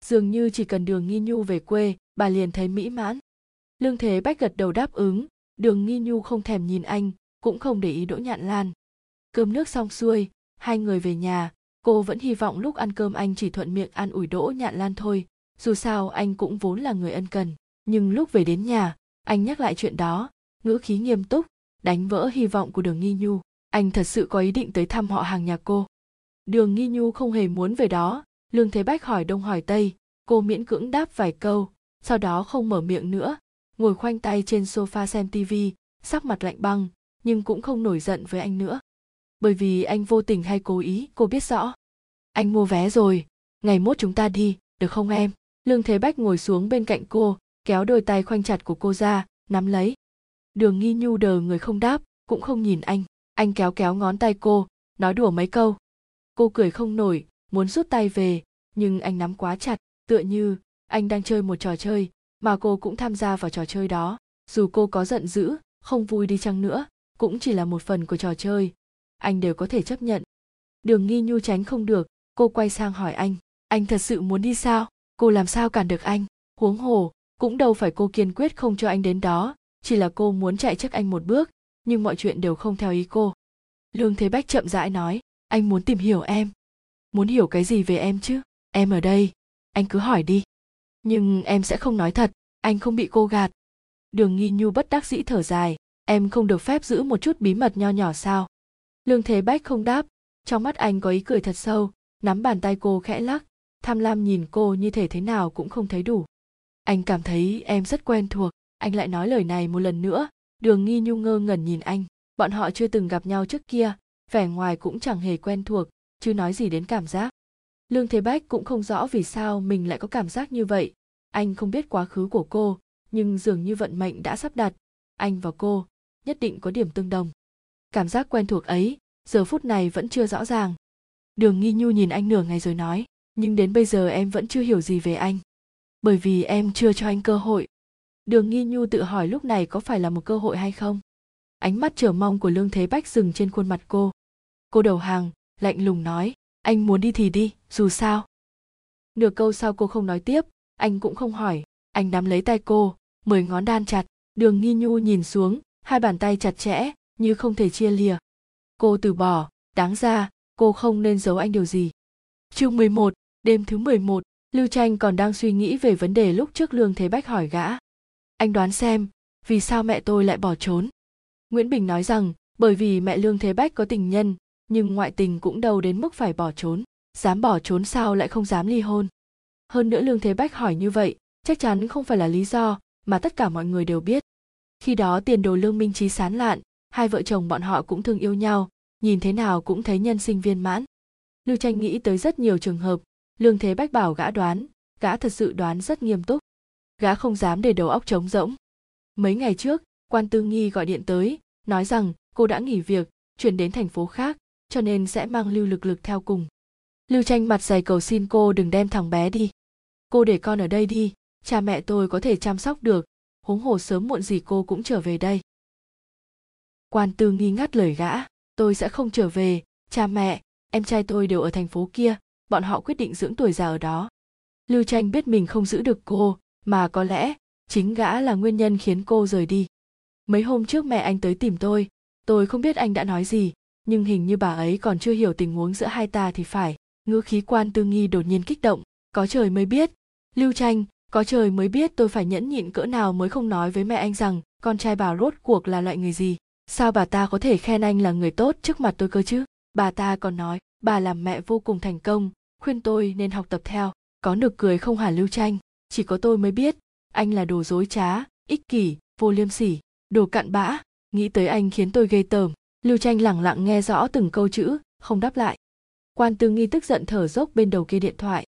Dường như chỉ cần đường nghi nhu về quê, bà liền thấy mỹ mãn. Lương thế bách gật đầu đáp ứng. Đường nghi nhu không thèm nhìn anh, cũng không để ý đỗ nhạn lan. Cơm nước xong xuôi, hai người về nhà cô vẫn hy vọng lúc ăn cơm anh chỉ thuận miệng an ủi đỗ nhạn lan thôi. Dù sao, anh cũng vốn là người ân cần. Nhưng lúc về đến nhà, anh nhắc lại chuyện đó. Ngữ khí nghiêm túc, đánh vỡ hy vọng của đường nghi nhu. Anh thật sự có ý định tới thăm họ hàng nhà cô. Đường nghi nhu không hề muốn về đó. Lương thế bách hỏi đông hỏi tây. Cô miễn cưỡng đáp vài câu, sau đó không mở miệng nữa. Ngồi khoanh tay trên sofa xem tivi sắc mặt lạnh băng, nhưng cũng không nổi giận với anh nữa bởi vì anh vô tình hay cố ý, cô biết rõ. Anh mua vé rồi. Ngày mốt chúng ta đi, được không em? Lương thế bách ngồi xuống bên cạnh cô, kéo đôi tay khoanh chặt của cô ra, nắm lấy. Đường nghi nhu đờ người không đáp, cũng không nhìn anh. Anh kéo kéo ngón tay cô, nói đùa mấy câu. Cô cười không nổi, muốn rút tay về, nhưng anh nắm quá chặt, tựa như anh đang chơi một trò chơi, mà cô cũng tham gia vào trò chơi đó. Dù cô có giận dữ, không vui đi chăng nữa, cũng chỉ là một phần của trò chơi anh đều có thể chấp nhận. Đường nghi nhu tránh không được, cô quay sang hỏi anh. Anh thật sự muốn đi sao? Cô làm sao cản được anh? Huống hồ, cũng đâu phải cô kiên quyết không cho anh đến đó. Chỉ là cô muốn chạy trước anh một bước, nhưng mọi chuyện đều không theo ý cô. Lương thế bách chậm rãi nói, anh muốn tìm hiểu em. Muốn hiểu cái gì về em chứ? Em ở đây. Anh cứ hỏi đi. Nhưng em sẽ không nói thật. Anh không bị cô gạt. Đường nghi nhu bất đắc dĩ thở dài, em không được phép giữ một chút bí mật nho nhỏ sao? Lương thế bách không đáp. Trong mắt anh có ý cười thật sâu, nắm bàn tay cô khẽ lắc. Tham lam nhìn cô như thể thế nào cũng không thấy đủ. Anh cảm thấy em rất quen thuộc, anh lại nói lời này một lần nữa. Đường nghi nhu ngơ ngẩn nhìn anh. Bọn họ chưa từng gặp nhau trước kia, vẻ ngoài cũng chẳng hề quen thuộc chứ nói gì đến cảm giác. Lương thế bách cũng không rõ vì sao mình lại có cảm giác như vậy. Anh không biết quá khứ của cô, nhưng dường như vận mệnh đã sắp đặt. Anh và cô nhất định có điểm tương đồng cảm giác quen thuộc ấy, giờ phút này vẫn chưa rõ ràng. Đường nghi nhu nhìn anh nửa ngày rồi nói, nhưng đến bây giờ em vẫn chưa hiểu gì về anh. Bởi vì em chưa cho anh cơ hội. Đường nghi nhu tự hỏi lúc này có phải là một cơ hội hay không. Ánh mắt chờ mong của lương thế bách dừng trên khuôn mặt cô. Cô đầu hàng, lạnh lùng nói, anh muốn đi thì đi, dù sao. Nửa câu sau cô không nói tiếp, anh cũng không hỏi, anh nắm lấy tay cô, mười ngón đan chặt. Đường nghi nhu nhìn xuống, hai bàn tay chặt chẽ như không thể chia lìa cô từ bỏ đáng ra cô không nên giấu anh điều gì chương 11, đêm thứ 11, Lưu Tranh còn đang suy nghĩ về vấn đề lúc trước Lương Thế Bách hỏi gã. Anh đoán xem, vì sao mẹ tôi lại bỏ trốn? Nguyễn Bình nói rằng, bởi vì mẹ Lương Thế Bách có tình nhân, nhưng ngoại tình cũng đâu đến mức phải bỏ trốn. Dám bỏ trốn sao lại không dám ly hôn? Hơn nữa Lương Thế Bách hỏi như vậy, chắc chắn không phải là lý do mà tất cả mọi người đều biết. Khi đó tiền đồ Lương Minh Trí sán lạn, hai vợ chồng bọn họ cũng thương yêu nhau, nhìn thế nào cũng thấy nhân sinh viên mãn. Lưu Tranh nghĩ tới rất nhiều trường hợp, Lương Thế Bách bảo gã đoán, gã thật sự đoán rất nghiêm túc. Gã không dám để đầu óc trống rỗng. Mấy ngày trước, quan tư nghi gọi điện tới, nói rằng cô đã nghỉ việc, chuyển đến thành phố khác, cho nên sẽ mang Lưu Lực Lực theo cùng. Lưu Tranh mặt dày cầu xin cô đừng đem thằng bé đi. Cô để con ở đây đi, cha mẹ tôi có thể chăm sóc được, huống hồ sớm muộn gì cô cũng trở về đây. Quan tư nghi ngắt lời gã, tôi sẽ không trở về, cha mẹ, em trai tôi đều ở thành phố kia, bọn họ quyết định dưỡng tuổi già ở đó. Lưu Tranh biết mình không giữ được cô, mà có lẽ chính gã là nguyên nhân khiến cô rời đi. Mấy hôm trước mẹ anh tới tìm tôi, tôi không biết anh đã nói gì, nhưng hình như bà ấy còn chưa hiểu tình huống giữa hai ta thì phải. Ngữ khí quan tư nghi đột nhiên kích động, có trời mới biết. Lưu Tranh, có trời mới biết tôi phải nhẫn nhịn cỡ nào mới không nói với mẹ anh rằng con trai bà rốt cuộc là loại người gì. Sao bà ta có thể khen anh là người tốt trước mặt tôi cơ chứ? Bà ta còn nói, bà làm mẹ vô cùng thành công, khuyên tôi nên học tập theo có được cười không hả lưu tranh chỉ có tôi mới biết anh là đồ dối trá ích kỷ vô liêm sỉ đồ cặn bã. Nghĩ tới anh khiến tôi ghê tởm. Lưu tranh lẳng lặng nghe rõ từng câu chữ không đáp lại. Quan tư nghi tức giận thở dốc bên đầu kia điện thoại.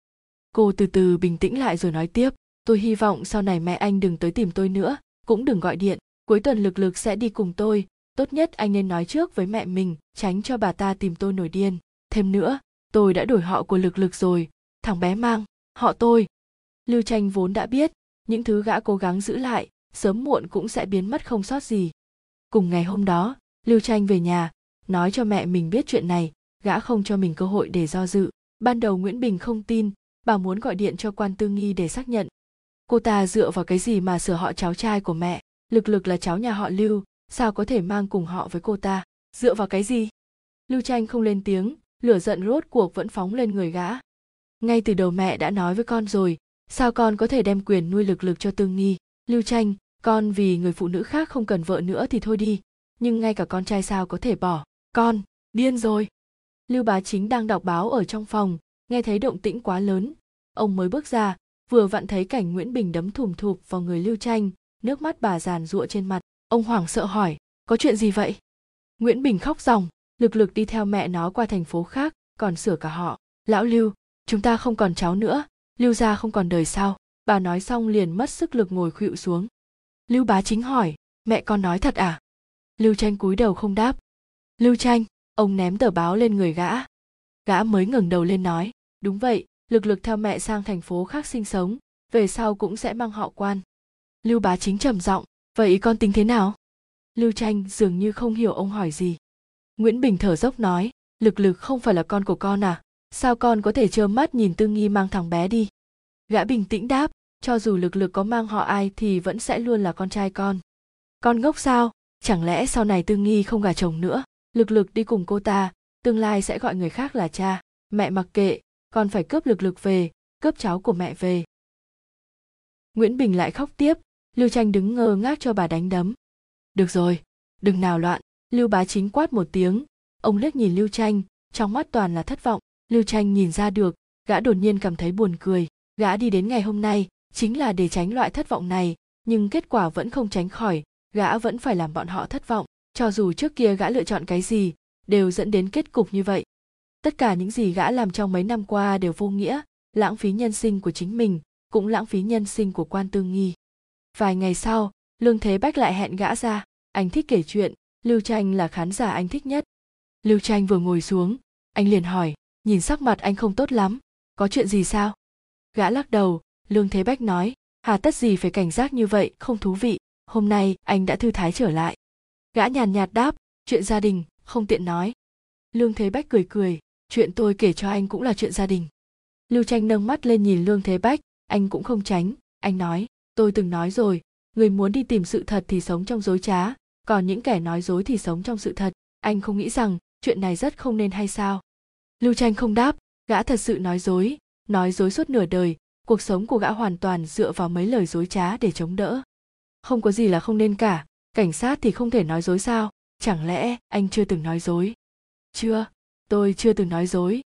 Cô từ từ bình tĩnh lại rồi nói tiếp tôi hy vọng sau này mẹ anh đừng tới tìm tôi nữa cũng đừng gọi điện. Cuối tuần lực lực sẽ đi cùng tôi tốt nhất anh nên nói trước với mẹ mình, tránh cho bà ta tìm tôi nổi điên. Thêm nữa, tôi đã đổi họ của lực lực rồi. Thằng bé mang, họ tôi. Lưu tranh vốn đã biết, những thứ gã cố gắng giữ lại, sớm muộn cũng sẽ biến mất không sót gì. Cùng ngày hôm đó, lưu tranh về nhà, nói cho mẹ mình biết chuyện này. Gã không cho mình cơ hội để do dự. Ban đầu nguyễn bình không tin, bà muốn gọi điện cho quan tư nghi để xác nhận. Cô ta dựa vào cái gì mà sửa họ cháu trai của mẹ? Lực lực là cháu nhà họ lưu sao có thể mang cùng họ với cô ta? Dựa vào cái gì? Lưu tranh không lên tiếng, lửa giận rốt cuộc vẫn phóng lên người gã. Ngay từ đầu mẹ đã nói với con rồi, sao con có thể đem quyền nuôi lực lực cho tương nghi? Lưu tranh con vì người phụ nữ khác không cần vợ nữa thì thôi đi. Nhưng ngay cả con trai sao có thể bỏ? Con, điên rồi. Lưu bá chính đang đọc báo ở trong phòng, nghe thấy động tĩnh quá lớn. Ông mới bước ra, vừa vặn thấy cảnh nguyễn bình đấm thùm thụp vào người lưu tranh nước mắt bà giàn giụa trên mặt ông hoảng sợ hỏi, có chuyện gì vậy? Nguyễn bình khóc ròng, lực lực đi theo mẹ nó qua thành phố khác, còn sửa cả họ. Lão lưu, chúng ta không còn cháu nữa, lưu gia không còn đời sao bà nói xong liền mất sức lực ngồi khuỵu xuống. Lưu bá chính hỏi, mẹ con nói thật à? Lưu tranh cúi đầu không đáp. Lưu tranh ông ném tờ báo lên người gã. Gã mới ngẩng đầu lên nói, đúng vậy, lực lực theo mẹ sang thành phố khác sinh sống, về sau cũng sẽ mang họ quan. Lưu bá chính trầm giọng vậy con tính thế nào? Lưu tranh dường như không hiểu ông hỏi gì. Nguyễn Bình thở dốc nói, lực lực không phải là con của con à, sao con có thể trơ mắt nhìn Tư Nghi mang thằng bé đi? Gã bình tĩnh đáp, cho dù lực lực có mang họ ai thì vẫn sẽ luôn là con trai con. Con ngốc sao, chẳng lẽ sau này Tư Nghi không gả chồng nữa, lực lực đi cùng cô ta, tương lai sẽ gọi người khác là cha, mẹ mặc kệ, con phải cướp lực lực về, cướp cháu của mẹ về. Nguyễn Bình lại khóc tiếp, Lưu Tranh đứng ngơ ngác cho bà đánh đấm. Được rồi, đừng nào loạn, lưu bá chính quát một tiếng. Ông liếc nhìn lưu tranh trong mắt toàn là thất vọng. Lưu tranh nhìn ra được gã đột nhiên cảm thấy buồn cười. Gã đi đến ngày hôm nay chính là để tránh loại thất vọng này nhưng kết quả vẫn không tránh khỏi gã vẫn phải làm bọn họ thất vọng. Cho dù trước kia gã lựa chọn cái gì đều dẫn đến kết cục như vậy. Tất cả những gì gã làm trong mấy năm qua đều vô nghĩa lãng phí nhân sinh của chính mình cũng lãng phí nhân sinh của quan tương nghi vài ngày sau, lương thế bách lại hẹn gã ra, anh thích kể chuyện, lưu tranh là khán giả anh thích nhất. Lưu tranh vừa ngồi xuống, anh liền hỏi, nhìn sắc mặt anh không tốt lắm, có chuyện gì sao? Gã lắc đầu, lương thế bách nói, hà tất gì phải cảnh giác như vậy, không thú vị, hôm nay anh đã thư thái trở lại. Gã nhàn nhạt đáp, chuyện gia đình, không tiện nói. Lương thế bách cười cười, chuyện tôi kể cho anh cũng là chuyện gia đình. Lưu tranh nâng mắt lên nhìn lương thế bách, anh cũng không tránh, anh nói tôi từng nói rồi, người muốn đi tìm sự thật thì sống trong dối trá, còn những kẻ nói dối thì sống trong sự thật. Anh không nghĩ rằng chuyện này rất không nên hay sao? Lưu tranh không đáp, gã thật sự nói dối nói dối suốt nửa đời, cuộc sống của gã hoàn toàn dựa vào mấy lời dối trá để chống đỡ. Không có gì là không nên cả, cảnh sát thì không thể nói dối sao? Chẳng lẽ anh chưa từng nói dối? Chưa, tôi chưa từng nói dối.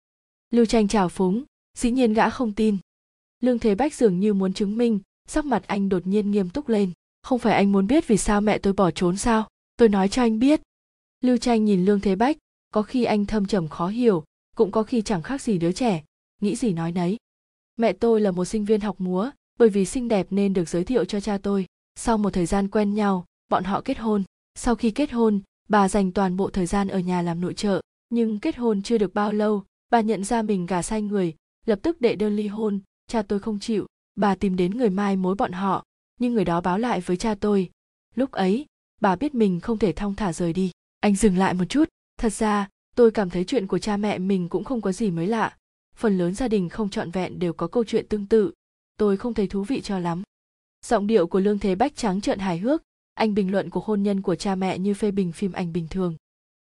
Lưu tranh chào phúng, dĩ nhiên gã không tin. Lương thế bách dường như muốn chứng minh sắc mặt anh đột nhiên nghiêm túc lên. Không phải anh muốn biết vì sao mẹ tôi bỏ trốn sao? Tôi nói cho anh biết. Lưu tranh nhìn lương thế bách, có khi anh thâm trầm khó hiểu, cũng có khi chẳng khác gì đứa trẻ. Nghĩ gì nói nấy. Mẹ tôi là một sinh viên học múa, bởi vì xinh đẹp nên được giới thiệu cho cha tôi. Sau một thời gian quen nhau, bọn họ kết hôn. Sau khi kết hôn, bà dành toàn bộ thời gian ở nhà làm nội trợ, nhưng kết hôn chưa được bao lâu, bà nhận ra mình gả sai người, lập tức đệ đơn ly hôn, cha tôi không chịu bà tìm đến người mai mối bọn họ, nhưng người đó báo lại với cha tôi. Lúc ấy, bà biết mình không thể thong thả rời đi. Anh dừng lại một chút. Thật ra, tôi cảm thấy chuyện của cha mẹ mình cũng không có gì mới lạ. Phần lớn gia đình không trọn vẹn đều có câu chuyện tương tự. Tôi không thấy thú vị cho lắm. Giọng điệu của lương thế bách trắng trợn hài hước. Anh bình luận cuộc hôn nhân của cha mẹ như phê bình phim ảnh bình thường.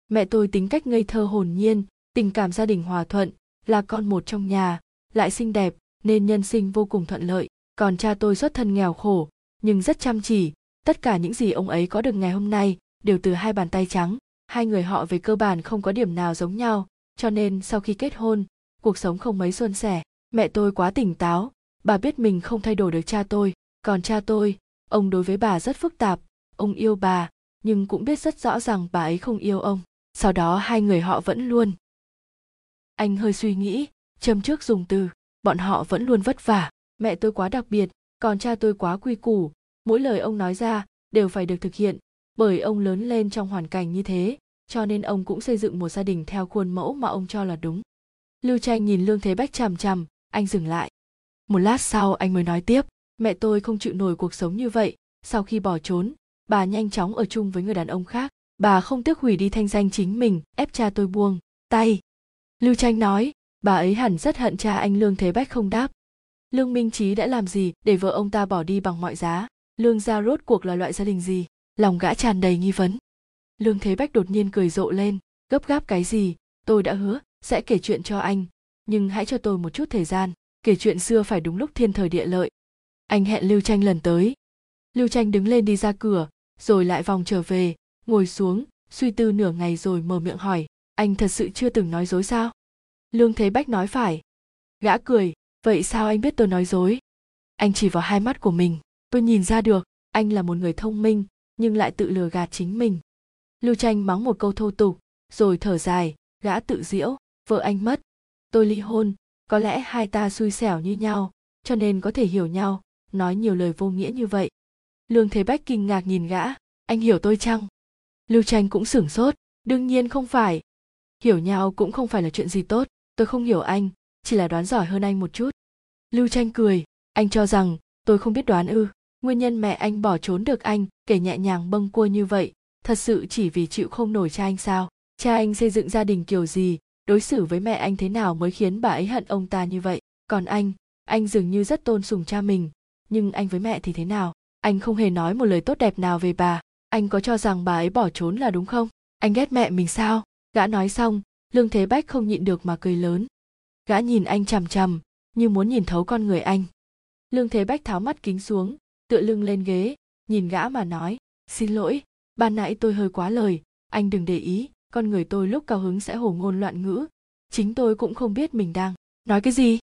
Mẹ tôi tính cách ngây thơ hồn nhiên, tình cảm gia đình hòa thuận, là con một trong nhà, lại xinh đẹp nên nhân sinh vô cùng thuận lợi. Còn cha tôi xuất thân nghèo khổ, nhưng rất chăm chỉ. Tất cả những gì ông ấy có được ngày hôm nay đều từ hai bàn tay trắng. Hai người họ về cơ bản không có điểm nào giống nhau, cho nên sau khi kết hôn, cuộc sống không mấy suôn sẻ. Mẹ tôi quá tỉnh táo, bà biết mình không thay đổi được cha tôi. Còn cha tôi, ông đối với bà rất phức tạp, ông yêu bà, nhưng cũng biết rất rõ rằng bà ấy không yêu ông. Sau đó hai người họ vẫn luôn. Anh hơi suy nghĩ, châm trước dùng từ bọn họ vẫn luôn vất vả. Mẹ tôi quá đặc biệt, còn cha tôi quá quy củ. Mỗi lời ông nói ra đều phải được thực hiện, bởi ông lớn lên trong hoàn cảnh như thế, cho nên ông cũng xây dựng một gia đình theo khuôn mẫu mà ông cho là đúng. Lưu tranh nhìn lương thế bách chằm chằm, anh dừng lại. Một lát sau anh mới nói tiếp, mẹ tôi không chịu nổi cuộc sống như vậy. Sau khi bỏ trốn, bà nhanh chóng ở chung với người đàn ông khác. Bà không tiếc hủy đi thanh danh chính mình, ép cha tôi buông. Tay. Lưu tranh nói bà ấy hẳn rất hận cha anh lương thế bách không đáp. Lương minh trí đã làm gì để vợ ông ta bỏ đi bằng mọi giá? Lương gia rốt cuộc là loại gia đình gì? Lòng gã tràn đầy nghi vấn. Lương thế bách đột nhiên cười rộ lên. Gấp gáp cái gì? Tôi đã hứa, sẽ kể chuyện cho anh. Nhưng hãy cho tôi một chút thời gian. Kể chuyện xưa phải đúng lúc thiên thời địa lợi. Anh hẹn lưu tranh lần tới. Lưu tranh đứng lên đi ra cửa, rồi lại vòng trở về. Ngồi xuống, suy tư nửa ngày rồi mở miệng hỏi. Anh thật sự chưa từng nói dối sao? Lương thế bách nói phải. Gã cười, vậy sao anh biết tôi nói dối? Anh chỉ vào hai mắt của mình. Tôi nhìn ra được, anh là một người thông minh, nhưng lại tự lừa gạt chính mình. Lưu tranh mắng một câu thô tục, rồi thở dài, gã tự diễu vợ anh mất. Tôi ly hôn, có lẽ hai ta xui xẻo như nhau, cho nên có thể hiểu nhau, nói nhiều lời vô nghĩa như vậy. Lương thế bách kinh ngạc nhìn gã, anh hiểu tôi chăng? Lưu tranh cũng sửng sốt, đương nhiên không phải. Hiểu nhau cũng không phải là chuyện gì tốt tôi không hiểu anh, chỉ là đoán giỏi hơn anh một chút. Lưu tranh cười, anh cho rằng, tôi không biết đoán ư. Nguyên nhân mẹ anh bỏ trốn được anh, kể nhẹ nhàng bâng cua như vậy, thật sự chỉ vì chịu không nổi cha anh sao? Cha anh xây dựng gia đình kiểu gì? Đối xử với mẹ anh thế nào mới khiến bà ấy hận ông ta như vậy? Còn anh anh dường như rất tôn sùng cha mình. Nhưng anh với mẹ thì thế nào? Anh không hề nói một lời tốt đẹp nào về bà. Anh có cho rằng bà ấy bỏ trốn là đúng không? Anh ghét mẹ mình sao? Gã nói xong lương thế bách không nhịn được mà cười lớn. Gã nhìn anh chằm chằm như muốn nhìn thấu con người anh. Lương thế bách tháo mắt kính xuống tựa lưng lên ghế nhìn gã mà nói xin lỗi ban nãy tôi hơi quá lời anh đừng để ý con người tôi lúc cao hứng sẽ hổ ngôn loạn ngữ chính tôi cũng không biết mình đang nói cái gì.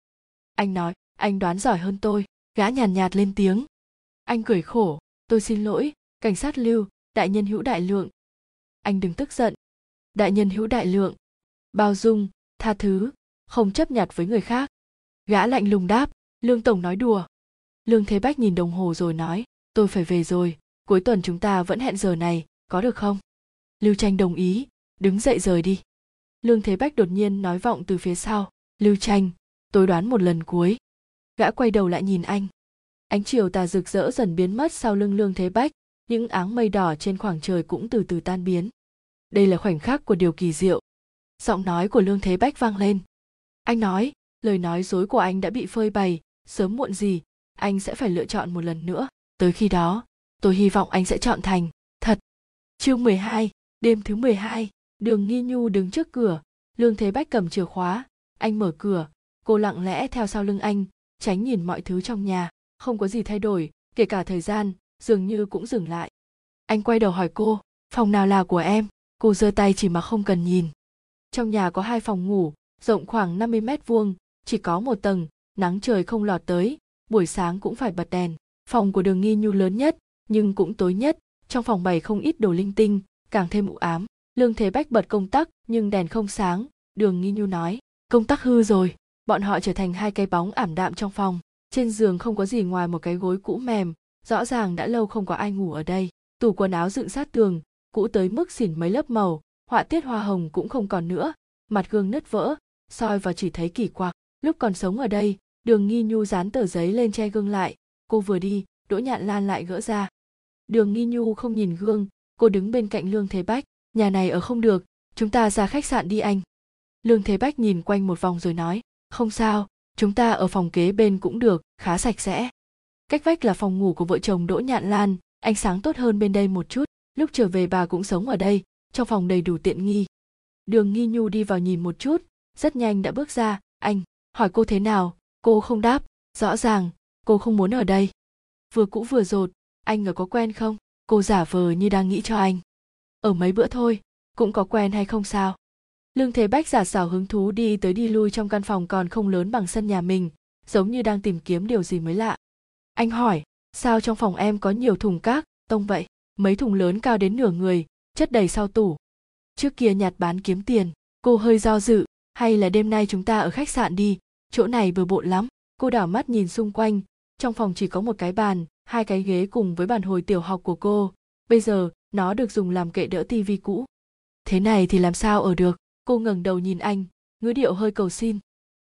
Anh nói anh đoán giỏi hơn tôi. Gã nhàn nhạt, nhạt lên tiếng. Anh cười khổ tôi xin lỗi cảnh sát lưu đại nhân hữu đại lượng. Anh đừng tức giận. Đại nhân hữu đại lượng bao dung, tha thứ, không chấp nhặt với người khác. Gã lạnh lùng đáp, lương tổng nói đùa. Lương thế bách nhìn đồng hồ rồi nói, tôi phải về rồi, cuối tuần chúng ta vẫn hẹn giờ này, có được không? Lưu tranh đồng ý, đứng dậy rời đi. Lương thế bách đột nhiên nói vọng từ phía sau, lưu tranh tôi đoán một lần cuối. Gã quay đầu lại nhìn anh. Ánh chiều tà rực rỡ dần biến mất sau lưng lương thế bách, những áng mây đỏ trên khoảng trời cũng từ từ tan biến. Đây là khoảnh khắc của điều kỳ diệu giọng nói của lương thế bách vang lên. Anh nói lời nói dối của anh đã bị phơi bày sớm muộn gì anh sẽ phải lựa chọn một lần nữa. Tới khi đó tôi hy vọng anh sẽ chọn thành. Thật. Chương 12, đêm thứ 12, đường nghi nhu đứng trước cửa. Lương thế bách cầm chìa khóa anh mở cửa. Cô lặng lẽ theo sau lưng anh tránh nhìn mọi thứ trong nhà. Không có gì thay đổi kể cả thời gian dường như cũng dừng lại. Anh quay đầu hỏi cô phòng nào là của em? Cô giơ tay chỉ mà không cần nhìn trong nhà có hai phòng ngủ, rộng khoảng 50 mét vuông, chỉ có một tầng, nắng trời không lọt tới, buổi sáng cũng phải bật đèn. Phòng của đường nghi nhu lớn nhất, nhưng cũng tối nhất, trong phòng bày không ít đồ linh tinh, càng thêm u ám. Lương thế bách bật công tắc, nhưng đèn không sáng, đường nghi nhu nói, công tắc hư rồi. Bọn họ trở thành hai cái bóng ảm đạm trong phòng. Trên giường không có gì ngoài một cái gối cũ mềm, rõ ràng đã lâu không có ai ngủ ở đây. Tủ quần áo dựng sát tường, cũ tới mức xỉn mấy lớp màu họa tiết hoa hồng cũng không còn nữa, mặt gương nứt vỡ, soi vào chỉ thấy kỳ quặc. Lúc còn sống ở đây, đường nghi nhu dán tờ giấy lên che gương lại. Cô vừa đi, đỗ nhạn lan lại gỡ ra. Đường nghi nhu không nhìn gương, cô đứng bên cạnh lương thế bách. Nhà này ở không được, chúng ta ra khách sạn đi anh. Lương thế bách nhìn quanh một vòng rồi nói, không sao, chúng ta ở phòng kế bên cũng được, khá sạch sẽ. Cách vách là phòng ngủ của vợ chồng đỗ nhạn lan, ánh sáng tốt hơn bên đây một chút. Lúc trở về bà cũng sống ở đây trong phòng đầy đủ tiện nghi. Đường nghi nhu đi vào nhìn một chút, rất nhanh đã bước ra. Anh, hỏi cô thế nào? Cô không đáp. Rõ ràng, cô không muốn ở đây. Vừa cũ vừa rột, anh ở có quen không? Cô giả vờ như đang nghĩ cho anh. Ở mấy bữa thôi, cũng có quen hay không sao? Lương thế bách giả xảo hứng thú đi tới đi lui trong căn phòng còn không lớn bằng sân nhà mình, giống như đang tìm kiếm điều gì mới lạ. Anh hỏi, sao trong phòng em có nhiều thùng cát, tông vậy? Mấy thùng lớn cao đến nửa người chất đầy sau tủ. Trước kia nhặt bán kiếm tiền, cô hơi do dự, hay là đêm nay chúng ta ở khách sạn đi, chỗ này bừa bộn lắm. Cô đảo mắt nhìn xung quanh, trong phòng chỉ có một cái bàn, hai cái ghế cùng với bàn hồi tiểu học của cô. Bây giờ, nó được dùng làm kệ đỡ tivi cũ. Thế này thì làm sao ở được? Cô ngẩng đầu nhìn anh, ngữ điệu hơi cầu xin.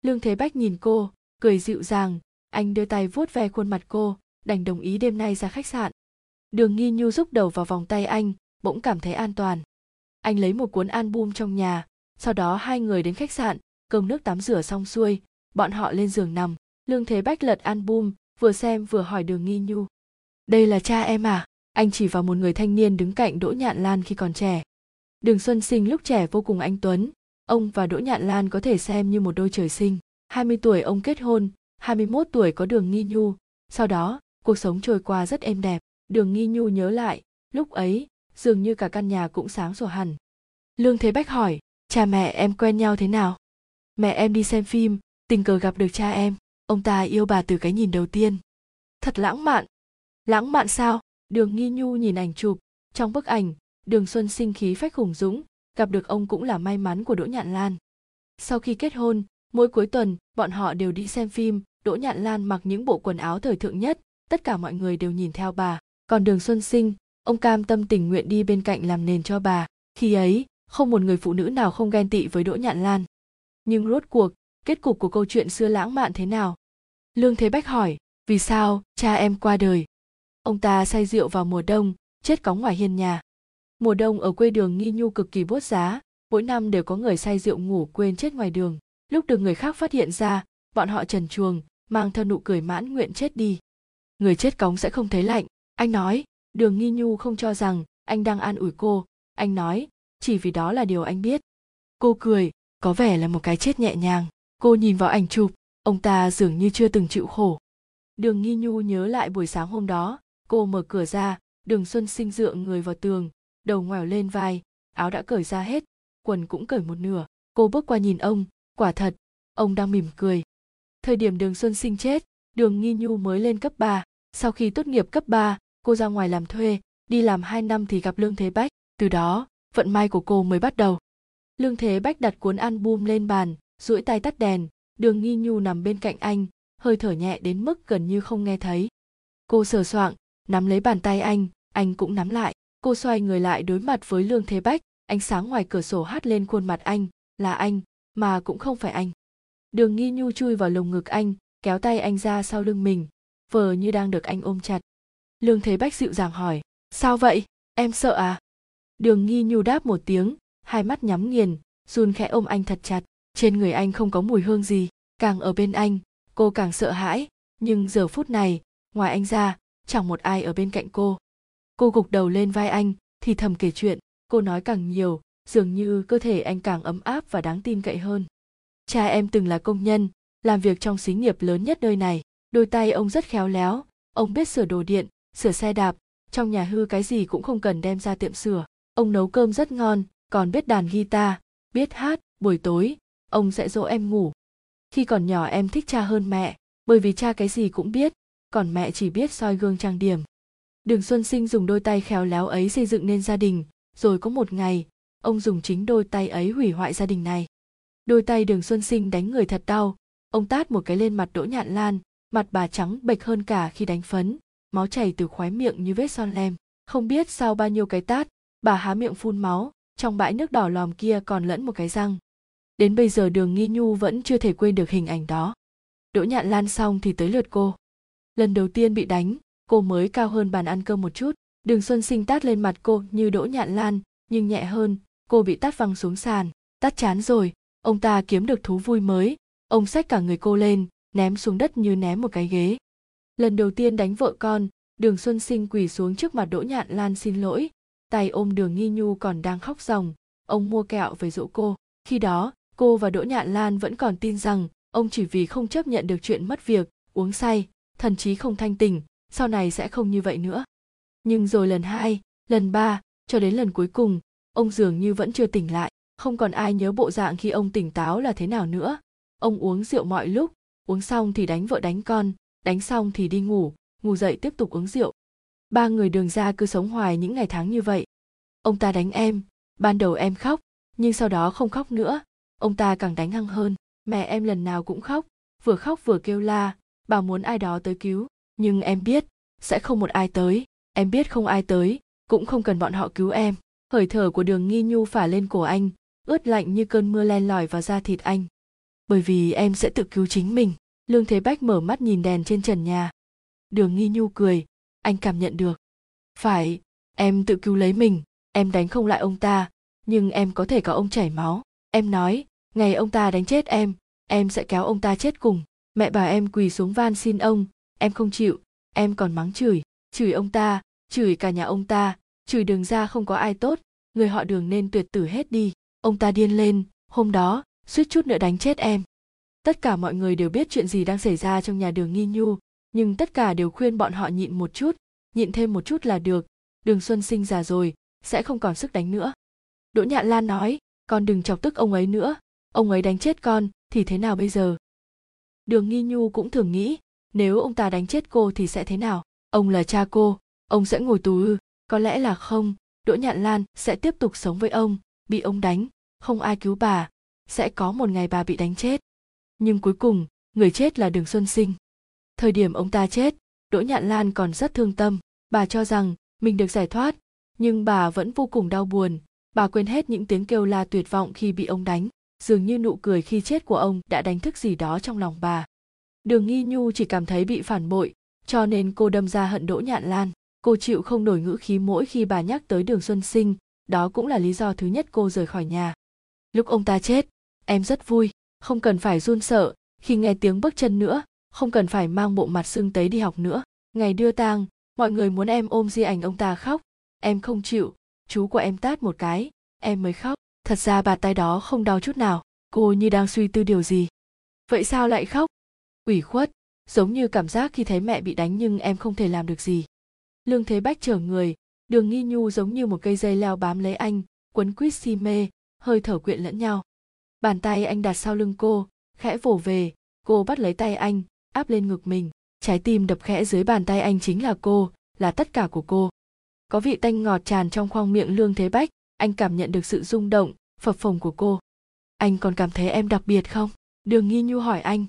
Lương thế bách nhìn cô, cười dịu dàng. Anh đưa tay vuốt ve khuôn mặt cô, đành đồng ý đêm nay ra khách sạn. Đường nghi nhu rúc đầu vào vòng tay anh bỗng cảm thấy an toàn. Anh lấy một cuốn album trong nhà, sau đó hai người đến khách sạn, cơm nước tắm rửa xong xuôi, bọn họ lên giường nằm. Lương thế bách lật album, vừa xem vừa hỏi đường nghi nhu. Đây là cha em à? Anh chỉ vào một người thanh niên đứng cạnh đỗ nhạn lan khi còn trẻ. Đường xuân sinh lúc trẻ vô cùng anh tuấn. Ông và đỗ nhạn lan có thể xem như một đôi trời sinh. 20 tuổi ông kết hôn 21 tuổi có đường nghi nhu. Sau đó, cuộc sống trôi qua rất êm đẹp. Đường nghi nhu nhớ lại, lúc ấy dường như cả căn nhà cũng sáng sủa hẳn. Lương thế bách hỏi, cha mẹ em quen nhau thế nào? Mẹ em đi xem phim, tình cờ gặp được cha em, ông ta yêu bà từ cái nhìn đầu tiên. Thật lãng mạn. Lãng mạn sao? Đường nghi nhu nhìn ảnh chụp, trong bức ảnh, đường xuân sinh khí phách hùng dũng, gặp được ông cũng là may mắn của đỗ nhạn lan. Sau khi kết hôn, mỗi cuối tuần, bọn họ đều đi xem phim, đỗ nhạn lan mặc những bộ quần áo thời thượng nhất, tất cả mọi người đều nhìn theo bà. Còn đường xuân sinh ông cam tâm tình nguyện đi bên cạnh làm nền cho bà. Khi ấy, không một người phụ nữ nào không ghen tị với đỗ nhạn lan. Nhưng rốt cuộc, kết cục của câu chuyện xưa lãng mạn thế nào? Lương thế bách hỏi, vì sao cha em qua đời? Ông ta say rượu vào mùa đông, chết cóng ngoài hiên nhà. Mùa đông ở quê đường nghi nhu cực kỳ bốt giá, mỗi năm đều có người say rượu ngủ quên chết ngoài đường. Lúc được người khác phát hiện ra, bọn họ trần chuồng mang theo nụ cười mãn nguyện chết đi. Người chết cóng sẽ không thấy lạnh, anh nói đường nghi nhu không cho rằng anh đang an ủi cô. Anh nói chỉ vì đó là điều anh biết. Cô cười có vẻ là một cái chết nhẹ nhàng. Cô nhìn vào ảnh chụp ông ta dường như chưa từng chịu khổ. Đường nghi nhu nhớ lại buổi sáng hôm đó cô mở cửa ra đường xuân sinh dựa người vào tường đầu ngoẻo lên vai áo đã cởi ra hết quần cũng cởi một nửa. Cô bước qua nhìn ông quả thật ông đang mỉm cười. Thời điểm đường xuân sinh chết đường nghi nhu mới lên cấp 3. sau khi tốt nghiệp cấp 3, cô ra ngoài làm thuê, đi làm 2 năm thì gặp lương thế bách, từ đó, vận may của cô mới bắt đầu. Lương thế bách đặt cuốn album lên bàn, duỗi tay tắt đèn, đường nghi nhu nằm bên cạnh anh, hơi thở nhẹ đến mức gần như không nghe thấy. Cô sờ soạng, nắm lấy bàn tay anh anh cũng nắm lại. Cô xoay người lại đối mặt với lương thế bách, ánh sáng ngoài cửa sổ hắt lên khuôn mặt anh, là anh, mà cũng không phải anh. Đường nghi nhu chui vào lồng ngực anh, kéo tay anh ra sau lưng mình, vờ như đang được anh ôm chặt lương thế bách dịu dàng hỏi, sao vậy? Em sợ à? Đường nghi nhu đáp một tiếng, hai mắt nhắm nghiền, run khẽ ôm anh thật chặt. Trên người anh không có mùi hương gì, càng ở bên anh, cô càng sợ hãi. Nhưng giờ phút này, ngoài anh ra, chẳng một ai ở bên cạnh cô. Cô gục đầu lên vai anh, thì thầm kể chuyện. Cô nói càng nhiều, dường như cơ thể anh càng ấm áp và đáng tin cậy hơn. Cha em từng là công nhân, làm việc trong xí nghiệp lớn nhất nơi này. Đôi tay ông rất khéo léo. Ông biết sửa đồ điện sửa xe đạp. Trong nhà hư cái gì cũng không cần đem ra tiệm sửa. Ông nấu cơm rất ngon, còn biết đàn guitar, biết hát, buổi tối, ông sẽ dỗ em ngủ. Khi còn nhỏ em thích cha hơn mẹ, bởi vì cha cái gì cũng biết, còn mẹ chỉ biết soi gương trang điểm. Đường xuân sinh dùng đôi tay khéo léo ấy xây dựng nên gia đình, rồi có một ngày, ông dùng chính đôi tay ấy hủy hoại gia đình này. Đôi tay đường xuân sinh đánh người thật đau, ông tát một cái lên mặt đỗ nhạn lan, mặt bà trắng bệch hơn cả khi đánh phấn máu chảy từ khóe miệng như vết son lem. Không biết sau bao nhiêu cái tát, bà há miệng phun máu, trong bãi nước đỏ lòm kia còn lẫn một cái răng. Đến bây giờ đường nghi nhu vẫn chưa thể quên được hình ảnh đó. Đỗ nhạn lan xong thì tới lượt cô. Lần đầu tiên bị đánh, cô mới cao hơn bàn ăn cơm một chút. Đường xuân sinh tát lên mặt cô như đỗ nhạn lan, nhưng nhẹ hơn, cô bị tát văng xuống sàn, tát chán rồi. Ông ta kiếm được thú vui mới, ông xách cả người cô lên, ném xuống đất như ném một cái ghế lần đầu tiên đánh vợ con, đường xuân sinh quỳ xuống trước mặt đỗ nhạn lan xin lỗi. Tay ôm đường nghi nhu còn đang khóc ròng, ông mua kẹo về dỗ cô. Khi đó, cô và đỗ nhạn lan vẫn còn tin rằng, ông chỉ vì không chấp nhận được chuyện mất việc, uống say, thần chí không thanh tỉnh sau này sẽ không như vậy nữa. Nhưng rồi lần hai, lần ba, cho đến lần cuối cùng, ông dường như vẫn chưa tỉnh lại, không còn ai nhớ bộ dạng khi ông tỉnh táo là thế nào nữa. Ông uống rượu mọi lúc, uống xong thì đánh vợ đánh con đánh xong thì đi ngủ ngủ dậy tiếp tục uống rượu. Ba người đường ra cứ sống hoài những ngày tháng như vậy. Ông ta đánh em, ban đầu em khóc, nhưng sau đó không khóc nữa. Ông ta càng đánh hăng hơn, mẹ em lần nào cũng khóc, vừa khóc vừa kêu la bà muốn ai đó tới cứu. Nhưng em biết, sẽ không một ai tới. Em biết không ai tới, cũng không cần bọn họ cứu em. Hơi thở của đường nghi nhu phả lên cổ anh, ướt lạnh như cơn mưa len lỏi vào da thịt anh. Bởi vì em sẽ tự cứu chính mình lương thế bách mở mắt nhìn đèn trên trần nhà. Đường nghi nhu cười. Anh cảm nhận được. Phải, em tự cứu lấy mình. Em đánh không lại ông ta. Nhưng em có thể có ông chảy máu. Em nói, ngày ông ta đánh chết em em sẽ kéo ông ta chết cùng. Mẹ bảo em quỳ xuống van xin ông. Em không chịu. Em còn mắng chửi. Chửi ông ta, chửi cả nhà ông ta. Chửi đường ra không có ai tốt. Người họ đường nên tuyệt tử hết đi. Ông ta điên lên. Hôm đó, suýt chút nữa đánh chết em tất cả mọi người đều biết chuyện gì đang xảy ra trong nhà đường nghi nhu, nhưng tất cả đều khuyên bọn họ nhịn một chút, nhịn thêm một chút là được. Đường xuân sinh già rồi, sẽ không còn sức đánh nữa. Đỗ nhạn lan nói, con đừng chọc tức ông ấy nữa. Ông ấy đánh chết con, thì thế nào bây giờ? Đường nghi nhu cũng thường nghĩ, nếu ông ta đánh chết cô thì sẽ thế nào? Ông là cha cô, ông sẽ ngồi tù ư? Có lẽ là không. Đỗ nhạn lan sẽ tiếp tục sống với ông, bị ông đánh. Không ai cứu bà. Sẽ có một ngày bà bị đánh chết nhưng cuối cùng, người chết là đường xuân sinh. Thời điểm ông ta chết, đỗ nhạn lan còn rất thương tâm. Bà cho rằng, mình được giải thoát, nhưng bà vẫn vô cùng đau buồn. Bà quên hết những tiếng kêu la tuyệt vọng khi bị ông đánh, dường như nụ cười khi chết của ông đã đánh thức gì đó trong lòng bà. Đường nghi nhu chỉ cảm thấy bị phản bội, cho nên cô đâm ra hận đỗ nhạn lan. Cô chịu không nổi ngữ khí mỗi khi bà nhắc tới đường xuân sinh, đó cũng là lý do thứ nhất cô rời khỏi nhà. Lúc ông ta chết, em rất vui không cần phải run sợ, khi nghe tiếng bước chân nữa, không cần phải mang bộ mặt sưng tấy đi học nữa. Ngày đưa tang, mọi người muốn em ôm di ảnh ông ta khóc. Em không chịu, chú của em tát một cái, em mới khóc. Thật ra bàn tay đó không đau chút nào, cô như đang suy tư điều gì. Vậy sao lại khóc? Ủy khuất, giống như cảm giác khi thấy mẹ bị đánh nhưng em không thể làm được gì. Lương thế bách chở người, đường nghi nhu giống như một cây dây leo bám lấy anh, quấn quýt si mê, hơi thở quyện lẫn nhau bàn tay anh đặt sau lưng cô, khẽ vỗ về, cô bắt lấy tay anh, áp lên ngực mình. Trái tim đập khẽ dưới bàn tay anh chính là cô, là tất cả của cô. Có vị tanh ngọt tràn trong khoang miệng lương thế bách, anh cảm nhận được sự rung động, phập phồng của cô. Anh còn cảm thấy em đặc biệt không? Đường nghi nhu hỏi anh.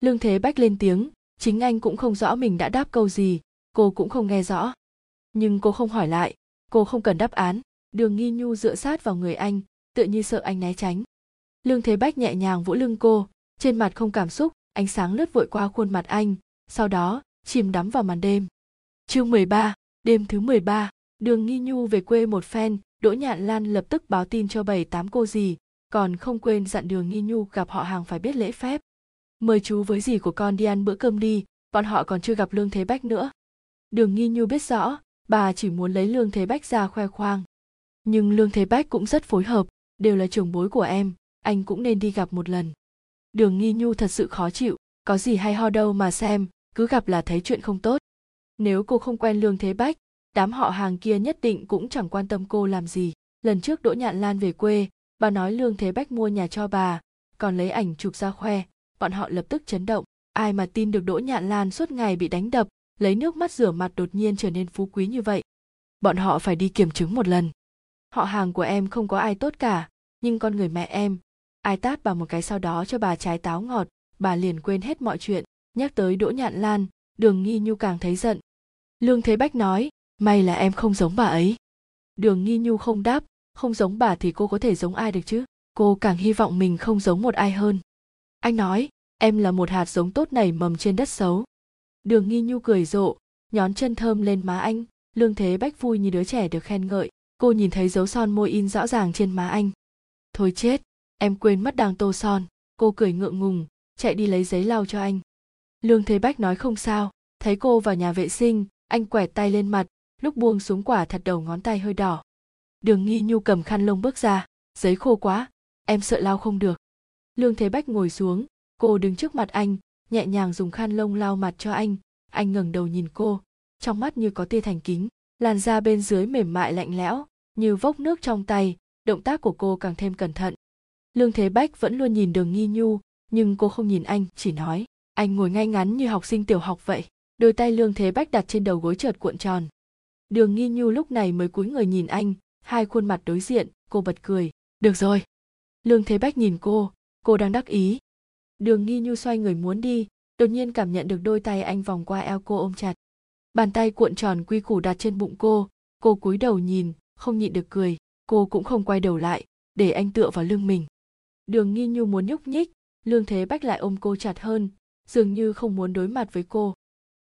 Lương thế bách lên tiếng, chính anh cũng không rõ mình đã đáp câu gì, cô cũng không nghe rõ. Nhưng cô không hỏi lại, cô không cần đáp án. Đường nghi nhu dựa sát vào người anh, tựa như sợ anh né tránh lương thế bách nhẹ nhàng vỗ lưng cô trên mặt không cảm xúc ánh sáng lướt vội qua khuôn mặt anh sau đó chìm đắm vào màn đêm. Chương 13, đêm thứ 13, đường nghi nhu về quê một phen đỗ nhạn lan lập tức báo tin cho bảy tám cô gì còn không quên dặn đường nghi nhu gặp họ hàng phải biết lễ phép. Mời chú với dì của con đi ăn bữa cơm đi bọn họ còn chưa gặp lương thế bách nữa. Đường nghi nhu biết rõ bà chỉ muốn lấy lương thế bách ra khoe khoang. Nhưng lương thế bách cũng rất phối hợp đều là trưởng bối của em anh cũng nên đi gặp một lần. Đường nghi nhu thật sự khó chịu, có gì hay ho đâu mà xem, cứ gặp là thấy chuyện không tốt. Nếu cô không quen lương thế bách, đám họ hàng kia nhất định cũng chẳng quan tâm cô làm gì. Lần trước đỗ nhạn lan về quê, bà nói lương thế bách mua nhà cho bà, còn lấy ảnh chụp ra khoe, bọn họ lập tức chấn động. Ai mà tin được đỗ nhạn lan suốt ngày bị đánh đập, lấy nước mắt rửa mặt đột nhiên trở nên phú quý như vậy? Bọn họ phải đi kiểm chứng một lần. Họ hàng của em không có ai tốt cả, nhưng con người mẹ em ai tát bà một cái sau đó cho bà trái táo ngọt, bà liền quên hết mọi chuyện, nhắc tới đỗ nhạn lan, đường nghi nhu càng thấy giận. Lương thế bách nói, may là em không giống bà ấy. Đường nghi nhu không đáp, không giống bà thì cô có thể giống ai được chứ? Cô càng hy vọng mình không giống một ai hơn. Anh nói, em là một hạt giống tốt nảy mầm trên đất xấu. Đường nghi nhu cười rộ, nhón chân thơm lên má anh. Lương thế bách vui như đứa trẻ được khen ngợi. Cô nhìn thấy dấu son môi in rõ ràng trên má anh. Thôi chết em quên mất đang tô son. Cô cười ngượng ngùng, chạy đi lấy giấy lau cho anh. Lương thế bách nói không sao. Thấy cô vào nhà vệ sinh, anh quẹt tay lên mặt, lúc buông xuống quả thật đầu ngón tay hơi đỏ. Đường nghi nhu cầm khăn lông bước ra. Giấy khô quá, em sợ lau không được. Lương thế bách ngồi xuống, cô đứng trước mặt anh, nhẹ nhàng dùng khăn lông lau mặt cho anh. Anh ngẩng đầu nhìn cô, trong mắt như có tia thành kính, làn da bên dưới mềm mại lạnh lẽo, như vốc nước trong tay. Động tác của cô càng thêm cẩn thận lương thế bách vẫn luôn nhìn đường nghi nhu, nhưng cô không nhìn anh, chỉ nói, anh ngồi ngay ngắn như học sinh tiểu học vậy. Đôi tay lương thế bách đặt trên đầu gối trượt cuộn tròn. Đường nghi nhu lúc này mới cúi người nhìn anh, hai khuôn mặt đối diện, cô bật cười, được rồi. Lương thế bách nhìn cô cô đang đắc ý. Đường nghi nhu xoay người muốn đi, đột nhiên cảm nhận được đôi tay anh vòng qua eo cô ôm chặt. Bàn tay cuộn tròn quy củ đặt trên bụng cô cô cúi đầu nhìn, không nhịn được cười, cô cũng không quay đầu lại, để anh tựa vào lưng mình đường nghi nhu muốn nhúc nhích, lương thế bách lại ôm cô chặt hơn, dường như không muốn đối mặt với cô.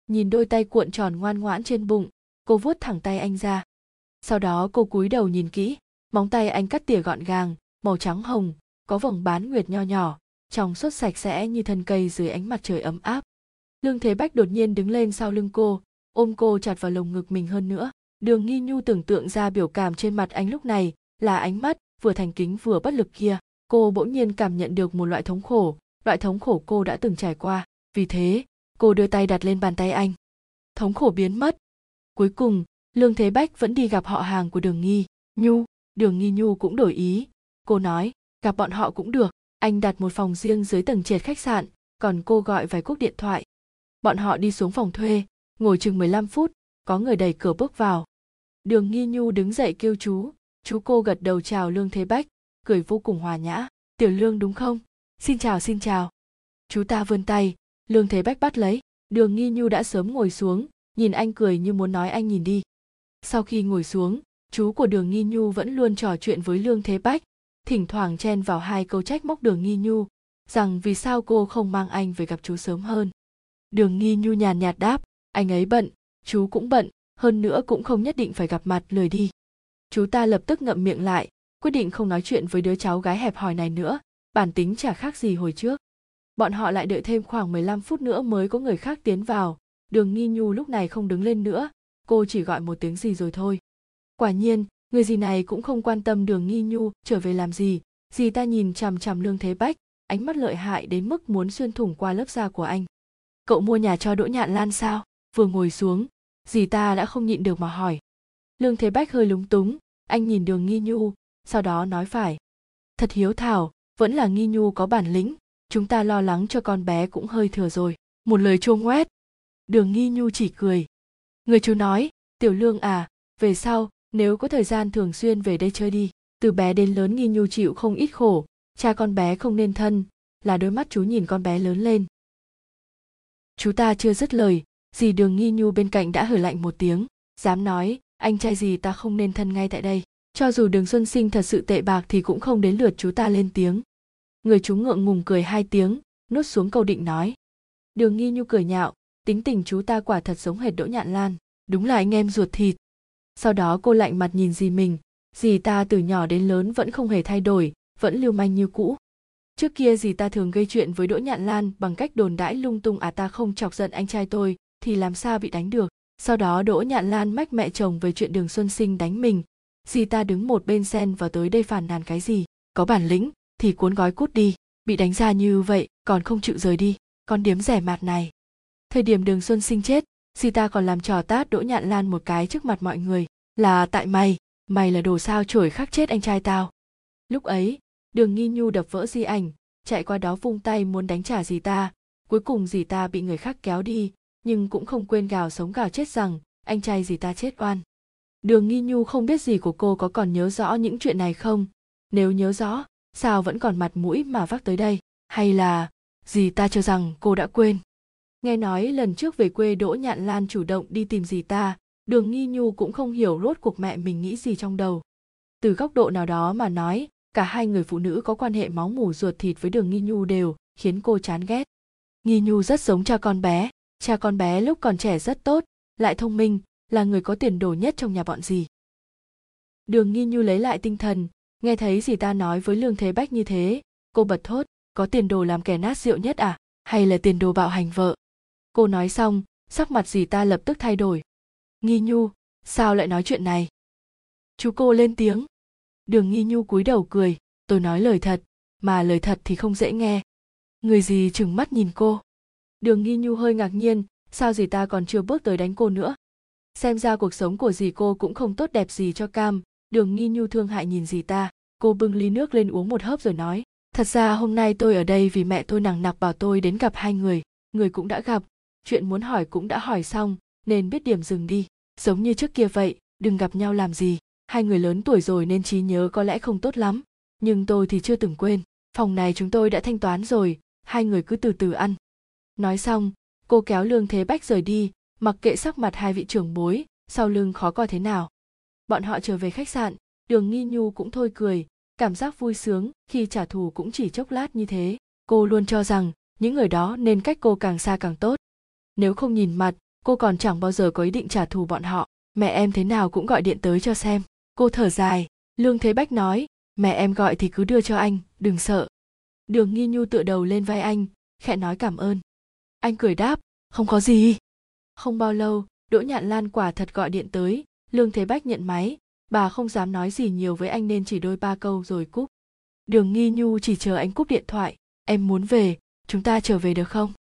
Nhìn đôi tay cuộn tròn ngoan ngoãn trên bụng, cô vuốt thẳng tay anh ra. Sau đó cô cúi đầu nhìn kỹ, móng tay anh cắt tỉa gọn gàng, màu trắng hồng, có vòng bán nguyệt nho nhỏ, trong suốt sạch sẽ như thân cây dưới ánh mặt trời ấm áp. Lương thế bách đột nhiên đứng lên sau lưng cô, ôm cô chặt vào lồng ngực mình hơn nữa. Đường nghi nhu tưởng tượng ra biểu cảm trên mặt anh lúc này là ánh mắt vừa thành kính vừa bất lực kia cô bỗng nhiên cảm nhận được một loại thống khổ, loại thống khổ cô đã từng trải qua. Vì thế, cô đưa tay đặt lên bàn tay anh. Thống khổ biến mất. Cuối cùng, lương thế bách vẫn đi gặp họ hàng của đường nghi. Nhu, đường nghi nhu cũng đổi ý. Cô nói, gặp bọn họ cũng được. Anh đặt một phòng riêng dưới tầng trệt khách sạn, còn cô gọi vài cuộc điện thoại. Bọn họ đi xuống phòng thuê, ngồi chừng 15 phút, có người đẩy cửa bước vào. Đường nghi nhu đứng dậy kêu chú. Chú cô gật đầu chào lương thế bách cười vô cùng hòa nhã. Tiểu lương đúng không? Xin chào xin chào. Chú ta vươn tay. Lương thế bách bắt lấy. Đường nghi nhu đã sớm ngồi xuống. Nhìn anh cười như muốn nói anh nhìn đi. Sau khi ngồi xuống, chú của đường nghi nhu vẫn luôn trò chuyện với lương thế bách. Thỉnh thoảng chen vào hai câu trách móc đường nghi nhu, rằng vì sao cô không mang anh về gặp chú sớm hơn. Đường nghi nhu nhàn nhạt đáp, anh ấy bận, chú cũng bận, hơn nữa cũng không nhất định phải gặp mặt, lười đi. Chú ta lập tức ngậm miệng lại quyết định không nói chuyện với đứa cháu gái hẹp hòi này nữa. Bản tính chả khác gì hồi trước. Bọn họ lại đợi thêm khoảng 15 phút nữa mới có người khác tiến vào. Đường nghi nhu lúc này không đứng lên nữa. Cô chỉ gọi một tiếng gì rồi thôi. Quả nhiên, người gì này cũng không quan tâm đường nghi nhu trở về làm gì. Dì ta nhìn chằm chằm lương thế bách, ánh mắt lợi hại đến mức muốn xuyên thủng qua lớp da của anh. Cậu mua nhà cho đỗ nhạn lan sao? Vừa ngồi xuống, dì ta đã không nhịn được mà hỏi. Lương thế bách hơi lúng túng, anh nhìn đường nghi nhu sau đó nói phải. Thật hiếu thảo, vẫn là nghi nhu có bản lĩnh, chúng ta lo lắng cho con bé cũng hơi thừa rồi. Một lời chua ngoét. Đường nghi nhu chỉ cười. Người chú nói, tiểu lương à về sau, nếu có thời gian thường xuyên về đây chơi đi. Từ bé đến lớn nghi nhu chịu không ít khổ. Cha con bé không nên thân, là đôi mắt chú nhìn con bé lớn lên. Chú ta chưa dứt lời, dì đường nghi nhu bên cạnh đã hử lạnh một tiếng, dám nói, anh trai gì ta không nên thân ngay tại đây cho dù đường xuân sinh thật sự tệ bạc thì cũng không đến lượt chú ta lên tiếng. Người chú ngượng ngùng cười hai tiếng, nuốt xuống câu định nói. Đường nghi nhu cười nhạo, tính tình chú ta quả thật giống hệt đỗ nhạn lan, đúng là anh em ruột thịt. Sau đó cô lạnh mặt nhìn dì mình, dì ta từ nhỏ đến lớn vẫn không hề thay đổi, vẫn lưu manh như cũ. Trước kia dì ta thường gây chuyện với đỗ nhạn lan bằng cách đồn đãi lung tung à ta không chọc giận anh trai tôi, thì làm sao bị đánh được. Sau đó đỗ nhạn lan mách mẹ chồng về chuyện đường xuân sinh đánh mình dì ta đứng một bên sen vào tới đây phản nàn cái gì? Có bản lĩnh thì cuốn gói cút đi. Bị đánh ra như vậy, còn không chịu rời đi. Con điếm rẻ mạt này. Thời điểm đường xuân sinh chết dì ta còn làm trò tát đỗ nhạn lan một cái trước mặt mọi người. Là tại mày. Mày là đồ sao chổi khắc chết anh trai tao. Lúc ấy, đường nghi nhu đập vỡ di ảnh, chạy qua đó vung tay muốn đánh trả dì ta. Cuối cùng dì ta bị người khác kéo đi, nhưng cũng không quên gào sống gào chết rằng, anh trai dì ta chết oan đường nghi nhu không biết gì của cô có còn nhớ rõ những chuyện này không? Nếu nhớ rõ, sao vẫn còn mặt mũi mà vác tới đây? Hay là, gì? ta cho rằng cô đã quên? Nghe nói lần trước về quê đỗ nhạn lan chủ động đi tìm gì ta, đường nghi nhu cũng không hiểu rốt cuộc mẹ mình nghĩ gì trong đầu. Từ góc độ nào đó mà nói, cả hai người phụ nữ có quan hệ máu mủ ruột thịt với đường nghi nhu đều khiến cô chán ghét. Nghi nhu rất giống cha con bé, cha con bé lúc còn trẻ rất tốt, lại thông minh là người có tiền đồ nhất trong nhà bọn gì. đường nghi nhu lấy lại tinh thần, nghe thấy gì ta nói với lương thế bách như thế, cô bật thốt, có tiền đồ làm kẻ nát rượu nhất à? Hay là tiền đồ bạo hành vợ? Cô nói xong, sắc mặt gì ta lập tức thay đổi. Nghi nhu, sao lại nói chuyện này? Chú cô lên tiếng. Đường nghi nhu cúi đầu cười, tôi nói lời thật, mà lời thật thì không dễ nghe. Người gì chừng mắt nhìn cô? Đường nghi nhu hơi ngạc nhiên, sao gì ta còn chưa bước tới đánh cô nữa? Xem ra cuộc sống của dì cô cũng không tốt đẹp gì cho cam. Đường nghi nhu thương hại nhìn dì ta. Cô bưng ly nước lên uống một hớp rồi nói, thật ra hôm nay tôi ở đây vì mẹ tôi nằng nặc bảo tôi đến gặp hai người. Người cũng đã gặp. Chuyện muốn hỏi cũng đã hỏi xong, nên biết điểm dừng đi. Giống như trước kia vậy, đừng gặp nhau làm gì. Hai người lớn tuổi rồi nên trí nhớ có lẽ không tốt lắm. Nhưng tôi thì chưa từng quên. Phòng này chúng tôi đã thanh toán rồi. Hai người cứ từ từ ăn. Nói xong, cô kéo lương thế bách rời đi mặc kệ sắc mặt hai vị trưởng bối, sau lưng khó coi thế nào. Bọn họ trở về khách sạn, đường nghi nhu cũng thôi cười, cảm giác vui sướng khi trả thù cũng chỉ chốc lát như thế. Cô luôn cho rằng, những người đó nên cách cô càng xa càng tốt. Nếu không nhìn mặt, cô còn chẳng bao giờ có ý định trả thù bọn họ. Mẹ em thế nào cũng gọi điện tới cho xem. Cô thở dài, lương thế bách nói, mẹ em gọi thì cứ đưa cho anh, đừng sợ. Đường nghi nhu tựa đầu lên vai anh, khẽ nói cảm ơn. Anh cười đáp, không có gì không bao lâu, đỗ nhạn lan quả thật gọi điện tới. Lương thế bách nhận máy. Bà không dám nói gì nhiều với anh nên chỉ đôi ba câu rồi cúp. Đường nghi nhu chỉ chờ anh cúp điện thoại. Em muốn về, chúng ta trở về được không?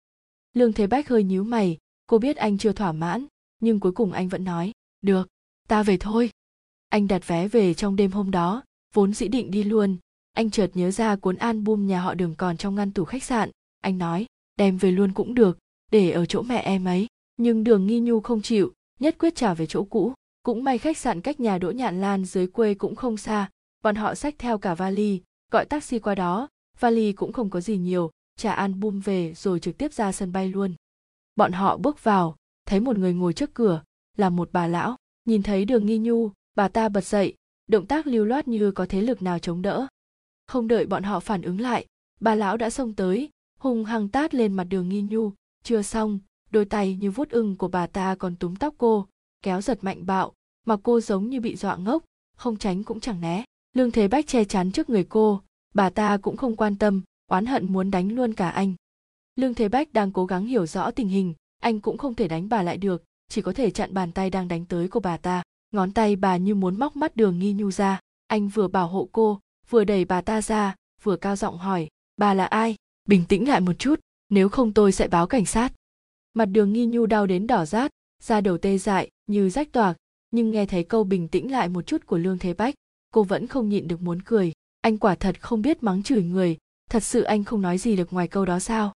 Lương thế bách hơi nhíu mày. Cô biết anh chưa thỏa mãn, nhưng cuối cùng anh vẫn nói, được, ta về thôi. Anh đặt vé về trong đêm hôm đó, vốn dĩ định đi luôn. Anh chợt nhớ ra cuốn album nhà họ đường còn trong ngăn tủ khách sạn. Anh nói, đem về luôn cũng được, để ở chỗ mẹ em ấy nhưng đường nghi nhu không chịu, nhất quyết trả về chỗ cũ. Cũng may khách sạn cách nhà đỗ nhạn lan dưới quê cũng không xa, bọn họ xách theo cả vali, gọi taxi qua đó. Vali cũng không có gì nhiều, trả album về rồi trực tiếp ra sân bay luôn. Bọn họ bước vào, thấy một người ngồi trước cửa, là một bà lão. Nhìn thấy đường nghi nhu, bà ta bật dậy, động tác lưu loát như có thế lực nào chống đỡ. Không đợi bọn họ phản ứng lại, bà lão đã xông tới hùng hăng tát lên mặt đường nghi nhu. Chưa xong đôi tay như vuốt ưng của bà ta còn túm tóc cô, kéo giật mạnh bạo, mà cô giống như bị dọa ngốc, không tránh cũng chẳng né. Lương thế bách che chắn trước người cô, bà ta cũng không quan tâm, oán hận muốn đánh luôn cả anh. Lương thế bách đang cố gắng hiểu rõ tình hình, anh cũng không thể đánh bà lại được, chỉ có thể chặn bàn tay đang đánh tới của bà ta. Ngón tay bà như muốn móc mắt đường nghi nhu ra, anh vừa bảo hộ cô, vừa đẩy bà ta ra, vừa cao giọng hỏi, bà là ai? Bình tĩnh lại một chút, nếu không tôi sẽ báo cảnh sát mặt đường nghi nhu đau đến đỏ rát, da đầu tê dại, như rách toạc, nhưng nghe thấy câu bình tĩnh lại một chút của lương thế bách, cô vẫn không nhịn được muốn cười. Anh quả thật không biết mắng chửi người, thật sự anh không nói gì được ngoài câu đó sao?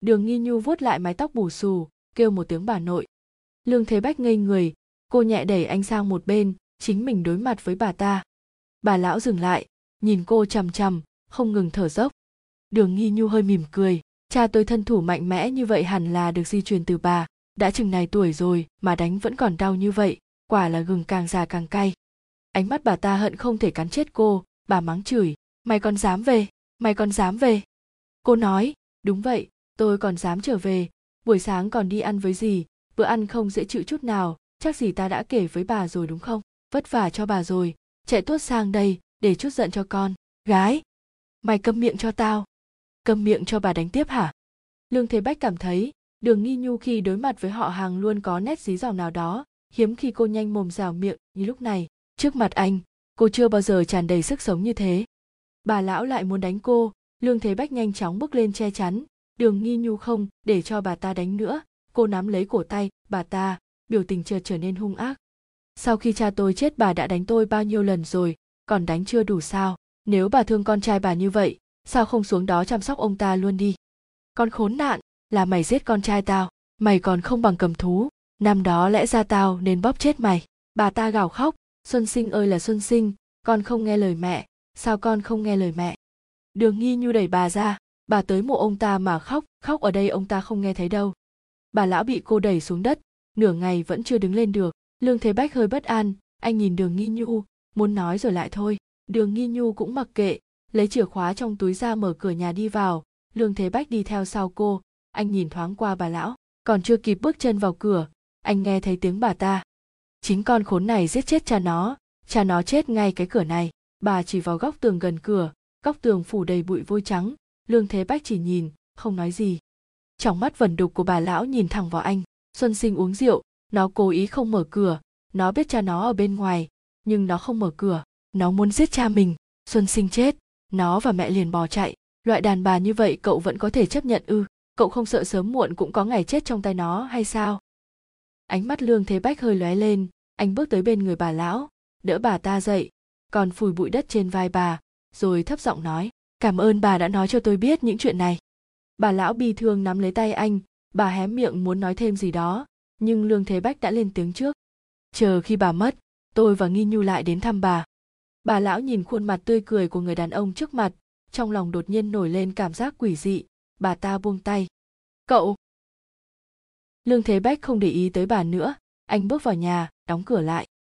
Đường nghi nhu vuốt lại mái tóc bù xù, kêu một tiếng bà nội. Lương thế bách ngây người, cô nhẹ đẩy anh sang một bên, chính mình đối mặt với bà ta. Bà lão dừng lại, nhìn cô chằm chằm, không ngừng thở dốc. Đường nghi nhu hơi mỉm cười cha tôi thân thủ mạnh mẽ như vậy hẳn là được di truyền từ bà. Đã chừng này tuổi rồi mà đánh vẫn còn đau như vậy, quả là gừng càng già càng cay. Ánh mắt bà ta hận không thể cắn chết cô, bà mắng chửi, mày còn dám về, mày còn dám về. Cô nói, đúng vậy, tôi còn dám trở về, buổi sáng còn đi ăn với gì bữa ăn không dễ chịu chút nào, chắc gì ta đã kể với bà rồi đúng không? Vất vả cho bà rồi, chạy tuốt sang đây để chút giận cho con, gái. Mày câm miệng cho tao cầm miệng cho bà đánh tiếp hả? Lương thế bách cảm thấy, đường nghi nhu khi đối mặt với họ hàng luôn có nét dí dỏm nào đó, hiếm khi cô nhanh mồm rào miệng như lúc này. Trước mặt anh, cô chưa bao giờ tràn đầy sức sống như thế. Bà lão lại muốn đánh cô. Lương thế bách nhanh chóng bước lên che chắn. Đường nghi nhu không để cho bà ta đánh nữa. Cô nắm lấy cổ tay, bà ta, biểu tình chợt trở nên hung ác. Sau khi cha tôi chết bà đã đánh tôi bao nhiêu lần rồi, còn đánh chưa đủ sao? Nếu bà thương con trai bà như vậy sao không xuống đó chăm sóc ông ta luôn đi? Con khốn nạn, là mày giết con trai tao, mày còn không bằng cầm thú. Năm đó lẽ ra tao nên bóp chết mày. Bà ta gào khóc, xuân sinh ơi là xuân sinh, con không nghe lời mẹ. Sao con không nghe lời mẹ? Đường nghi nhu đẩy bà ra, bà tới mộ ông ta mà khóc khóc ở đây ông ta không nghe thấy đâu. Bà lão bị cô đẩy xuống đất, nửa ngày vẫn chưa đứng lên được. Lương thế bách hơi bất an, anh nhìn đường nghi nhu, muốn nói rồi lại thôi. Đường nghi nhu cũng mặc kệ lấy chìa khóa trong túi ra mở cửa nhà đi vào. Lương thế bách đi theo sau cô. Anh nhìn thoáng qua bà lão. Còn chưa kịp bước chân vào cửa, anh nghe thấy tiếng bà ta. Chính con khốn này giết chết cha nó. Cha nó chết ngay cái cửa này. Bà chỉ vào góc tường gần cửa. Góc tường phủ đầy bụi vôi trắng. Lương thế bách chỉ nhìn, không nói gì. Trong mắt vẩn đục của bà lão nhìn thẳng vào anh. Xuân sinh uống rượu. Nó cố ý không mở cửa. Nó biết cha nó ở bên ngoài, nhưng nó không mở cửa. Nó muốn giết cha mình. Xuân sinh chết nó và mẹ liền bỏ chạy. Loại đàn bà như vậy cậu vẫn có thể chấp nhận ư? Cậu không sợ sớm muộn cũng có ngày chết trong tay nó hay sao? Ánh mắt lương thế bách hơi lóe lên. Anh bước tới bên người bà lão. Đỡ bà ta dậy. Còn phủi bụi đất trên vai bà, rồi thấp giọng nói, cảm ơn bà đã nói cho tôi biết những chuyện này. Bà lão bi thương nắm lấy tay anh. Bà hé miệng muốn nói thêm gì đó, nhưng lương thế bách đã lên tiếng trước. Chờ khi bà mất, tôi và nghi nhu lại đến thăm bà bà lão nhìn khuôn mặt tươi cười của người đàn ông trước mặt, trong lòng đột nhiên nổi lên cảm giác quỷ dị. Bà ta buông tay. Cậu. Lương thế bách không để ý tới bà nữa, anh bước vào nhà, đóng cửa lại.